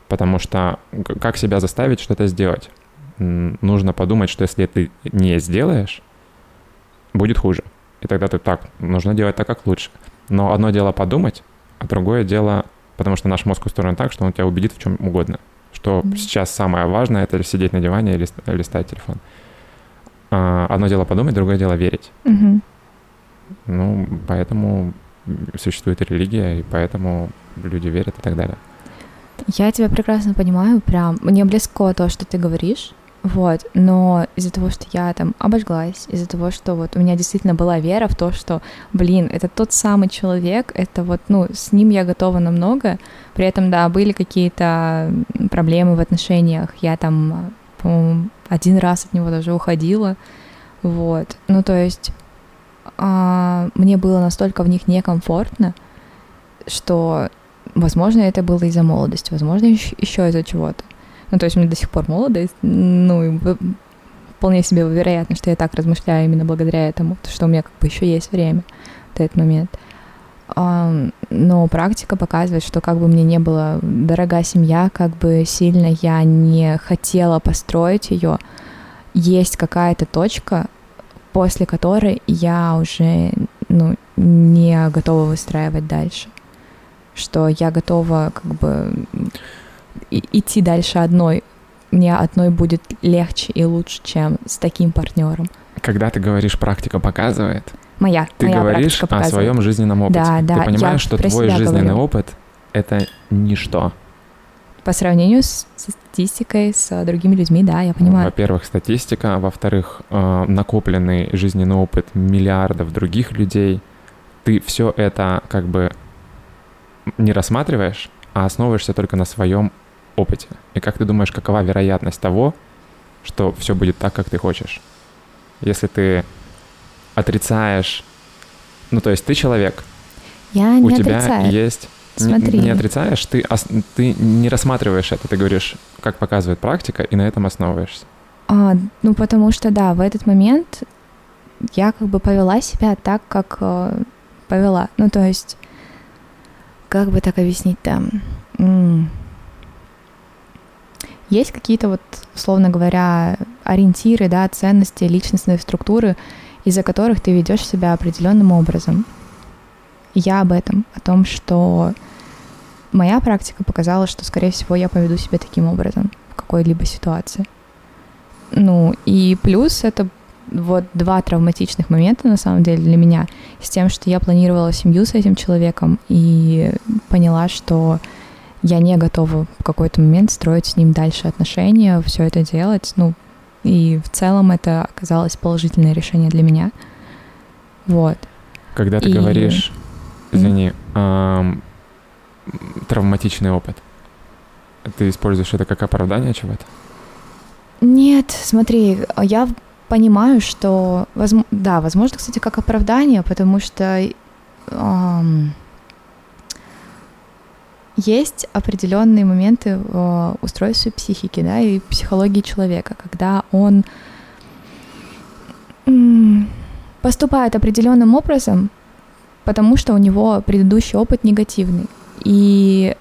Потому что как себя заставить что-то сделать? Нужно подумать, что если ты не сделаешь, будет хуже. И тогда ты так, нужно делать так, как лучше. Но одно дело подумать, а другое дело, потому что наш мозг устроен так, что он тебя убедит в чем угодно. Что mm-hmm. сейчас самое важное это сидеть на диване и листать телефон. А, одно дело подумать, другое дело верить. Mm-hmm. Ну, поэтому существует религия, и поэтому люди верят и так далее. Я тебя прекрасно понимаю, прям мне близко то, что ты говоришь, вот, но из-за того, что я там обожглась, из-за того, что вот у меня действительно была вера в то, что, блин, это тот самый человек, это вот, ну, с ним я готова на много, при этом, да, были какие-то проблемы в отношениях, я там, по-моему, один раз от него даже уходила, вот, ну, то есть а, мне было настолько в них некомфортно, что, возможно, это было из-за молодости, возможно, еще, из-за чего-то. Ну, то есть мне до сих пор молодость, ну, вполне себе вероятно, что я так размышляю именно благодаря этому, что у меня как бы еще есть время в этот момент. Но практика показывает, что как бы мне не было дорога семья, как бы сильно я не хотела построить ее, есть какая-то точка, после которой я уже ну, не готова выстраивать дальше. Что я готова как бы идти дальше одной. Мне одной будет легче и лучше, чем с таким партнером. когда ты говоришь «практика показывает», моя, ты моя говоришь о своем жизненном опыте. Да, да, Ты я понимаешь, что твой жизненный говорю. опыт — это ничто. По сравнению с статистикой, с другими людьми, да, я понимаю. Во-первых, статистика, во-вторых, э, накопленный жизненный опыт миллиардов других людей. Ты все это как бы не рассматриваешь, а основываешься только на своем опыте. И как ты думаешь, какова вероятность того, что все будет так, как ты хочешь? Если ты отрицаешь, ну то есть ты человек, Я у не тебя отрицаю. есть не- Смотри. Не, отрицаешь, ты, ос- ты не рассматриваешь это, ты говоришь, как показывает практика, и на этом основываешься. А, ну, потому что, да, в этот момент я как бы повела себя так, как э, повела. Ну, то есть, как бы так объяснить-то? М. Есть какие-то вот, условно говоря, ориентиры, да, ценности, личностные структуры, из-за которых ты ведешь себя определенным образом. Я об этом, о том, что моя практика показала, что, скорее всего, я поведу себя таким образом в какой-либо ситуации. Ну, и плюс это вот два травматичных момента, на самом деле, для меня, с тем, что я планировала семью с этим человеком и поняла, что я не готова в какой-то момент строить с ним дальше отношения, все это делать, ну, и в целом это оказалось положительное решение для меня. Вот. Когда ты И- говоришь, извини, ам, травматичный опыт, ты используешь это как оправдание чего-то? Нет, смотри, я понимаю, что, да, возможно, кстати, как оправдание, потому что ам, есть определенные моменты в устройстве психики, да, и психологии человека, когда он поступает определенным образом, потому что у него предыдущий опыт негативный. И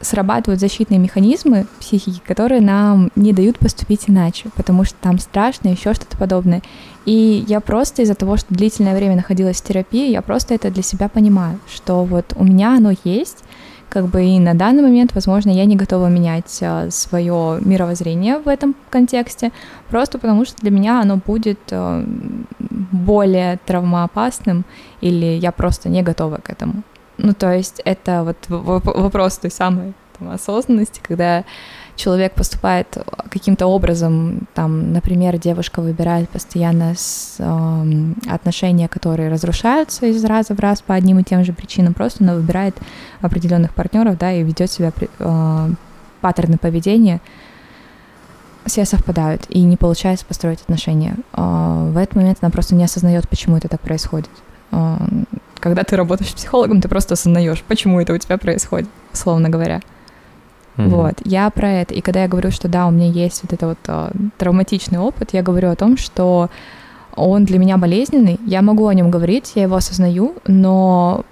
срабатывают защитные механизмы психики, которые нам не дают поступить иначе, потому что там страшно, еще что-то подобное. И я просто из-за того, что длительное время находилась в терапии, я просто это для себя понимаю, что вот у меня оно есть, как бы и на данный момент, возможно, я не готова менять свое мировоззрение в этом контексте, просто потому что для меня оно будет э, более травмоопасным, или я просто не готова к этому. Ну, то есть это вот вопрос той самой там, осознанности, когда человек поступает каким-то образом, там, например, девушка выбирает постоянно с, эм, отношения, которые разрушаются из раза в раз по одним и тем же причинам, просто она выбирает определенных партнеров, да, и ведет себя, э, паттерны поведения все совпадают, и не получается построить отношения. Э, в этот момент она просто не осознает, почему это так происходит. Э, когда ты работаешь психологом, ты просто осознаешь, почему это у тебя происходит, условно говоря. Мгм. Вот, я про это. И когда я говорю, что да, у меня есть вот это вот э, травматичный опыт, я говорю о том, что он для меня болезненный, я могу о нем говорить, я его осознаю, но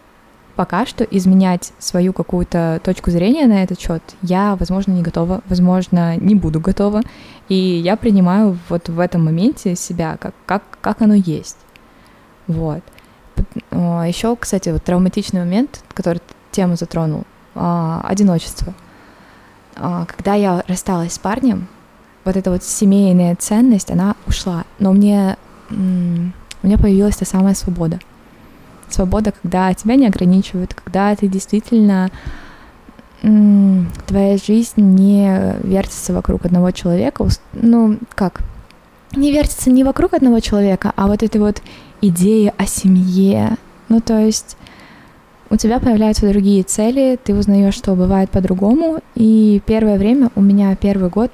пока что изменять свою какую-то точку зрения на этот счет я, возможно, не готова, возможно, не буду готова. И я принимаю вот в этом моменте себя как, как, как оно есть. Вот. Еще, кстати, вот травматичный момент, который тему затронул, а, одиночество. А, Когда я рассталась с парнем, вот эта вот семейная ценность, она ушла. Но мне, у меня появилась та самая свобода. Свобода, когда тебя не ограничивают, когда ты действительно твоя жизнь не вертится вокруг одного человека. Ну, как? Не вертится не вокруг одного человека, а вот этой вот идеи о семье. Ну, то есть у тебя появляются другие цели, ты узнаешь, что бывает по-другому. И первое время, у меня первый год,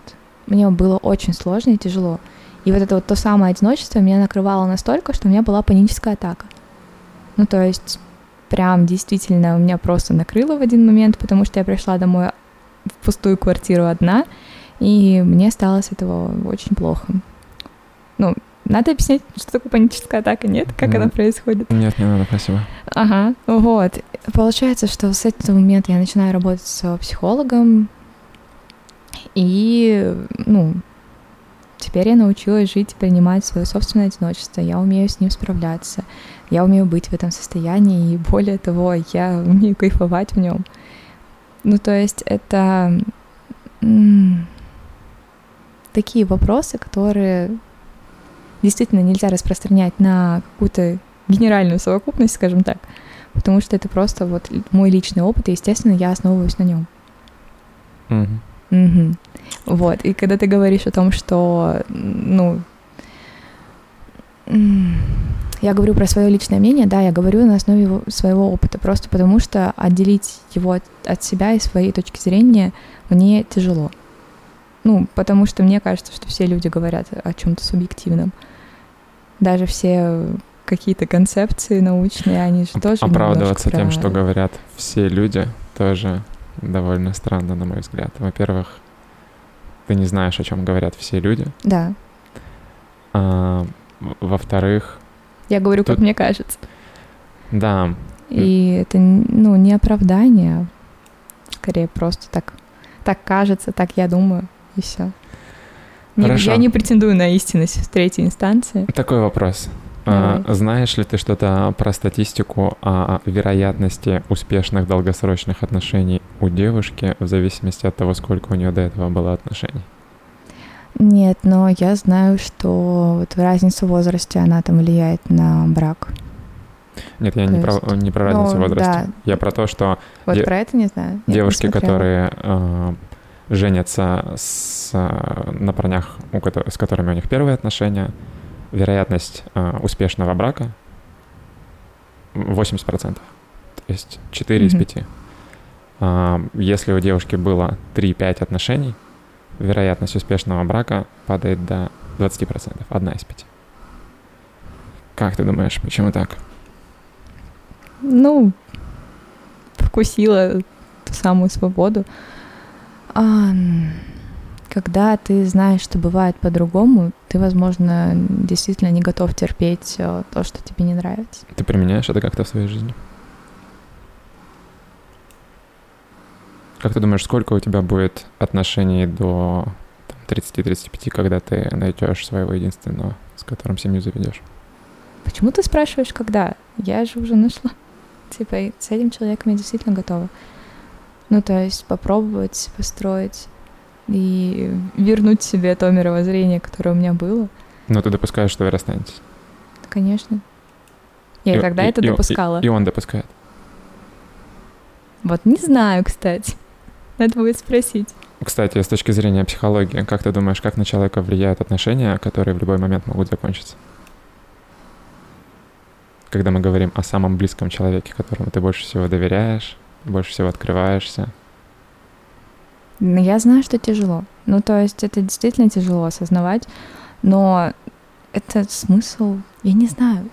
мне было очень сложно и тяжело. И вот это вот то самое одиночество меня накрывало настолько, что у меня была паническая атака. Ну, то есть прям действительно меня просто накрыло в один момент, потому что я пришла домой в пустую квартиру одна, и мне стало с этого очень плохо. Ну, надо объяснять, что такое паническая атака, нет? Как она происходит? Нет, не надо, спасибо. Ага, вот. Получается, что с этого момента я начинаю работать с психологом, и, ну, теперь я научилась жить и принимать свое собственное одиночество. Я умею с ним справляться. Я умею быть в этом состоянии, и более того, я умею кайфовать в нем. Ну, то есть это такие вопросы, которые действительно нельзя распространять на какую-то генеральную совокупность, скажем так, потому что это просто вот мой личный опыт, и, естественно, я основываюсь на нем. Угу. Угу. Вот, и когда ты говоришь о том, что, ну, я говорю про свое личное мнение, да, я говорю на основе его, своего опыта, просто потому что отделить его от, от себя и своей точки зрения мне тяжело. Ну, потому что мне кажется, что все люди говорят о чем-то субъективном. Даже все какие-то концепции научные, они же тоже Оправдываться про... тем, что говорят все люди, тоже довольно странно, на мой взгляд. Во-первых, ты не знаешь, о чем говорят все люди. Да. А, во-вторых... Я говорю, тут... как мне кажется. Да. И это, ну, не оправдание, а скорее просто так, так кажется, так я думаю, и все. Хорошо. Я не претендую на истинность в третьей инстанции. Такой вопрос. А, знаешь ли ты что-то про статистику о вероятности успешных долгосрочных отношений у девушки в зависимости от того, сколько у нее до этого было отношений? Нет, но я знаю, что вот разница в возрасте, она там влияет на брак. Нет, я не, есть... про, не про разницу ну, в возрасте. Да. Я про то, что... Вот де... про это не знаю. Девушки, не которые э, женятся с, на парнях, у, с которыми у них первые отношения, вероятность э, успешного брака 80%. То есть 4 mm-hmm. из 5. Э, если у девушки было 3-5 отношений, вероятность успешного брака падает до 20%, одна из пяти. Как ты думаешь, почему так? Ну, вкусила ту самую свободу. Когда ты знаешь, что бывает по-другому, ты, возможно, действительно не готов терпеть э, то, что тебе не нравится. Ты применяешь это как-то в своей жизни? Как ты думаешь, сколько у тебя будет отношений до 30-35, когда ты найдешь своего единственного, с которым семью заведешь? Почему ты спрашиваешь, когда? Я же уже нашла. Типа, с этим человеком я действительно готова. Ну, то есть попробовать построить и вернуть себе то мировоззрение, которое у меня было. Но ты допускаешь, что вы расстанетесь? Конечно. Я и, тогда и, это и, допускала. И, и он допускает. Вот не знаю, кстати. Надо будет спросить. Кстати, с точки зрения психологии, как ты думаешь, как на человека влияют отношения, которые в любой момент могут закончиться? Когда мы говорим о самом близком человеке, которому ты больше всего доверяешь, больше всего открываешься. Я знаю, что тяжело. Ну, то есть это действительно тяжело осознавать, но это смысл, я не знаю.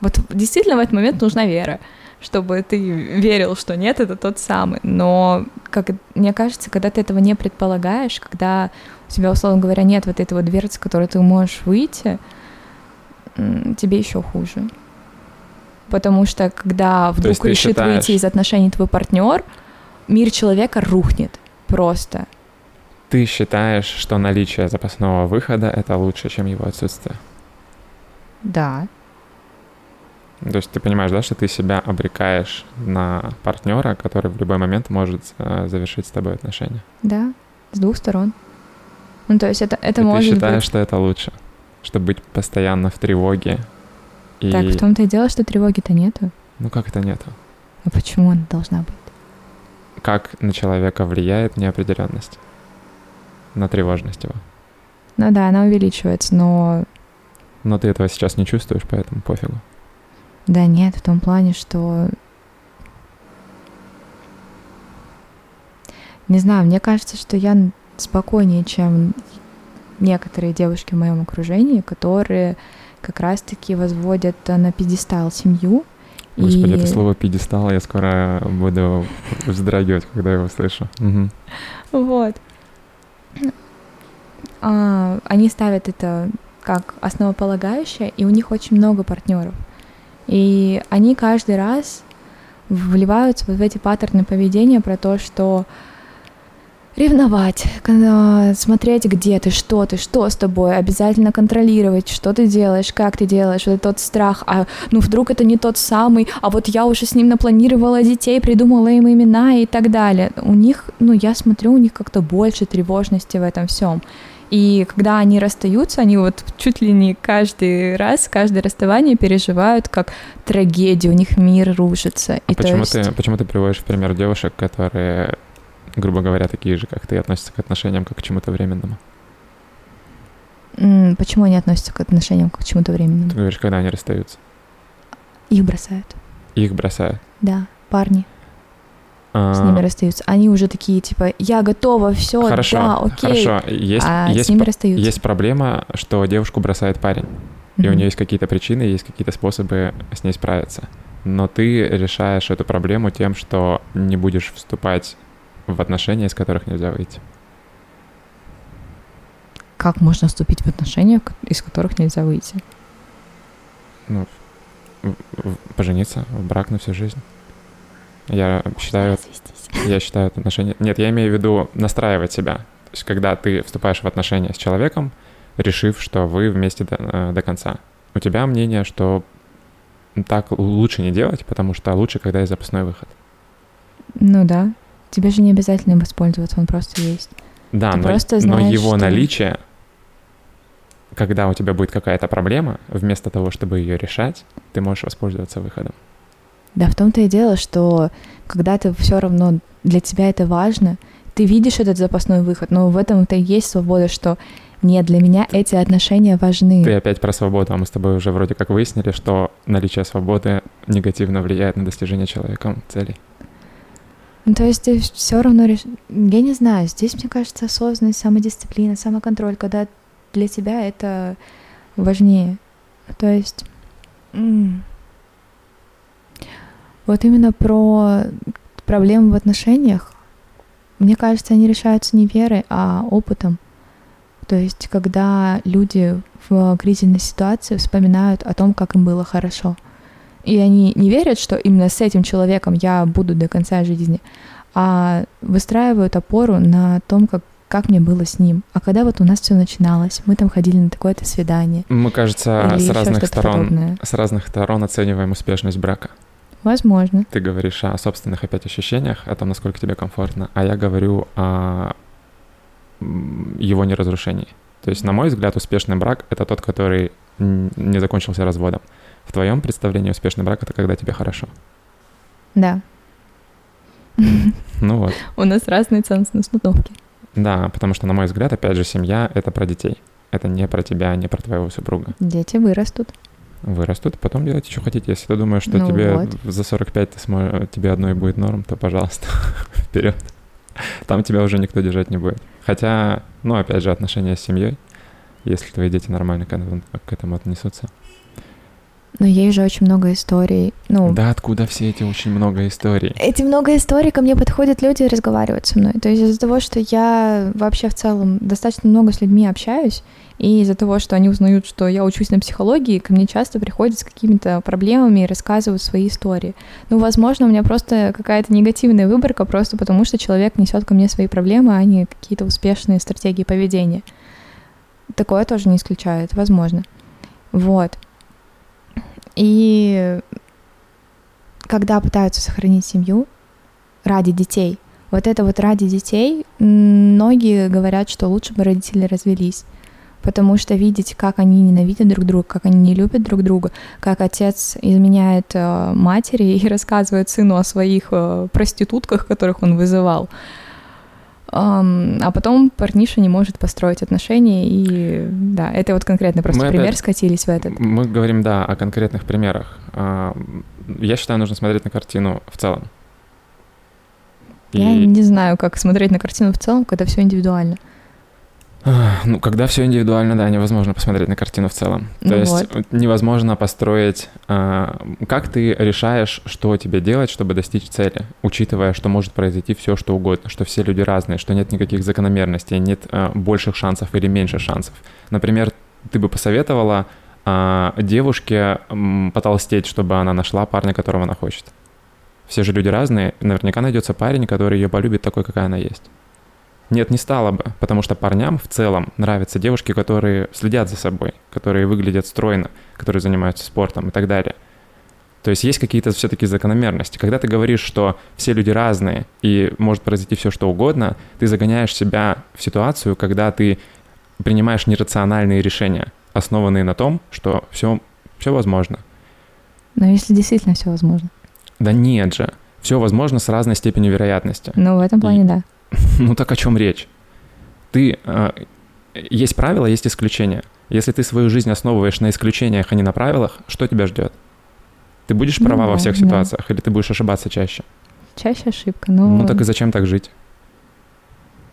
Вот действительно в этот момент нужна вера чтобы ты верил, что нет, это тот самый. Но, как мне кажется, когда ты этого не предполагаешь, когда у тебя, условно говоря, нет вот этого дверцы, которой ты можешь выйти, тебе еще хуже. Потому что когда вдруг решит считаешь... выйти из отношений твой партнер, мир человека рухнет просто. Ты считаешь, что наличие запасного выхода это лучше, чем его отсутствие? Да. То есть ты понимаешь, да, что ты себя обрекаешь на партнера, который в любой момент может э, завершить с тобой отношения. Да, с двух сторон. Ну, то есть это, это и может ты считаешь, быть... что это лучше, чтобы быть постоянно в тревоге. И... Так, в том-то и дело, что тревоги-то нету. Ну, как это нету? А почему она должна быть? Как на человека влияет неопределенность? На тревожность его? Ну да, она увеличивается, но... Но ты этого сейчас не чувствуешь, поэтому пофигу. Да нет, в том плане, что... Не знаю, мне кажется, что я спокойнее, чем некоторые девушки в моем окружении, которые как раз-таки возводят на пьедестал семью. Господи, и... это слово пьедестал, я скоро буду вздрагивать, когда его слышу. Угу. Вот. А, они ставят это как основополагающее, и у них очень много партнеров. И они каждый раз вливаются вот в эти паттерны поведения про то, что ревновать, смотреть, где ты, что ты, что с тобой, обязательно контролировать, что ты делаешь, как ты делаешь, вот тот страх, а ну вдруг это не тот самый, а вот я уже с ним напланировала детей, придумала им имена и так далее. У них, ну я смотрю, у них как-то больше тревожности в этом всем. И когда они расстаются, они вот чуть ли не каждый раз, каждое расставание переживают как трагедию, у них мир рушится. А И почему, есть- ты, почему ты приводишь в пример девушек, которые, грубо говоря, такие же, как ты, относятся к отношениям как к чему-то временному? Почему они относятся к отношениям как к чему-то временному? Ты говоришь, когда они расстаются? Их бросают. Их бросают. Да, парни А, с ними расстаются. Они уже такие, типа, я готова, все, Хорошо, да, окей. хорошо. Есть, а есть, с ними расстаются. есть проблема, что девушку бросает парень, и у Мгм. нее есть какие-то причины, есть какие-то способы с ней справиться. Но ты решаешь эту проблему тем, что не будешь вступать в отношения, из которых нельзя выйти. Как можно вступить в отношения, из которых нельзя выйти? В- Пожениться в брак на всю жизнь. Я считаю, я считаю отношения... Нет, я имею в виду настраивать себя. То есть когда ты вступаешь в отношения с человеком, решив, что вы вместе до, э, до конца. У тебя мнение, что так лучше не делать, потому что лучше, когда есть запасной выход. Ну да. Тебе же не обязательно им воспользоваться, он просто есть. Да, Ты но, просто но знаешь, его что- наличие, когда у тебя будет какая-то проблема, вместо того, чтобы ее решать, ты можешь воспользоваться выходом. Да, в том-то и дело, что когда ты все равно для тебя это важно, ты видишь этот запасной выход, но в этом-то и есть свобода, что нет, для меня эти отношения важны. Ты опять про свободу, а мы с тобой уже вроде как выяснили, что наличие свободы негативно влияет на достижение человеком целей. Ну, то есть ты все равно реш... Я не знаю, здесь, мне кажется, осознанность, самодисциплина, самоконтроль, когда для тебя это важнее. То есть... м, Вот именно про проблемы в отношениях, мне кажется, они решаются не верой, а опытом. То есть, когда люди в кризисной ситуации вспоминают о том, как им было хорошо. И они не верят, что именно с этим человеком я буду до конца жизни, а выстраивают опору на том, как, как мне было с ним. А когда вот у нас все начиналось, мы там ходили на такое-то свидание. Мы, кажется, с разных сторон, подобное. с разных сторон оцениваем успешность брака. Возможно. Ты говоришь о собственных опять ощущениях, о том, насколько тебе комфортно, а я говорю о его неразрушении. То есть, на мой взгляд, успешный брак — это тот, который не закончился разводом. В твоем представлении успешный брак — это когда тебе хорошо. Да. Ну вот. У нас разные ценностные установки. Да, потому что, на мой взгляд, опять же, семья — это про детей. Это не про тебя, не про твоего супруга. Дети вырастут. Вырастут, потом делайте, что хотите. Если ты думаешь, что Ну тебе вот. за 45 ты смо- тебе одной будет норм, то, пожалуйста, вперед. Там тебя уже никто держать не будет. Хотя, ну, опять же, отношения с семьей, если твои дети нормально к этому, к этому отнесутся. Но есть же очень много историй. Ну, Да, откуда все эти очень много историй? Эти много историй, ко мне подходят люди и разговаривают со мной. То есть из-за того, что я вообще в целом достаточно много с людьми общаюсь, и из-за того, что они узнают, что я учусь на психологии, ко мне часто приходят с какими-то проблемами и рассказывают свои истории. Ну, возможно, у меня просто какая-то негативная выборка, просто потому что человек несет ко мне свои проблемы, а не какие-то успешные стратегии поведения. Такое тоже не исключает, возможно. Вот. И когда пытаются сохранить семью ради детей, вот это вот ради детей, многие говорят, что лучше бы родители развелись. Потому что видеть, как они ненавидят друг друга, как они не любят друг друга, как отец изменяет э, матери и рассказывает сыну о своих э, проститутках, которых он вызывал. А потом парниша не может построить отношения, и да, это вот конкретно просто Мы пример опять- скатились в этот. Мы говорим, да, о конкретных примерах. Я считаю, нужно смотреть на картину в целом. Я И- не знаю, как смотреть на картину в целом, когда все индивидуально. Ну, когда все индивидуально, да, невозможно посмотреть на картину в целом. То Ну есть вот. невозможно построить... а, как ты решаешь, что тебе делать, чтобы достичь цели, учитывая, что может произойти все, что угодно, что все люди разные, что нет никаких закономерностей, нет а, больших шансов или меньше шансов. Например, ты бы посоветовала а, девушке потолстеть, чтобы она нашла парня, которого она хочет. Все же люди разные, наверняка найдется парень, который ее полюбит такой, какая она есть. Нет, не стало бы, потому что парням в целом нравятся девушки, которые следят за собой, которые выглядят стройно, которые занимаются спортом и так далее. То есть есть какие-то все-таки закономерности. Когда ты говоришь, что все люди разные и может произойти все, что угодно, ты загоняешь себя в ситуацию, когда ты принимаешь нерациональные решения, основанные на том, что все, все возможно. Но если действительно все возможно. Да нет же. Все возможно с разной степенью вероятности. Ну, в этом плане, И- да. Ну так о чем речь? Ты э, есть правила, есть исключения. Если ты свою жизнь основываешь на исключениях, а не на правилах, что тебя ждет? Ты будешь Ну права во да, всех да. ситуациях, или ты будешь ошибаться чаще? Чаще ошибка, но... Ну так и зачем так жить?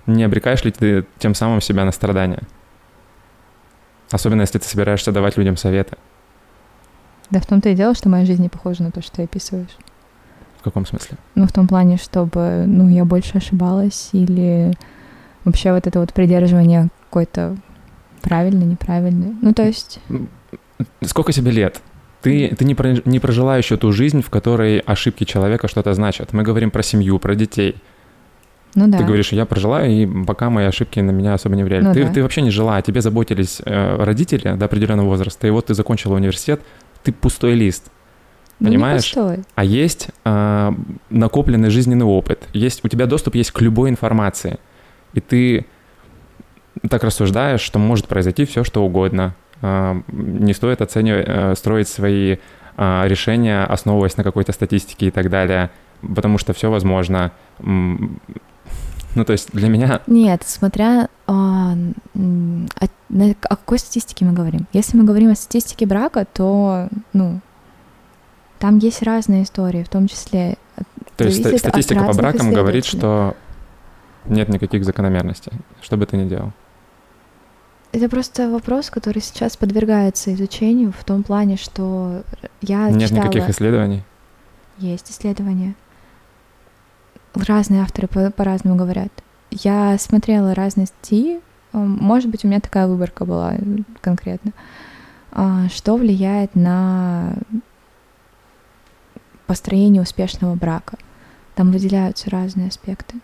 Не обрекаешь ли ты тем самым себя на страдания? Особенно если ты собираешься давать людям советы. Да в том-то и дело, что моя жизнь не похожа на то, что ты описываешь. В каком смысле? Ну, в том плане, чтобы, ну, я больше ошибалась или вообще вот это вот придерживание какой-то правильный, неправильный. Ну, то есть, Сколько тебе лет? Ты, ты не, про- не прожила еще ту жизнь, в которой ошибки человека что-то значат. Мы говорим про семью, про детей. ну да. Ты говоришь, я прожила, и пока мои ошибки на меня особо не влияли. Ну ты, да. ты вообще не жила, о тебе заботились э, родители до определенного возраста, и вот ты закончила университет, ты пустой лист. Ну, понимаешь? А есть э, накопленный жизненный опыт, есть, у тебя доступ есть к любой информации, и ты так рассуждаешь, что может произойти все, что угодно. Э, не стоит оценивать, э, строить свои э, решения, основываясь на какой-то статистике и так далее, потому что все возможно. Ну, то есть для меня Нет, смотря а, о, о какой статистике мы говорим. Если мы говорим о статистике брака, то, ну, там есть разные истории, в том числе... То есть статистика по бракам говорит, что нет никаких закономерностей, что бы ты ни делал. Это просто вопрос, который сейчас подвергается изучению в том плане, что я нет читала... никаких исследований. Есть исследования. Разные авторы по- по-разному говорят. Я смотрела разные статьи. Может быть, у меня такая выборка была конкретно. А, Что влияет на построение успешного брака? Там выделяются разные аспекты.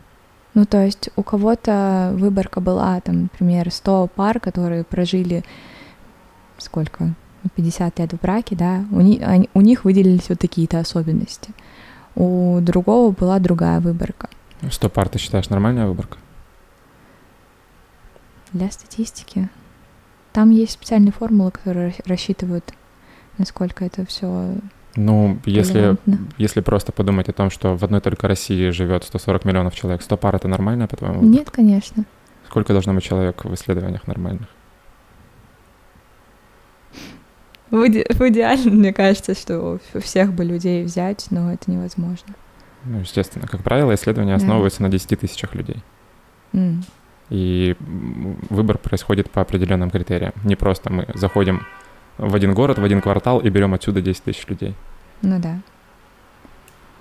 Ну, то есть у кого-то выборка была, там, например, 100 пар, которые прожили сколько? Ну, 50 лет в браке, да, у, ни- они- у них выделились вот такие-то особенности. У другого была другая выборка. 100 пар ты считаешь нормальная выборка? Для статистики. Там есть специальные формулы, которые ра- рассчитывают, насколько это все. Ну, если, если просто подумать о том, что в одной только России живет 140 миллионов человек, 100 пар это нормально, по-твоему? Нет, конечно. Сколько должно быть человек в исследованиях нормальных? В, иде- в идеале, мне кажется, что у всех бы людей взять, но это невозможно. Ну, естественно. Как правило, исследования Да. основываются на 10 тысячах людей. М. И выбор происходит по определенным критериям. Не просто мы заходим в один город, в один квартал и берем отсюда 10 тысяч людей. Ну да.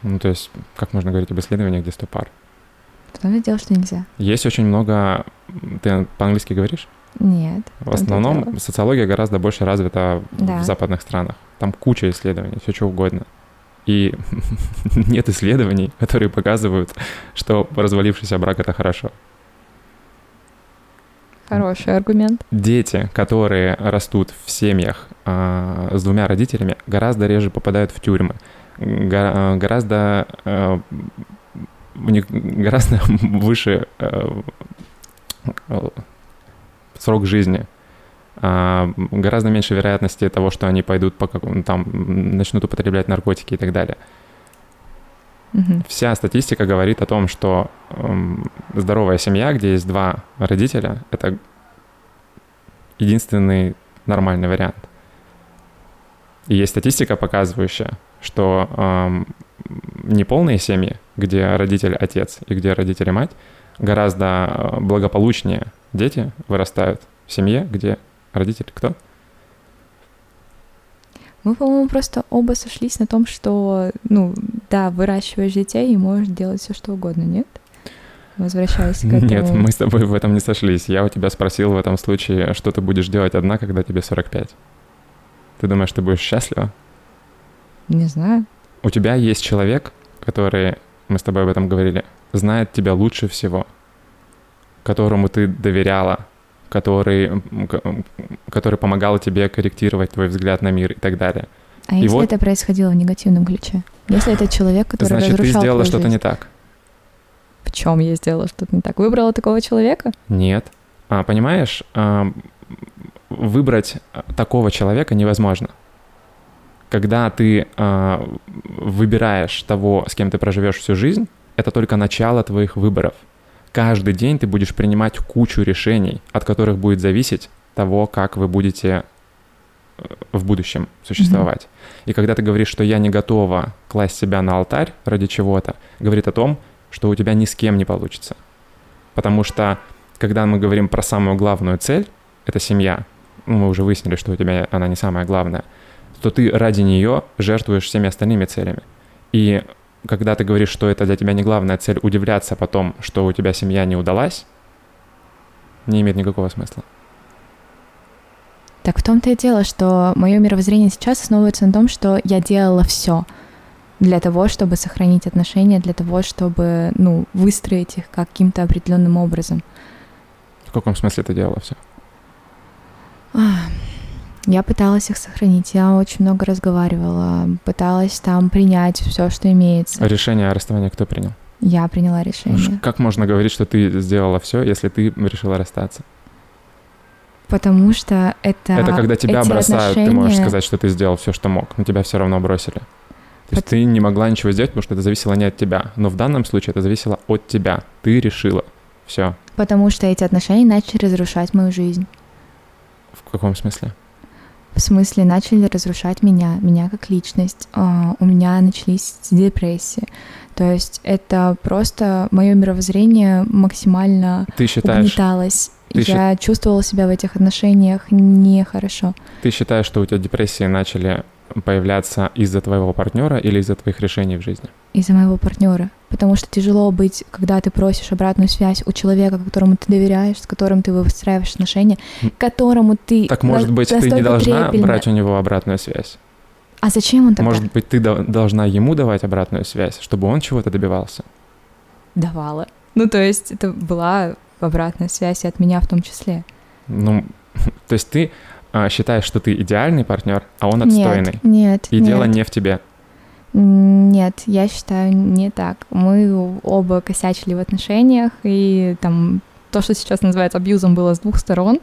Ну, то есть, как можно говорить об исследованиях, где 100 пар? Потом дело, что нельзя. Есть очень много... Ты по-английски говоришь? Нет. В основном социология гораздо больше развита Да. в западных странах. Там куча исследований, все что угодно. И нет исследований, которые показывают, что развалившийся брак — это хорошо. Хороший аргумент. Дети, которые растут в семьях а, с двумя родителями, гораздо реже попадают в тюрьмы. Го- а, гораздо а, у них гораздо выше а, срок жизни. А, гораздо меньше вероятности того, что они пойдут по какому там начнут употреблять наркотики и так далее. Мгм. Вся статистика говорит о том, что эм, здоровая семья, где есть два родителя, это единственный нормальный вариант. И есть статистика, показывающая, что эм, неполные семьи, где родитель отец и где родители мать, гораздо э, благополучнее дети вырастают в семье, где родители кто? Мы, по-моему, просто оба сошлись на том, что, ну, да, выращиваешь детей и можешь делать все, что угодно, нет? Возвращаясь к этому. Нет, мы с тобой в этом не сошлись. Я у тебя спросил в этом случае, что ты будешь делать одна, когда тебе 45. Ты думаешь, ты будешь счастлива? Не знаю. У тебя есть человек, который, мы с тобой об этом говорили, знает тебя лучше всего, которому ты доверяла, который, который помогал тебе корректировать твой взгляд на мир и так далее. А И если вот- это происходило в негативном ключе? Если это человек, который Значит, ты разрушал сделала твою что-то не так. В чем я сделала что-то не так? Выбрала такого человека? Нет. А, понимаешь, а, выбрать такого человека невозможно. Когда ты а, выбираешь того, с кем ты проживешь всю жизнь, это только начало твоих выборов. Каждый день ты будешь принимать кучу решений, от которых будет зависеть того, как вы будете э, в будущем существовать. Mm-hmm. И когда ты говоришь, что я не готова класть себя на алтарь ради чего-то, говорит о том, что у тебя ни с кем не получится. Потому что когда мы говорим про самую главную цель, это семья, ну, мы уже выяснили, что у тебя она не самая главная, то ты ради нее жертвуешь всеми остальными целями. И когда ты говоришь, что это для тебя не главная цель, удивляться потом, что у тебя семья не удалась, не имеет никакого смысла. Так в том-то и дело, что мое мировоззрение сейчас основывается на том, что я делала все для того, чтобы сохранить отношения, для того, чтобы, ну, выстроить их каким-то определенным образом. В каком смысле ты делала все? Я пыталась их сохранить, я очень много разговаривала, пыталась там принять все, что имеется. Решение о расставании кто принял? Я приняла решение. Как можно говорить, что ты сделала все, если ты решила расстаться? Потому что это... Это когда тебя бросают, отношения... ты можешь сказать, что ты сделал все, что мог, но тебя все равно бросили. То есть ты не могла ничего сделать, потому что это зависело не от тебя. Но в данном случае это зависело от тебя. Ты решила. Все. Потому что эти отношения начали разрушать мою жизнь. В каком смысле? В смысле, начали разрушать меня, меня как личность. Uh, у меня начались депрессии. То есть это просто мое мировоззрение максимально ты считаешь, угнеталось. Ты Я счит... чувствовала себя в этих отношениях нехорошо. Ты считаешь, что у тебя депрессии начали появляться из-за твоего партнера или из-за твоих решений в жизни? Из-за моего партнера. Потому что тяжело быть, когда ты просишь обратную связь у человека, которому ты доверяешь, с которым ты выстраиваешь отношения, которому ты... Так, может быть, ты не должна трепельно... брать у него обратную связь? А зачем он тогда? Может быть, ты должна ему давать обратную связь, чтобы он чего-то добивался? Давала. Ну, то есть это была обратная связь и от меня в том числе. Ну, то есть ты считаешь, что ты идеальный партнер, а он отстойный. Нет, нет. И нет. дело не в тебе. Нет, я считаю не так. Мы оба косячили в отношениях, и там то, что сейчас называется абьюзом, было с двух сторон.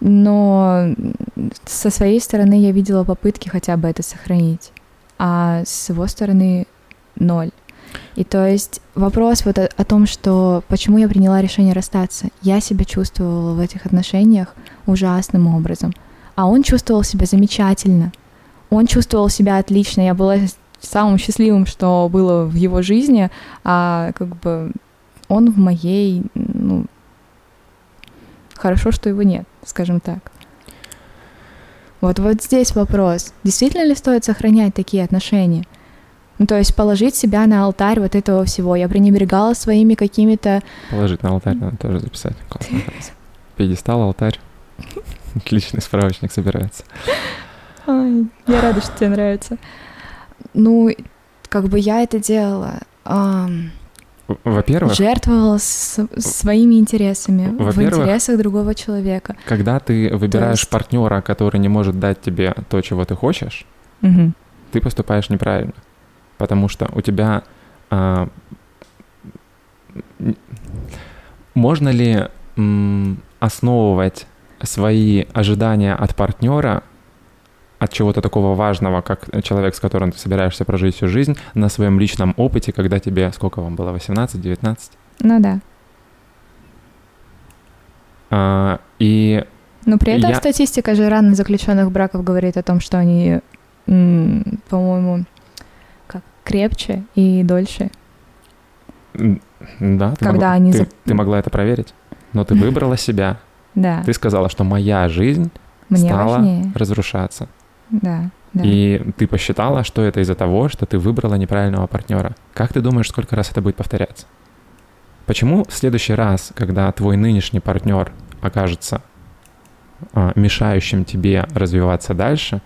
Но со своей стороны я видела попытки хотя бы это сохранить, а с его стороны ноль. И то есть вопрос вот о, о том, что почему я приняла решение расстаться. Я себя чувствовала в этих отношениях ужасным образом, а он чувствовал себя замечательно. Он чувствовал себя отлично. Я была самым счастливым, что было в его жизни, а как бы он в моей, ну, хорошо, что его нет, скажем так. Вот, вот здесь вопрос. Действительно ли стоит сохранять такие отношения? Ну, то есть положить себя на алтарь вот этого всего. Я пренебрегала своими какими-то... Положить на алтарь надо тоже записать. Классно. Пьедестал, алтарь. Отличный справочник собирается. Ой, я рада, что тебе нравится. Ну, как бы я это делала. Во-первых... Жертвовала с, своими интересами в интересах другого человека. Когда ты выбираешь есть... партнера, который не может дать тебе то, чего ты хочешь, угу. ты поступаешь неправильно потому что у тебя а, можно ли м, основывать свои ожидания от партнера от чего-то такого важного, как человек, с которым ты собираешься прожить всю жизнь, на своем личном опыте, когда тебе, сколько вам было, 18-19? Ну да. А, и Но при этом я... статистика же рано заключенных браков говорит о том, что они, по-моему, крепче и дольше. Да, ты, когда мог... они... ты, ты могла это проверить, но ты выбрала себя. Да. Ты сказала, что моя жизнь Мне стала важнее. разрушаться. Да, да. И ты посчитала, что это из-за того, что ты выбрала неправильного партнера. Как ты думаешь, сколько раз это будет повторяться? Почему в следующий раз, когда твой нынешний партнер окажется а, мешающим тебе развиваться дальше,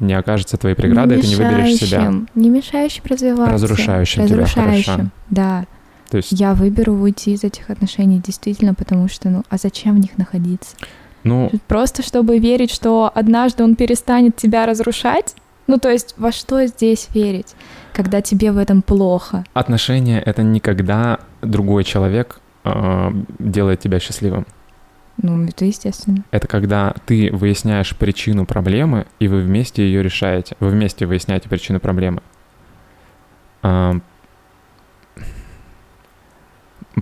не окажется твоей преградой, ты не выберешь себя. Не мешающим развиваться. Разрушающим, разрушающим тебя, хорошо. да. То есть... Я выберу уйти из этих отношений действительно, потому что, ну, а зачем в них находиться? Ну... Просто чтобы верить, что однажды он перестанет тебя разрушать? Ну, то есть во что здесь верить, когда тебе в этом плохо? Отношения — это никогда другой человек э, делает тебя счастливым. Ну, это естественно. Это когда ты выясняешь причину проблемы, и вы вместе ее решаете. Вы вместе выясняете причину проблемы.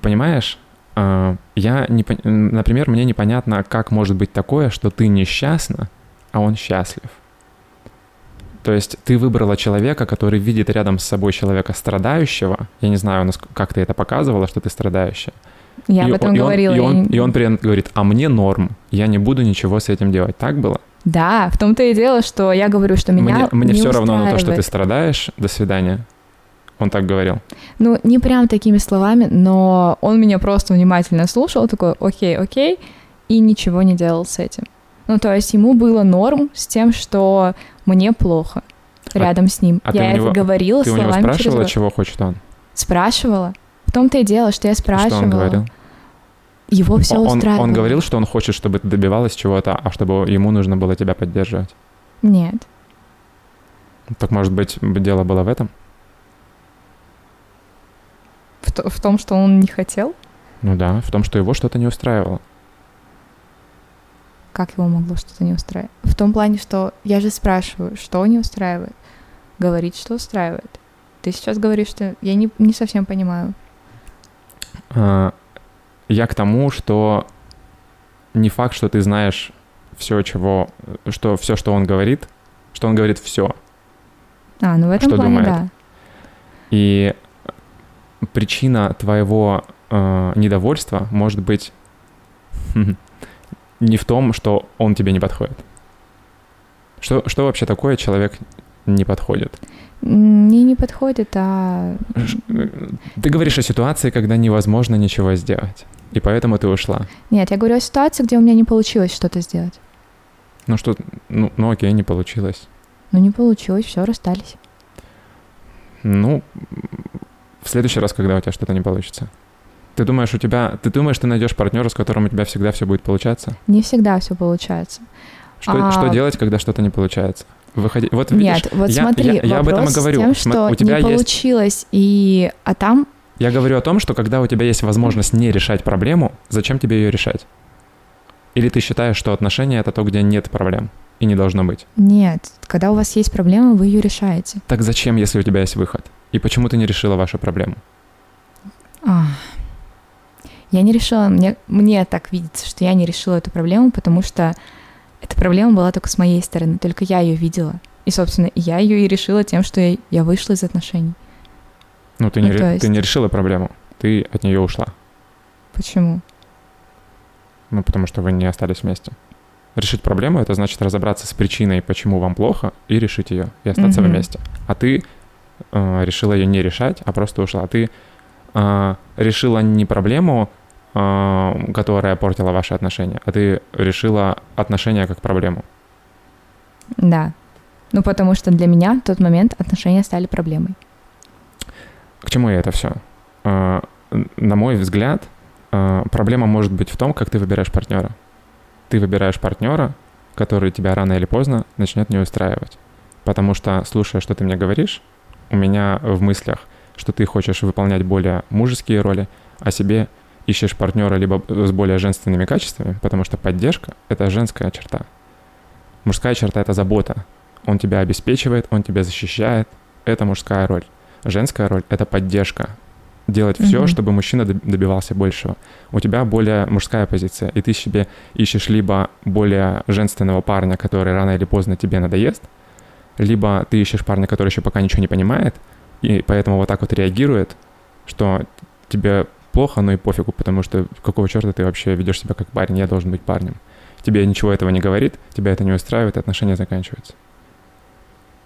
Понимаешь? А, я не, например, мне непонятно, как может быть такое, что ты несчастна, а он счастлив. То есть ты выбрала человека, который видит рядом с собой человека страдающего. Я не знаю, как ты это показывала, что ты страдающая. Я и, об этом и говорила. Он, и, он, и он при этом говорит, а мне норм, я не буду ничего с этим делать. Так было? Да, в том-то и дело, что я говорю, что меня Мне, мне не все равно устраивает. на то, что ты страдаешь. До свидания. Он так говорил. Ну, не прям такими словами, но он меня просто внимательно слушал, такой, окей, окей, и ничего не делал с этим. Ну, то есть ему было норм с тем, что мне плохо а рядом а, с ним. А я это него, говорила ты словами у него спрашивала, через... чего хочет он? Спрашивала. В том-то и дело, что я спрашивала. Что он говорил? Его все он, устраивало. Он говорил, что он хочет, чтобы ты добивалась чего-то, а чтобы ему нужно было тебя поддерживать? Нет. Так, может быть, дело было в этом? В, то, в том, что он не хотел? Ну да, в том, что его что-то не устраивало. Как его могло что-то не устраивать? В том плане, что я же спрашиваю, что не устраивает. Говорит, что устраивает. Ты сейчас говоришь, что я не, не совсем понимаю. А, я к тому, что не факт, что ты знаешь все, чего, что все, что он говорит, что он говорит все. А, ну в этом что плане, думает. да. И причина твоего э, недовольства может быть не в том, что он тебе не подходит. Что, что вообще такое человек не подходит? Мне не подходит, а... Э, ты говоришь о ситуации, когда невозможно ничего сделать, и поэтому ты ушла. Нет, я говорю о ситуации, где у меня не получилось что-то сделать. Ну что, ну, ну окей, не получилось. Ну не получилось, все, расстались. Ну, в следующий раз, когда у тебя что-то не получится. Ты думаешь, у тебя, ты думаешь, ты найдешь партнера, с которым у тебя всегда все будет получаться? Не всегда все получается. Что, а... что делать, когда что-то не получается? Выходи. Вот Нет, видишь, вот я, смотри, я, я об этом и говорю. Тем, что у тебя не получилось, есть... и а там. Я говорю о том, что когда у тебя есть возможность не решать проблему, зачем тебе ее решать? Или ты считаешь, что отношения это то, где нет проблем и не должно быть? Нет, когда у вас есть проблема, вы ее решаете. Так зачем, если у тебя есть выход? И почему ты не решила вашу проблему? А, я не решила, мне, мне так видится, что я не решила эту проблему, потому что эта проблема была только с моей стороны, только я ее видела. И, собственно, я ее и решила тем, что я, я вышла из отношений. Ну, ты, ну, не, есть... ты не решила проблему, ты от нее ушла. Почему? Ну, потому что вы не остались вместе. Решить проблему это значит разобраться с причиной, почему вам плохо, и решить ее, и остаться mm-hmm. вместе. А ты э, решила ее не решать, а просто ушла. А ты э, решила не проблему, которая портила ваши отношения, а ты решила отношения как проблему. Да. Ну, потому что для меня в тот момент отношения стали проблемой. К чему я это все? Э, на мой взгляд, э, проблема может быть в том, как ты выбираешь партнера. Ты выбираешь партнера, который тебя рано или поздно начнет не устраивать. Потому что, слушая, что ты мне говоришь, у меня в мыслях, что ты хочешь выполнять более мужеские роли, а себе ищешь партнера либо с более женственными качествами, потому что поддержка — это женская черта. Мужская черта — это забота. Он тебя обеспечивает, он тебя защищает. Это мужская роль. Женская роль — это поддержка. Делать все, mm-hmm. чтобы мужчина добивался большего. У тебя более мужская позиция, и ты себе ищешь либо более женственного парня, который рано или поздно тебе надоест, либо ты ищешь парня, который еще пока ничего не понимает, и поэтому вот так вот реагирует, что тебе плохо, но и пофигу, потому что какого черта ты вообще ведешь себя как парень, я должен быть парнем. Тебе ничего этого не говорит, тебя это не устраивает, и отношения заканчиваются.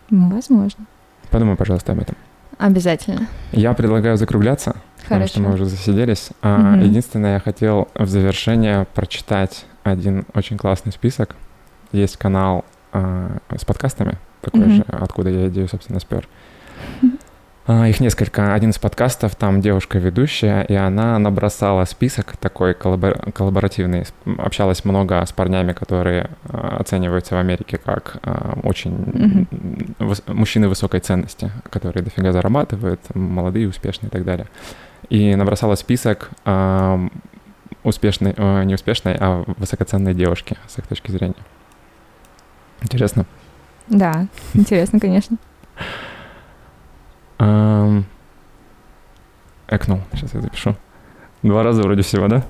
Возможно. Подумай, пожалуйста, об этом. Обязательно. Я предлагаю закругляться, Хорошо. потому что мы уже засиделись. А, угу. Единственное, я хотел в завершение прочитать один очень классный список. Есть канал а, с подкастами, такой угу. же, откуда я идею, собственно, спер. А, их несколько. Один из подкастов, там девушка ведущая, и она набросала список такой коллабор- коллаборативный. Общалась много с парнями, которые а, оцениваются в Америке как а, очень mm-hmm. выс- мужчины высокой ценности, которые дофига зарабатывают, молодые, успешные и так далее. И набросала список успешной, не успешной, а высокоценной девушки с их точки зрения. Интересно? Да, интересно, конечно. Эм, экнул, сейчас я запишу. Два раза вроде всего, да?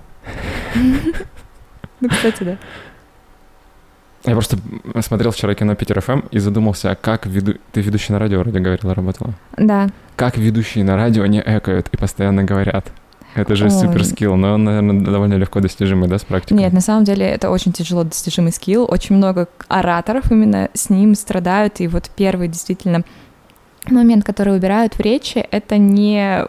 Ну, кстати, да. Я просто смотрел вчера кино Питер ФМ и задумался, как веду... Ты ведущий на радио вроде говорила, работала? Да. Как ведущие на радио не экают и постоянно говорят? Это же Ой. супер скилл, но он, наверное, довольно легко достижимый, да, с практикой? Нет, на самом деле это очень тяжело достижимый скилл. Очень много ораторов именно с ним страдают. И вот первый действительно момент, который убирают в речи, это не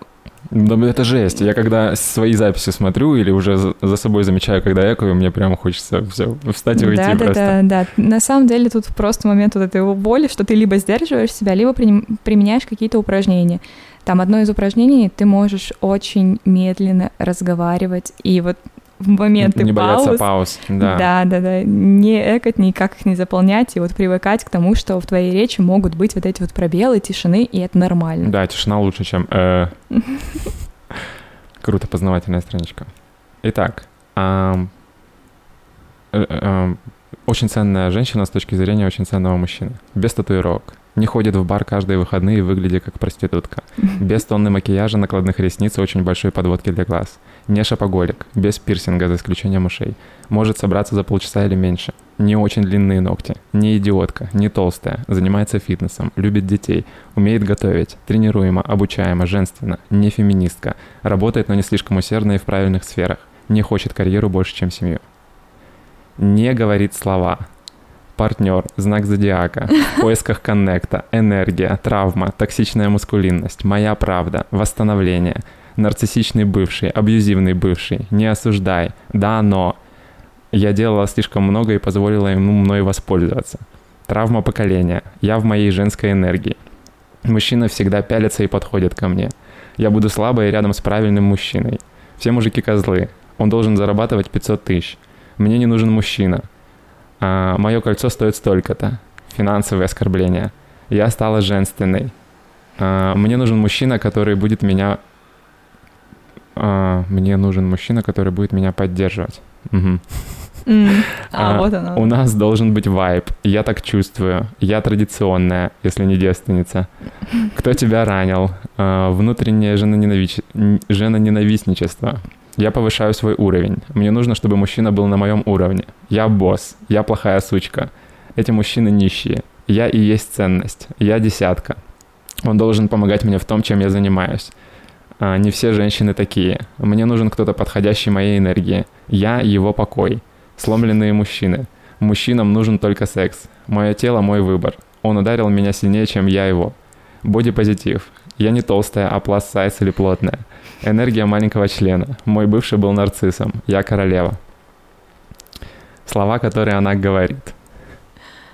Да, это жесть. Я когда свои записи смотрю или уже за, собой замечаю, когда экаю, мне прямо хочется все встать и уйти да, да, просто. да, да. На самом деле тут просто момент вот этой боли, что ты либо сдерживаешь себя, либо применяешь какие-то упражнения. Там одно из упражнений ты можешь очень медленно разговаривать и вот в моменты не бояться пауз, пауз. Да. да, да, да, не экать, никак их не заполнять и вот привыкать к тому, что в твоей речи могут быть вот эти вот пробелы, тишины, и это нормально. Да, тишина лучше, чем... э. Круто, познавательная страничка. Итак, э, ам, очень ценная женщина с точки зрения очень ценного мужчины. Без татуировок. Не ходит в бар каждые выходные, выглядя как проститутка. Без тонны макияжа, накладных ресниц и очень большой подводки для глаз. Не шопоголик. Без пирсинга, за исключением ушей. Может собраться за полчаса или меньше. Не очень длинные ногти. Не идиотка. Не толстая. Занимается фитнесом. Любит детей. Умеет готовить. Тренируема, обучаема, женственно. Не феминистка. Работает, но не слишком усердно и в правильных сферах. Не хочет карьеру больше, чем семью. Не говорит слова. Партнер, знак зодиака, в поисках коннекта, энергия, травма, токсичная маскулинность, моя правда, восстановление, нарциссичный бывший, абьюзивный бывший, не осуждай, да, но я делала слишком много и позволила ему мной воспользоваться. Травма поколения, я в моей женской энергии. Мужчина всегда пялится и подходит ко мне. Я буду слабой рядом с правильным мужчиной. Все мужики козлы. Он должен зарабатывать 500 тысяч. Мне не нужен мужчина. А, мое кольцо стоит столько-то. Финансовые оскорбления. Я стала женственной. А, мне нужен мужчина, который будет меня... А, мне нужен мужчина, который будет меня поддерживать. Мгм. М, А, А, вот оно. У нас должен быть вайб. Я так чувствую. Я традиционная, если не девственница. Кто тебя ранил? А, Внутреннее женоненавич- женоненавистничество. Я повышаю свой уровень. Мне нужно, чтобы мужчина был на моем уровне. Я босс. Я плохая сучка. Эти мужчины нищие. Я и есть ценность. Я десятка. Он должен помогать мне в том, чем я занимаюсь. А, Не все женщины такие. Мне нужен кто-то подходящий моей энергии. Я его покой. Сломленные мужчины. Мужчинам нужен только секс. Мое тело – мой выбор. Он ударил меня сильнее, чем я его. Бодипозитив. Я не толстая, а пласт сайз или плотная. Энергия маленького члена. Мой бывший был нарциссом. Я королева. Слова, которые она говорит.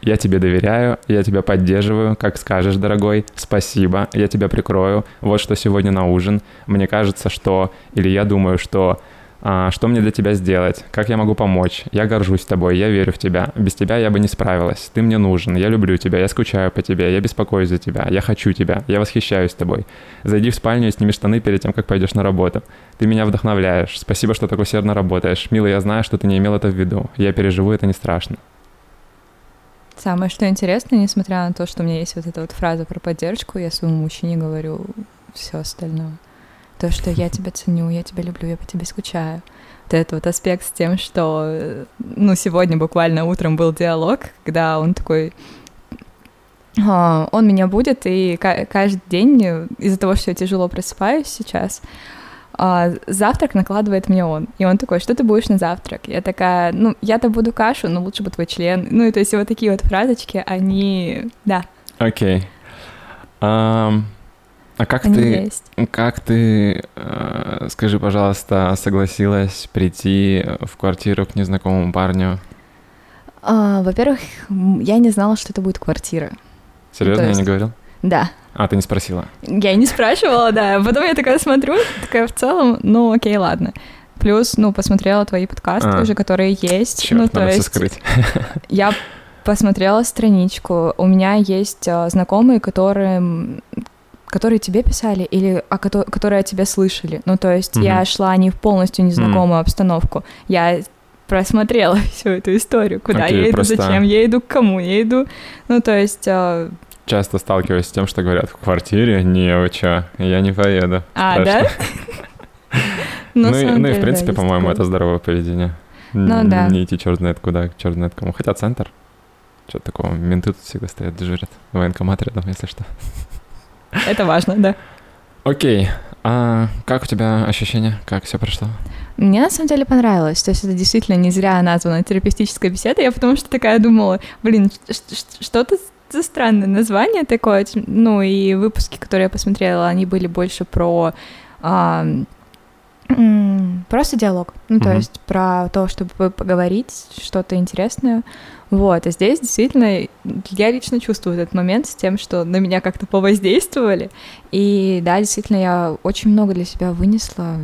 Я тебе доверяю, я тебя поддерживаю, как скажешь, дорогой, спасибо, я тебя прикрою, вот что сегодня на ужин. Мне кажется, что, или я думаю, что, а, что мне для тебя сделать, как я могу помочь, я горжусь тобой, я верю в тебя, без тебя я бы не справилась, ты мне нужен, я люблю тебя, я скучаю по тебе, я беспокоюсь за тебя, я хочу тебя, я восхищаюсь тобой. Зайди в спальню и сними штаны перед тем, как пойдешь на работу. Ты меня вдохновляешь, спасибо, что так усердно работаешь. Милый, я знаю, что ты не имел это в виду, я переживу, это не страшно. Самое что интересно, несмотря на то, что у меня есть вот эта вот фраза про поддержку, я своему мужчине говорю все остальное. То, что я тебя ценю, я тебя люблю, я по тебе скучаю. Вот этот вот аспект с тем, что, э, ну, сегодня буквально утром был диалог, когда он такой, а, он меня будет, и ка- каждый день из-за того, что я тяжело просыпаюсь сейчас, а, завтрак накладывает мне он. И он такой, что ты будешь на завтрак? Я такая, ну, я-то буду кашу, но лучше бы твой член. Ну, и то есть вот такие вот фразочки, они, да, Окей. А как они ты, есть. как ты, э, скажи, пожалуйста, согласилась прийти в квартиру к незнакомому парню? А, во-первых, я не знала, что это будет квартира. Серьезно, я не говорил? Да, А, ты не спросила. я не спрашивала, да. Потом я такая смотрю, такая в целом, ну, окей, ладно. Плюс, ну, посмотрела твои подкасты А. уже, которые есть. Черт, ну, то надо все есть скрыть. Я посмотрела страничку. У меня есть а, знакомые, которые, которые тебе писали или о кото- которые о тебе слышали. Ну, то есть Мгм. я шла не в полностью незнакомую обстановку. Я просмотрела всю эту историю, куда Окей, я иду, просто- зачем я иду, к кому я иду. Ну, то есть... э, Часто сталкиваюсь с тем, что говорят, в квартире? Не, вы чё, я не поеду. А, да? Страшно. На Ну, и, ну и в принципе, да, по-моему, такое. это здоровое поведение. Ну Н- да. Не идти черт знает куда, черт знает кому. Хотя центр. Что такого? Менты тут всегда стоят, дежурят. Военкомат рядом, если что. Это важно, да. Окей. А как у тебя ощущения? Как все прошло? Мне на самом деле понравилось. То есть это действительно не зря названо терапевтическая беседа. Я потому что такая думала, блин, что-то за странное название такое. Ну и выпуски, которые я посмотрела, они были больше про а, просто диалог. Ну то Мгм. есть про то, чтобы поговорить, что-то интересное. Вот, а здесь действительно я лично чувствую этот момент с тем, что на меня как-то повоздействовали. И да, действительно, я очень много для себя вынесла,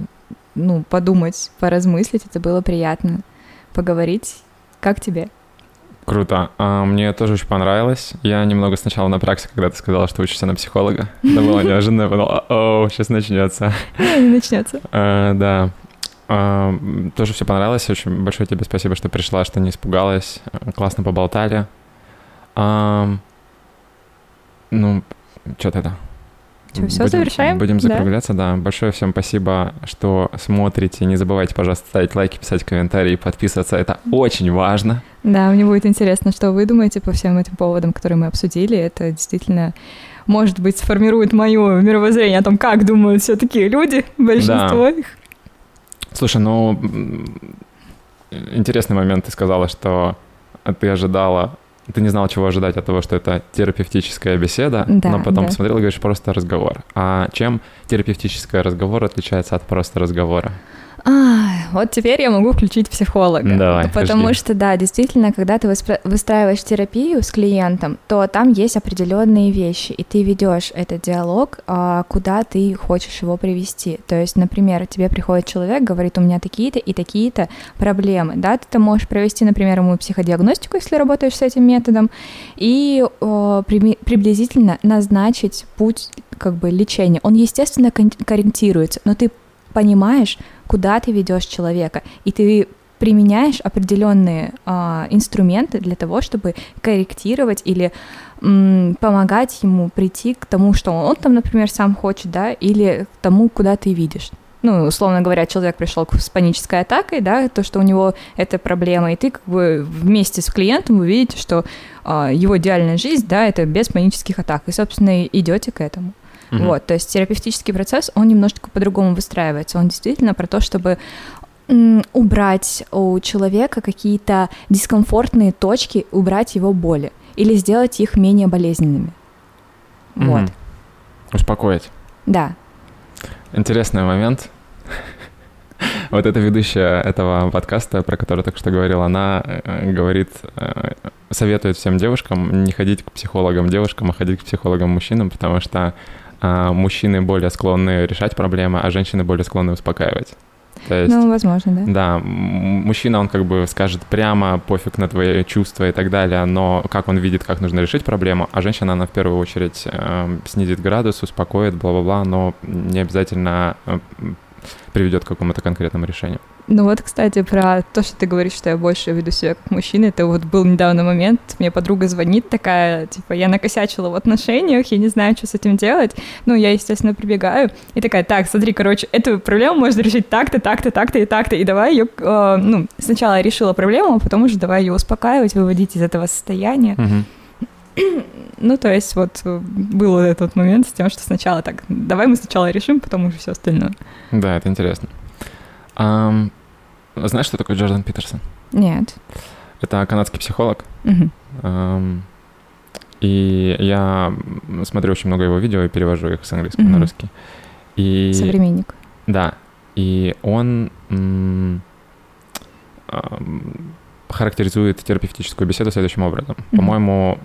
ну, подумать, поразмыслить, это было приятно поговорить. Как тебе? Круто. А, мне тоже очень понравилось. Я немного сначала напрягся, когда ты сказала, что учишься на психолога. Это было неожиданно. Я подумал, о, сейчас начнется. Не начнется. А, Да. А, Тоже все понравилось. Очень большое тебе спасибо, что пришла, что не испугалась. Классно поболтали. А, Ну, что тогда? Чё, всё, Будем- завершаем? Будем Да. закругляться, да. Большое всем спасибо, что смотрите. Не забывайте, пожалуйста, ставить лайки, писать комментарии, подписываться. Это очень важно. Да, мне будет интересно, что вы думаете по всем этим поводам, которые мы обсудили. Это действительно, может быть, сформирует мое мировоззрение о том, как думают все такие люди, большинство их. Слушай, ну, интересный момент. Ты сказала, что ты ожидала, ты не знала, чего ожидать от того, что это терапевтическая беседа, Да, но потом да. посмотрела и говоришь просто разговор. А чем терапевтический разговор отличается от просто разговора? А, вот теперь я могу включить психолога. Давай, Потому жди. что, да, действительно, когда ты выстраиваешь терапию с клиентом, то там есть определенные вещи, и ты ведешь этот диалог, а, куда ты хочешь его привести. То есть, например, тебе приходит человек, говорит, у меня такие-то и такие-то проблемы, да, ты можешь провести, например, ему психодиагностику, если работаешь с этим методом, и приблизительно назначить путь как бы лечения. Он, естественно, корректируется, но ты понимаешь, куда ты ведешь человека, и ты применяешь определенные а, инструменты для того, чтобы корректировать или м, помогать ему прийти к тому, что он там, например, сам хочет, да, или к тому, куда ты видишь. Ну, условно говоря, человек пришел с панической атакой, да, то, что у него это проблема, и ты как бы вместе с клиентом вы видите, что а, его идеальная жизнь, да, это без панических атак, и, собственно, идете к этому. Мгм. Вот, то есть терапевтический процесс, он немножко по-другому выстраивается. Он действительно про то, чтобы убрать у человека какие-то дискомфортные точки, убрать его боли или сделать их менее болезненными. Вот, Мгм. Успокоить. да. Интересный момент. Вот эта ведущая этого подкаста, про который только что говорил, она э, говорит, э, советует всем девушкам не ходить к психологам девушкам, а ходить к психологам мужчинам, потому что мужчины более склонны решать проблемы, а женщины более склонны успокаивать. То есть, Ну, возможно, да. да, мужчина, он как бы скажет прямо, пофиг на твои чувства и так далее, но как он видит, как нужно решить проблему, а женщина, она в первую очередь э, снизит градус, успокоит, бла-бла-бла, но не обязательно э, приведет к какому-то конкретному решению. Ну вот, кстати, про то, что ты говоришь, что я больше веду себя как мужчина, это вот был недавно момент, мне подруга звонит такая, типа, я накосячила в отношениях, я не знаю, что с этим делать. Ну, я, естественно, прибегаю и такая, так, смотри, короче, эту проблему можно решить так-то, так-то, так-то и так-то, и давай ее, э, ну, сначала решила проблему, а потом уже давай ее успокаивать, выводить из этого состояния. Мгм. Ну, то есть вот э, был вот этот момент с тем, что сначала так, давай мы сначала решим, потом уже все остальное. Да, это интересно. Ам, знаешь, что такое Джордан Питерсон? Нет. Это канадский психолог. Мгм. Ам, И я смотрю очень много его видео и перевожу их с английского на Мгм. русский. И Современник. Да, и он характеризует терапевтическую беседу следующим образом. Мгм. По-моему,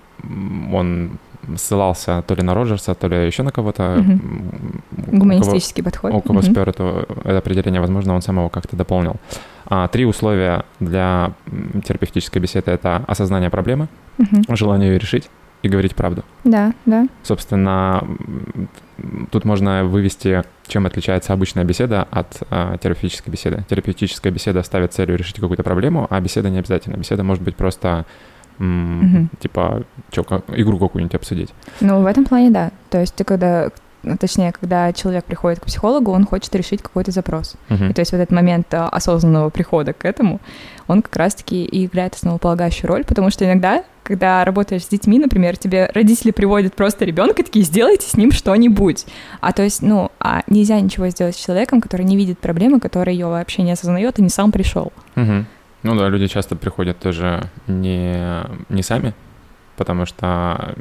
он ссылался то ли на Роджерса, то ли еще на кого-то. М, у кого- Гуманистический подход. у кого Мгм. спер это, определение, возможно, он сам его как-то дополнил. А, три условия для терапевтической беседы — это осознание проблемы, Мгм. желание ее решить и говорить правду. Да, да. Собственно, тут можно вывести, чем отличается обычная беседа от э, терапевтической беседы. Терапевтическая беседа ставит целью решить какую-то проблему, а беседа не обязательно. Беседа может быть просто м- угу. типа, что, игру какую-нибудь обсудить. Ну, в этом плане, да. То есть ты когда ну, точнее, когда человек приходит к психологу, он хочет решить какой-то запрос. Uh-huh. И то есть вот этот момент а, осознанного прихода к этому, он как раз-таки и играет основополагающую роль, потому что иногда, когда работаешь с детьми, например, тебе родители приводят просто ребенка, такие, сделайте с ним что-нибудь. А то есть, ну, а нельзя ничего сделать с человеком, который не видит проблемы, который ее вообще не осознает и не сам пришел. Uh-huh. Ну да, люди часто приходят тоже не, не сами, потому что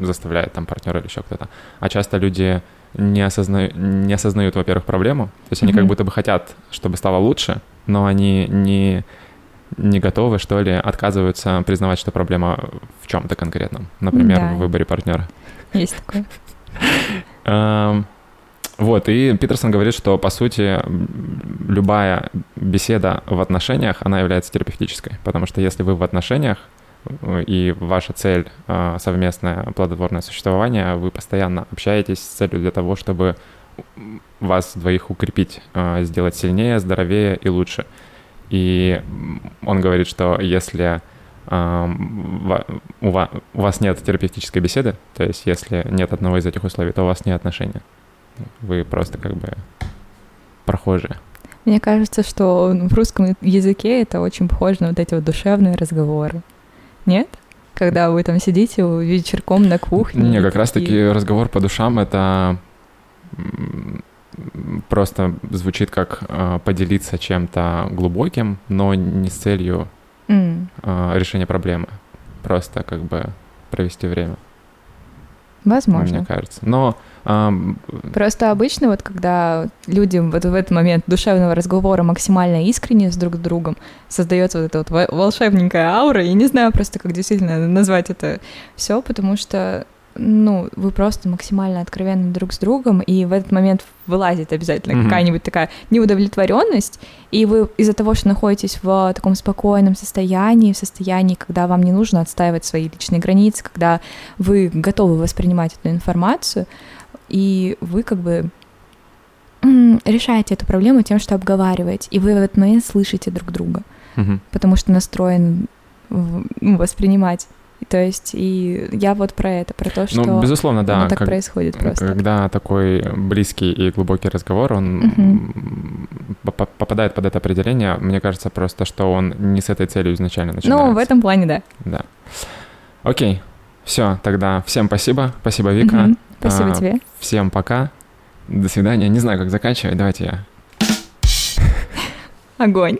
заставляет там партнер или еще кто-то. А часто люди не, осозна... не осознают, во-первых, проблему. То есть они mm-hmm. как будто бы хотят, чтобы стало лучше, но они не, не готовы, что ли, отказываются признавать, что проблема в чем-то конкретном. Например, да. в выборе партнера. Есть такое. Вот, и Питерсон говорит, что, по сути, любая беседа в отношениях, она является терапевтической, потому что если вы в отношениях, и ваша цель а, совместное плодотворное существование, вы постоянно общаетесь с целью для того, чтобы вас двоих укрепить, а, сделать сильнее, здоровее и лучше. И он говорит, что если а, у вас нет терапевтической беседы, то есть если нет одного из этих условий, то у вас нет отношения. Вы просто как бы прохожие. Мне кажется, что в русском языке это очень похоже на вот эти вот душевные разговоры. Нет? Когда вы там сидите вечерком на кухне. Не, как раз-таки разговор по душам — это просто звучит как э, поделиться чем-то глубоким, но не с целью mm. э, решения проблемы. Просто как бы провести время. Возможно. Мне кажется. Но Просто обычно вот когда люди вот в этот момент душевного разговора максимально искренне с друг с другом, создается вот эта вот волшебненькая аура, я не знаю просто, как действительно назвать это все, потому что ну, вы просто максимально откровенны друг с другом, и в этот момент вылазит обязательно mm-hmm. какая-нибудь такая неудовлетворенность, и вы из-за того, что находитесь в таком спокойном состоянии, в состоянии, когда вам не нужно отстаивать свои личные границы, когда вы готовы воспринимать эту информацию, и вы как бы решаете эту проблему тем, что обговариваете, и вы в этот момент слышите друг друга, mm-hmm. потому что настроен ну, воспринимать то есть, и я вот про это, про то, ну, что ну, безусловно, да, так как, происходит просто. Когда такой близкий и глубокий разговор, он угу. попадает под это определение, мне кажется просто, что он не с этой целью изначально начинается. Ну, в этом плане, да. Да. Окей, все, тогда всем спасибо, спасибо, Вика. Угу. Спасибо а, тебе. Всем пока, до свидания. Не знаю, как заканчивать, давайте я. Огонь.